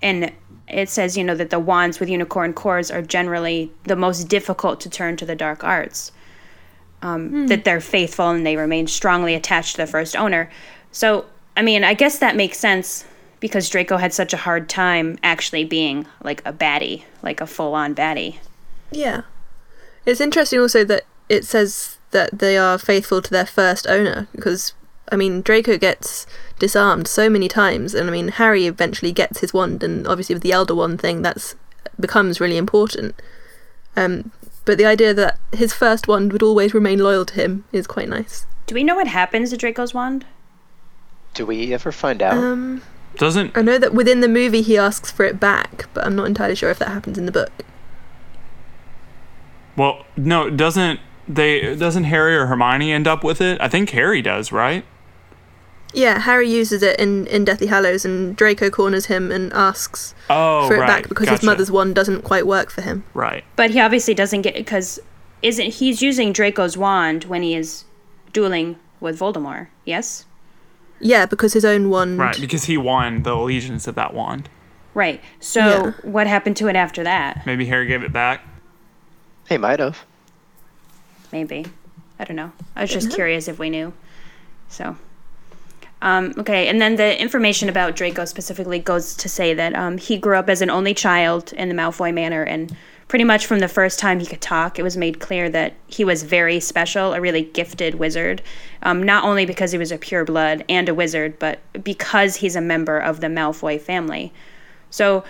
and it says you know that the wands with unicorn cores are generally the most difficult to turn to the dark arts. Um, That they're faithful and they remain strongly attached to the first owner. So I mean, I guess that makes sense because Draco had such a hard time actually being like a baddie, like a full on baddie. Yeah. It's interesting also that it says that they are faithful to their first owner because I mean Draco gets disarmed so many times and I mean Harry eventually gets his wand and obviously with the elder wand thing that's becomes really important. Um but the idea that his first wand would always remain loyal to him is quite nice. Do we know what happens to Draco's wand? Do we ever find out? Um Doesn't I know that within the movie he asks for it back, but I'm not entirely sure if that happens in the book. well, no, doesn't they doesn't Harry or Hermione end up with it? I think Harry does, right? Yeah, Harry uses it in, in Deathly Hallows and Draco corners him and asks Oh, for it right. back because his mother's wand doesn't quite work for him. Right. But he obviously doesn't get it because isn't he's using Draco's wand when he is dueling with Voldemort? Yes, Yeah, because his own wand. Right, because he won the allegiance of that wand. right. So Yeah. what happened to it after that? Maybe Harry gave it back. He might have. Maybe I don't know. I was just curious if we knew. So. Um, okay, and then the information about Draco specifically goes to say that um, he grew up as an only child in the Malfoy Manor, and pretty much from the first time he could talk, it was made clear that he was very special, a really gifted wizard. Um, not only because he was a pure blood and a wizard, but because he's a member of the Malfoy family. So,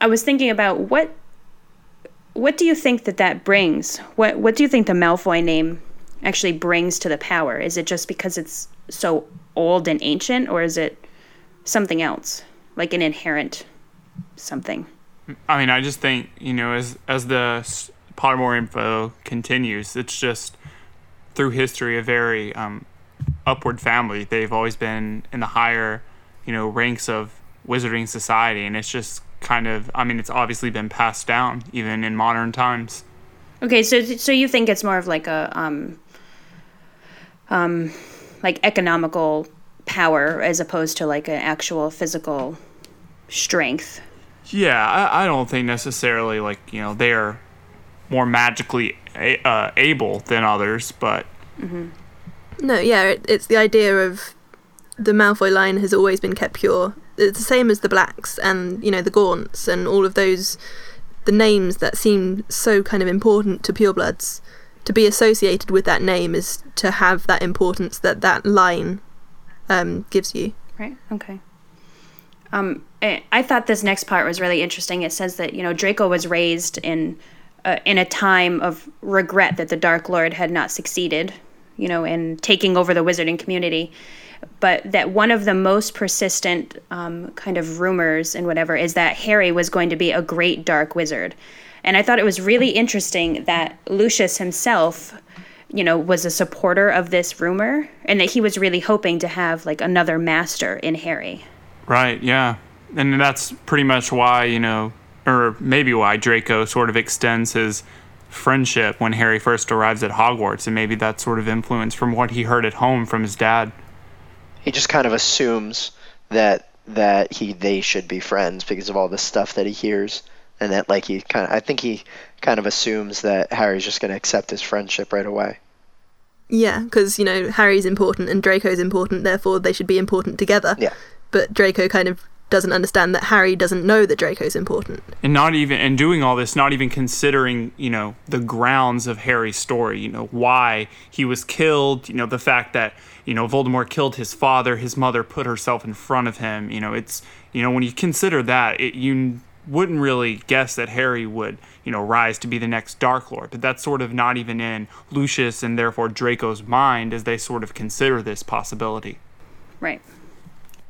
I was thinking about what what do you think that that brings? What what do you think the Malfoy name actually brings to the power? Is it just because it's so old and ancient, or is it something else, like an inherent something? I mean, I just think you know, as as the Pottermore info continues, it's just through history a very um, upward family. They've always been in the higher, you know, ranks of wizarding society, and it's just kind of. I mean, it's obviously been passed down even in modern times. Okay, so so you think it's more of like a um um like economical power as opposed to like an actual physical strength. Yeah, I, I don't think necessarily like you know they're more magically a- uh, able than others, but No, yeah, it, it's the idea of the Malfoy line has always been kept pure. It's the same as the Blacks and you know the Gaunts and all of those, the names that seem so kind of important to purebloods. To be associated with that name is to have that importance that that line um, gives you. Right. Okay. Um, I I thought this next part was really interesting. It says that you know Draco was raised in uh, in a time of regret that the Dark Lord had not succeeded, you know, in taking over the wizarding community. But that one of the most persistent um, kind of rumors and whatever is that Harry was going to be a great dark wizard. And I thought it was really interesting that Lucius himself, you know, was a supporter of this rumor and that he was really hoping to have like another master in Harry. Right, yeah. And that's pretty much why, you know, or maybe why Draco sort of extends his friendship when Harry first arrives at Hogwarts, and maybe that sort of influence from what he heard at home from his dad. He just kind of assumes that that he they should be friends because of all the stuff that he hears, and that like he kind of I think he kind of assumes that Harry's just going to accept his friendship right away. Yeah, because you know Harry's important and Draco's important, therefore they should be important together. Yeah. But Draco kind of doesn't understand that Harry doesn't know that Draco's important. And not even, and doing all this, not even considering, you know, the grounds of Harry's story, you know, why he was killed, you know, the fact that, you know, Voldemort killed his father, his mother put herself in front of him, you know, it's, you know, when you consider that, it, you wouldn't really guess that Harry would, you know, rise to be the next Dark Lord. But that's sort of not even in Lucius and therefore Draco's mind as they sort of consider this possibility. Right.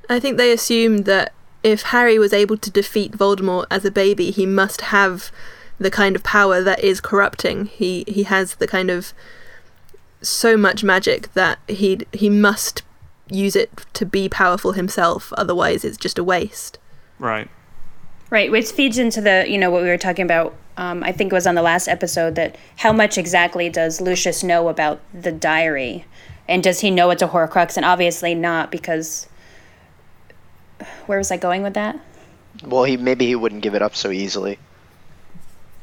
I think they assumed that if Harry was able to defeat Voldemort as a baby, he must have the kind of power that is corrupting. He he has the kind of so much magic that he he must use it to be powerful himself. Otherwise, it's just a waste. Right. Right, which feeds into the, you know, what we were talking about. Um, I think it was on the last episode that how much exactly does Lucius know about the diary, and does he know it's a Horcrux? And obviously not, because where was I going with that? Well, he maybe he wouldn't give it up so easily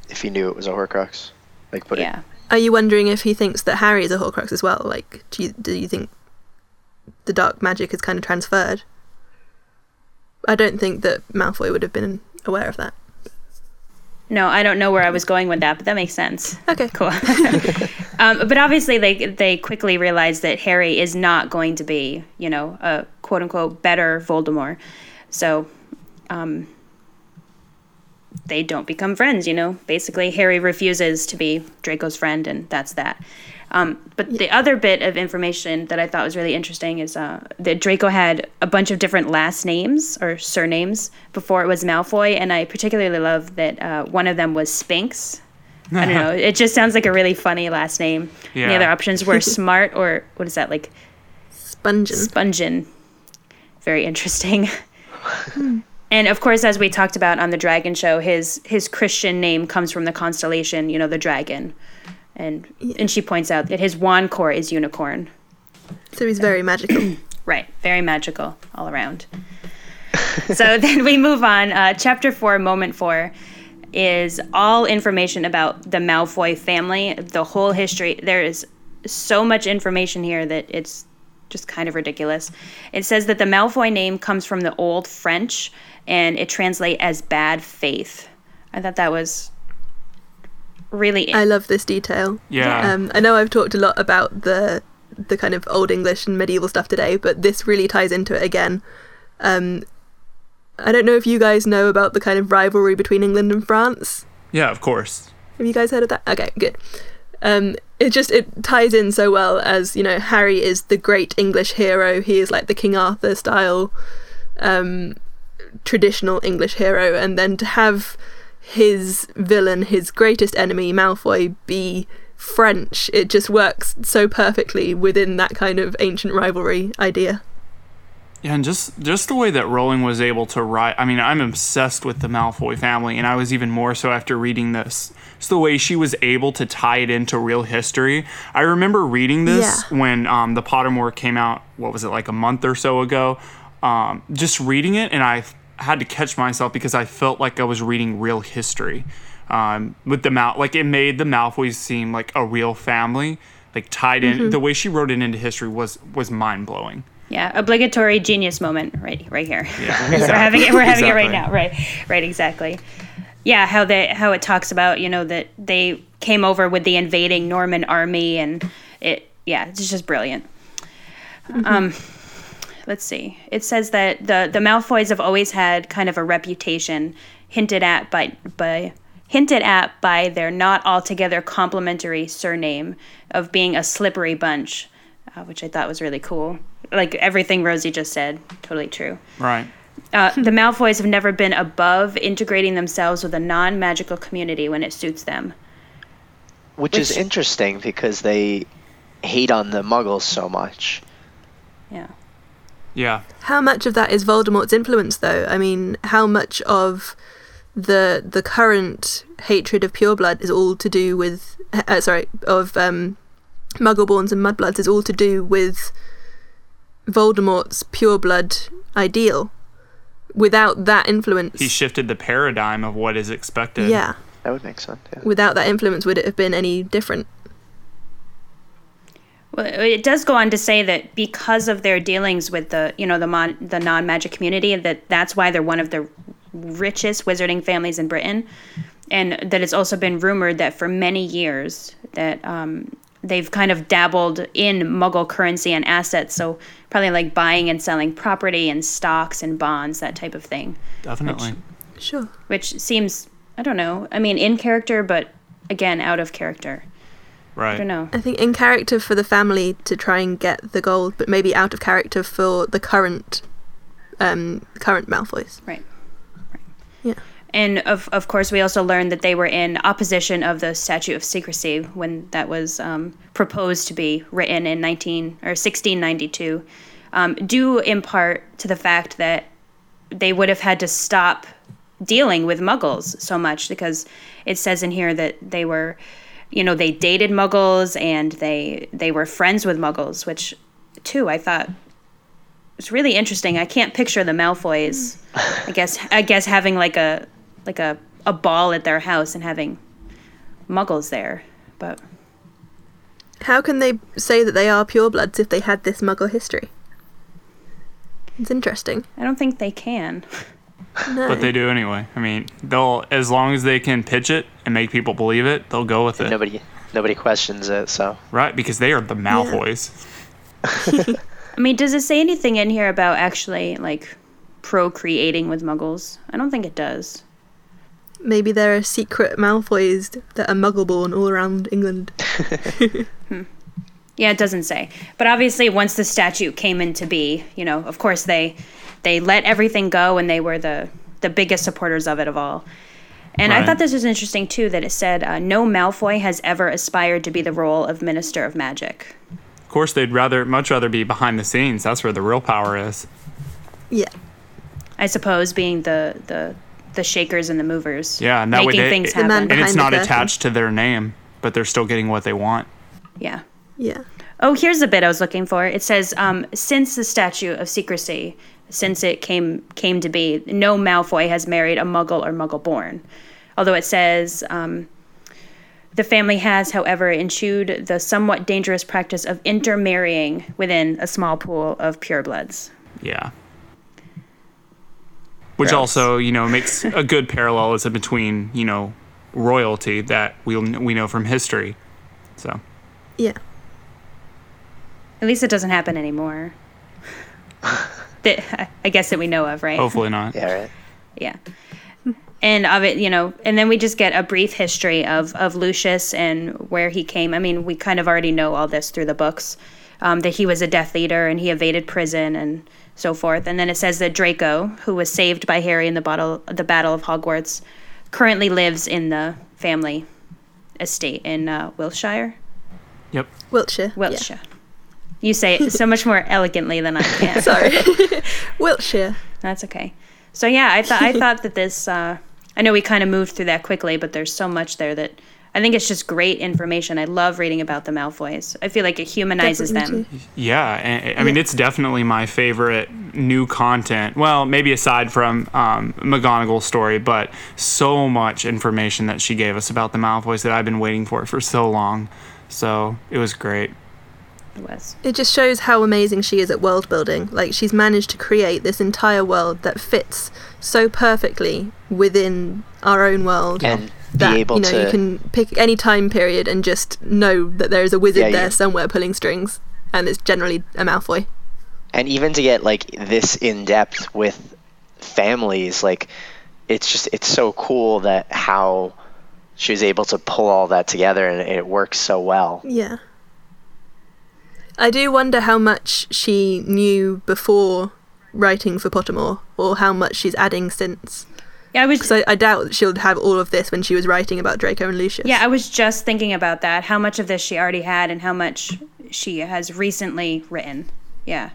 if he knew it was a Horcrux. Like put yeah, Are you wondering if he thinks that Harry is a Horcrux as well? Like, do you, do you think the dark magic is kind of transferred? I don't think that Malfoy would have been aware of that. No, I don't know where I was going with that, but that makes sense. Okay. Cool. um, but obviously, they they quickly realize that Harry is not going to be, you know, a quote unquote better Voldemort. So, um, they don't become friends. You know, basically, Harry refuses to be Draco's friend, and that's that. Um, but the other bit of information that I thought was really interesting is uh, that Draco had a bunch of different last names or surnames before it was Malfoy, and I particularly love that uh, one of them was Spinks. I don't know. It just sounds like a really funny last name. And the other options were Smart or what is that like Spungen. Spungen. Very interesting. and of course, as we talked about on the Dragon Show, his his Christian name comes from the constellation, you know, the dragon. And and she points out that his wand core is unicorn. So he's very magical. Right, very magical all around. so then we move on. Uh, chapter four, moment four, is all information about the Malfoy family, the whole history. There is so much information here that it's just kind of ridiculous. It says that the Malfoy name comes from the Old French and it translates as bad faith. I thought that was really I love this detail. Yeah. Um, I know I've talked a lot about the the kind of old English and medieval stuff today, but this really ties into it again. Um, I don't know if you guys know about the kind of rivalry between England and France. Yeah, of course. Have you guys heard of that? Okay, good. Um, it just it ties in so well as you know Harry is the great English hero. He is like the King Arthur style, um, traditional English hero, and then to have his villain, his greatest enemy, Malfoy, be French, it just works so perfectly within that kind of ancient rivalry idea. Yeah, and just just the way that Rowling was able to write. I mean, I'm obsessed with the Malfoy family, and I was even more so after reading this. It's the way she was able to tie it into real history. I remember reading this Yeah. when um, the Pottermore came out. What was it like a month or so ago? Um, just reading it, and I had to catch myself because I felt like I was reading real history. um, with the Mal like it made the Malfoys seem like a real family, like tied in. Mm-hmm. The way she wrote it into history was was mind blowing. Yeah, obligatory genius moment right right here. Yeah, we're having it. We're having it right now. Right, right, exactly. Yeah, how they how it talks about you know that they came over with the invading Norman army and it. Yeah, it's just brilliant. Um, let's see. It says that the the Malfoys have always had kind of a reputation hinted at by by hinted at by their not altogether complimentary surname of being a slippery bunch, uh, which I thought was really cool. Like everything Rosie just said, totally true. Right. Uh, the Malfoys have never been above integrating themselves with a non-magical community when it suits them. Which, is interesting because they hate on the Muggles so much. Yeah. Yeah. How much of that is Voldemort's influence, though? I mean, how much of the the current hatred of pureblood is all to do with, uh, sorry, of um, Muggleborns and Mudbloods is all to do with Voldemort's pureblood ideal. Without that influence, He shifted the paradigm of what is expected. yeah, That would make sense. Yeah. without that influence, would it have been any different? Well, it does go on to say that because of their dealings with the, you know, the mon- the non-magic community, that that's why they're one of the richest wizarding families in Britain, and that it's also been rumored that for many years that um, they've kind of dabbled in Muggle currency and assets, so probably like buying and selling property and stocks and bonds, that type of thing, Definitely. Sure. which seems, I don't know, I mean, in character, but again, out of character. I don't know. I think in character for the family to try and get the gold, but maybe out of character for the current, um, current Malfoys. Right. Yeah. And of, of course, we also learned that they were in opposition of the Statute of Secrecy when that was um, proposed to be written in 19 or 1692, um, due in part to the fact that they would have had to stop dealing with Muggles so much because it says in here that they were, you know, they dated Muggles and they they were friends with Muggles, which, too, I thought was really interesting. I can't picture the Malfoys. I guess I guess having like a like a, a ball at their house and having muggles there. But How can they say that they are purebloods if they had this Muggle history? It's interesting. I don't think they can. No. But they do anyway. I mean, they'll as long as they can pitch it and make people believe it, they'll go with it. Nobody, nobody questions it. So Right? Because they are the Malfoys. I mean, does it say anything in here about actually like procreating with muggles? I don't think it does. Maybe there are secret Malfoys that are Muggle-born all around England. Hmm. Yeah, it doesn't say. But obviously, once the statute came into be, you know, of course they they let everything go, and they were the the biggest supporters of it of all. And I thought this was interesting too that it said uh, no Malfoy has ever aspired to be the role of Minister of Magic. Of course, they'd rather much rather be behind the scenes. That's where the real power is. Yeah. I suppose being the the the shakers and the movers. Yeah, and that way they- things The man happen. And it's not attached to their name, but they're still getting what they want. yeah. Yeah. Oh, here's a bit I was looking for. It says, um, since the statute of secrecy, since it came came to be, no Malfoy has married a Muggle or Muggle-born. Although it says um, the family has, however, eschewed the somewhat dangerous practice of intermarrying within a small pool of purebloods. Yeah. Which Gross. also, you know, makes a good parallelism between, you know, royalty that we we know from history. So, Yeah. At least it doesn't happen anymore. that I guess that we know of, right? hopefully not. yeah, right. yeah and of it you know and then we just get a brief history of of lucius and where he came i mean we kind of already know all this through the books um, that he was a death eater and he evaded prison and so forth and then it says that draco who was saved by harry in the battle the battle of hogwarts currently lives in the family estate in uh, wiltshire Yep. Wiltshire. yeah. Wiltshire you say it so much more elegantly than i can Sorry. Wiltshire. That's okay. So yeah, I thought I thought that this. Uh, I know we kind of moved through that quickly, but there's so much there that I think it's just great information. I love reading about the Malfoys. I feel like it humanizes Definitely them. Yeah, I mean it's definitely my favorite new content. Well, maybe aside from um, McGonagall's story, but so much information that she gave us about the Malfoys that I've been waiting for for so long. So it was great. It was. It just shows how amazing she is at world building. Like she's managed to create this entire world that fits so perfectly within our own world. and that be able you know to you can pick any time period and just know that there is a wizard Yeah, there you- somewhere pulling strings, and it's generally a Malfoy. and even to get like this in depth with families like it's just it's so cool that how she was able to pull all that together and it works so well Yeah. I do wonder how much she knew before writing for Pottermore, or how much she's adding since. Yeah, I was. Because I, I doubt she'll have all of this when she was writing about Draco and Lucius. Yeah, I was just thinking about that. How much of this she already had, and how much she has recently written. Yeah.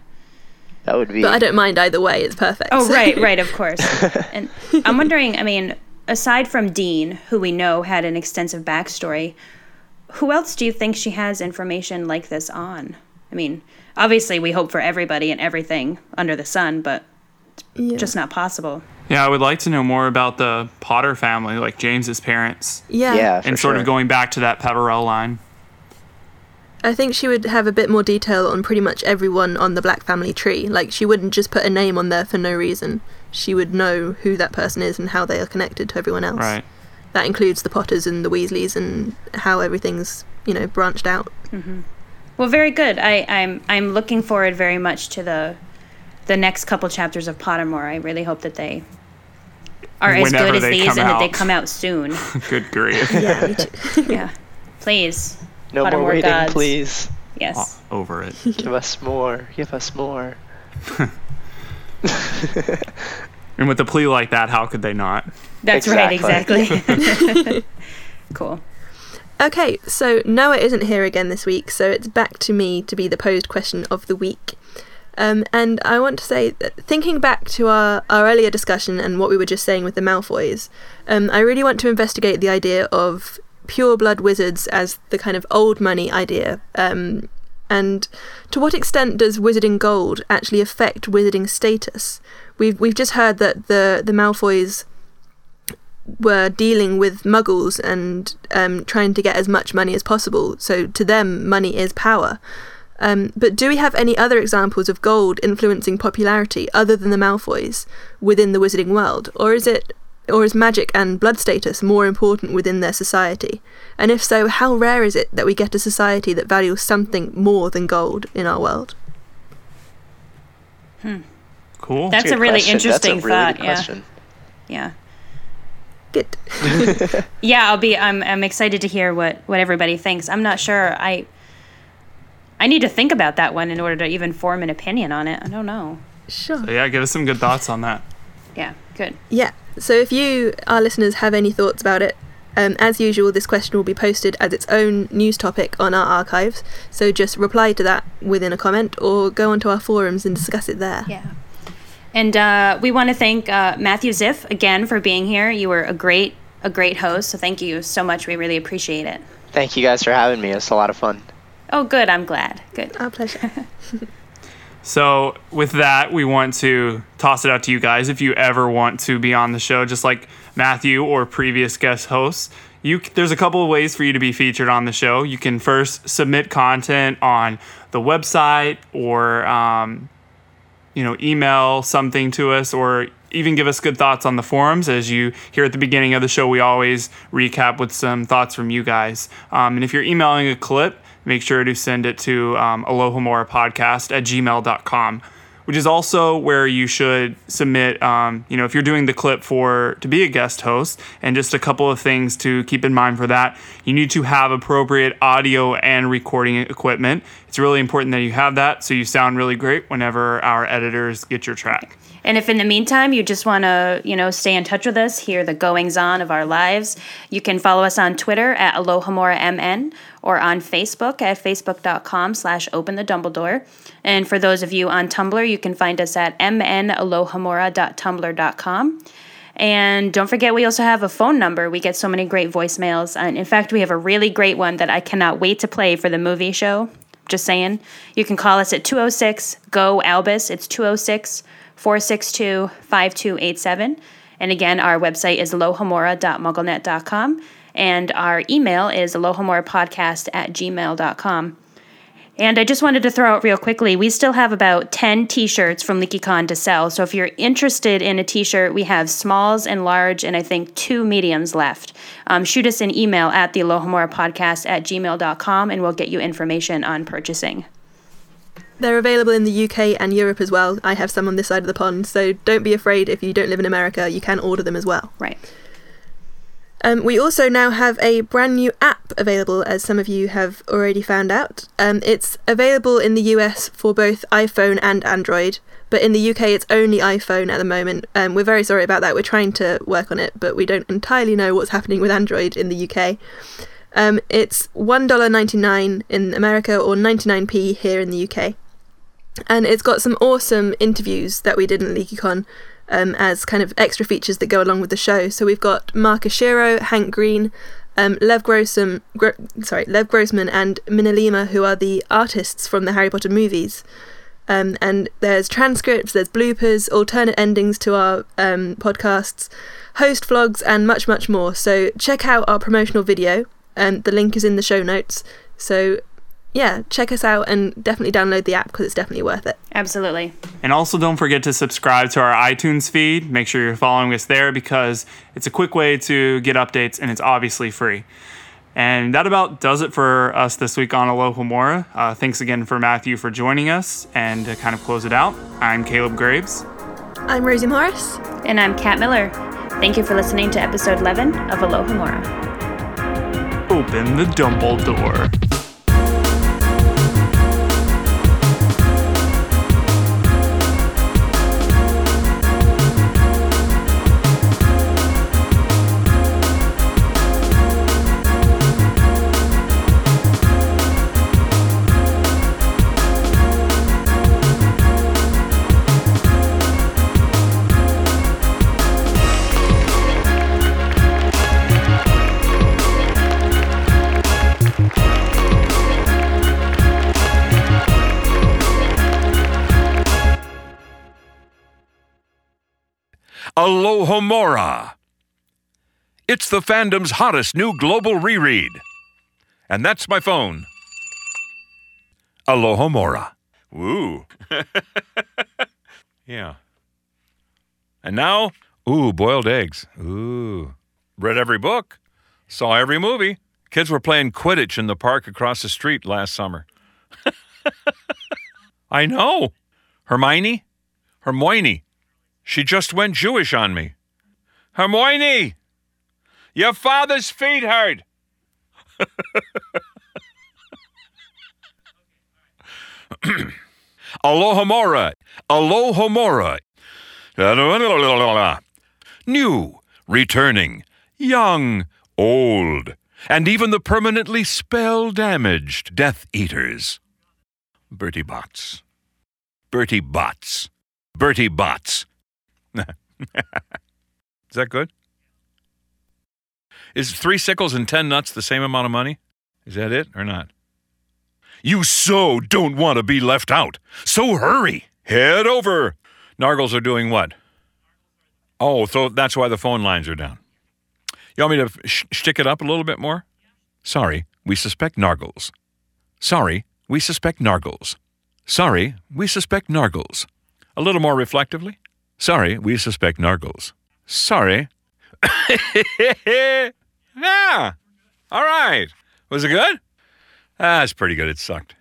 that would be But I don't mind either way. It's perfect. Oh, right, right, of course. and I'm wondering, I mean, aside from Dean, who we know had an extensive backstory, who else do you think she has information like this on? I mean, obviously, we hope for everybody and everything under the sun, but Yeah. just not possible. Yeah, I would like to know more about the Potter family, like James's parents, yeah. yeah and sort sure. of going back to that Peverell line. I think she would have a bit more detail on pretty much everyone on the Black family tree. Like, she wouldn't just put a name on there for no reason. She would know who that person is and how they are connected to everyone else. Right. That includes the Potters and the Weasleys and how everything's, you know, branched out. Mm-hmm. Well, very good. I, I'm I'm looking forward very much to the the next couple chapters of Pottermore. I really hope that they are as good as these come and that they come out soon. Good grief. Yeah, yeah, please. no more Pottermore waiting gods. please Yes. Uh, over it. give us more give us more And with a plea like that, how could they not? That's Exactly. right, exactly. cool. Okay, so Noah isn't here again this week, so it's back to me to be the posed question of the week. Um, and I want to say that thinking back to our, our earlier discussion and what we were just saying with the Malfoys, um, I really want to investigate the idea of pure blood wizards as the kind of old money idea. Um, and to what extent does wizarding gold actually affect wizarding status? We've we've just heard that the the Malfoys were dealing with muggles and um, trying to get as much money as possible. So to them, money is power. Um, but do we have any other examples of gold influencing popularity other than the Malfoys within the wizarding world, or is it, or is magic and blood status more important within their society? And if so, how rare is it that we get a society that values something more than gold in our world? Cool. That's Good a really question. interesting That's a really thought. good yeah. question. Yeah. Good. Yeah, I'll be I'm I'm excited to hear what what everybody thinks. I'm not sure. I I need to think about that one in order to even form an opinion on it. I don't know. Sure. So yeah, give us some good thoughts on that. Yeah, good. Yeah. So if you, our listeners, have any thoughts about it, um, as usual, this question will be posted as its own news topic on our archives. So just reply to that within a comment or go onto our forums and discuss it there. Yeah. And uh, we want to thank uh, Matthew Ziff again for being here. You were a great a great host, so thank you so much. We really appreciate it. Thank you guys for having me. It's a lot of fun. Oh, good. I'm glad. Good. Our pleasure. So with that, we want to toss it out to you guys. If you ever want to be on the show, just like Matthew or previous guest hosts, you there's a couple of ways for you to be featured on the show. You can first submit content on the website or um, you know email something to us or even give us good thoughts on the forums. As you hear at the beginning of the show we always recap with some thoughts from you guys. Um, and if you're emailing a clip make sure to send it to um, podcast at gmail.com which is also where you should submit um, you know if you're doing the clip for to be a guest host and just a couple of things to keep in mind for that. You need to have appropriate audio and recording equipment. It's really important that you have that so you sound really great whenever our editors get your track And if in the meantime you just want to, you know, stay in touch with us, hear the goings on of our lives, you can follow us on Twitter at AlohomoraMN or on Facebook at facebook.com slash open the Dumbledore. And for those of you on Tumblr, you can find us at mnalohomora.tumblr.com. And don't forget, we also have a phone number. We get so many great voicemails. And in fact, we have a really great one that I cannot wait to play for the movie show. Just saying. You can call us at 206 GO ALBUS. It's 206 462 5287. And again, our website is alohomora.mugglenet.com. And our email is alohomorapodcast at gmail.com. And I just wanted to throw out real quickly, we still have about 10 t-shirts from LeakyCon to sell. So if you're interested in a t-shirt, we have smalls and large and I think two mediums left. Um, shoot us an email at the Alohomora podcast at gmail.com and we'll get you information on purchasing. They're available in the UK and Europe as well. I have some on this side of the pond, so don't be afraid if you don't live in America, you can order them as well. Right. Um, we also now have a brand new app available, as some of you have already found out. Um, it's available in the US for both iPhone and Android, but in the UK it's only iPhone at the moment. Um, we're very sorry about that. We're trying to work on it, but we don't entirely know what's happening with Android in the UK. Um, it's $1.99 in America or 99p here in the UK. And it's got some awesome interviews that we did in LeakyCon um, as kind of extra features that go along with the show. So we've got Mark Oshiro, Hank Green, um, Lev Grossman, Gro- sorry, Lev Grossman and Minalima, who are the artists from the Harry Potter movies. Um, and there's transcripts, there's bloopers, alternate endings to our um, podcasts, host vlogs, and much, much more. So check out our promotional video. Um, the link is in the show notes. So yeah, check us out and definitely download the app because it's definitely worth it. Absolutely. And also, don't forget to subscribe to our iTunes feed. Make sure you're following us there because it's a quick way to get updates and it's obviously free. And that about does it for us this week on Alohomora. Uh, thanks again for Matthew for joining us. And to kind of close it out, I'm Caleb Graves. I'm Rosie Morris. And I'm Kat Miller. Thank you for listening to episode 11 of Alohomora. Open the Dumbledore. Alohomora. It's the fandom's hottest new global reread. And that's my phone. Alohomora. Woo. yeah. And now, ooh, boiled eggs. Ooh. Read every book. Saw every movie. Kids were playing Quidditch in the park across the street last summer. I know. Hermione? Hermione. She just went Jewish on me. Hermione, your father's feet hurt. Alohomora, Alohomora. New, returning, young, old, and even the permanently spell damaged Death Eaters. Bertie Botts. Bertie Botts. Bertie Botts. Is that good? Is three sickles and ten nuts the same amount of money? Is that it or not? You so don't want to be left out. So hurry. Head over. Nargles are doing what? Oh, so that's why the phone lines are down. You want me to sh- stick it up a little bit more? Sorry, we suspect Nargles. Sorry, we suspect Nargles. Sorry, we suspect Nargles. A little more reflectively. Sorry, we suspect Nargles. Sorry. yeah. All right. Was it good? Ah, it's pretty good. It sucked.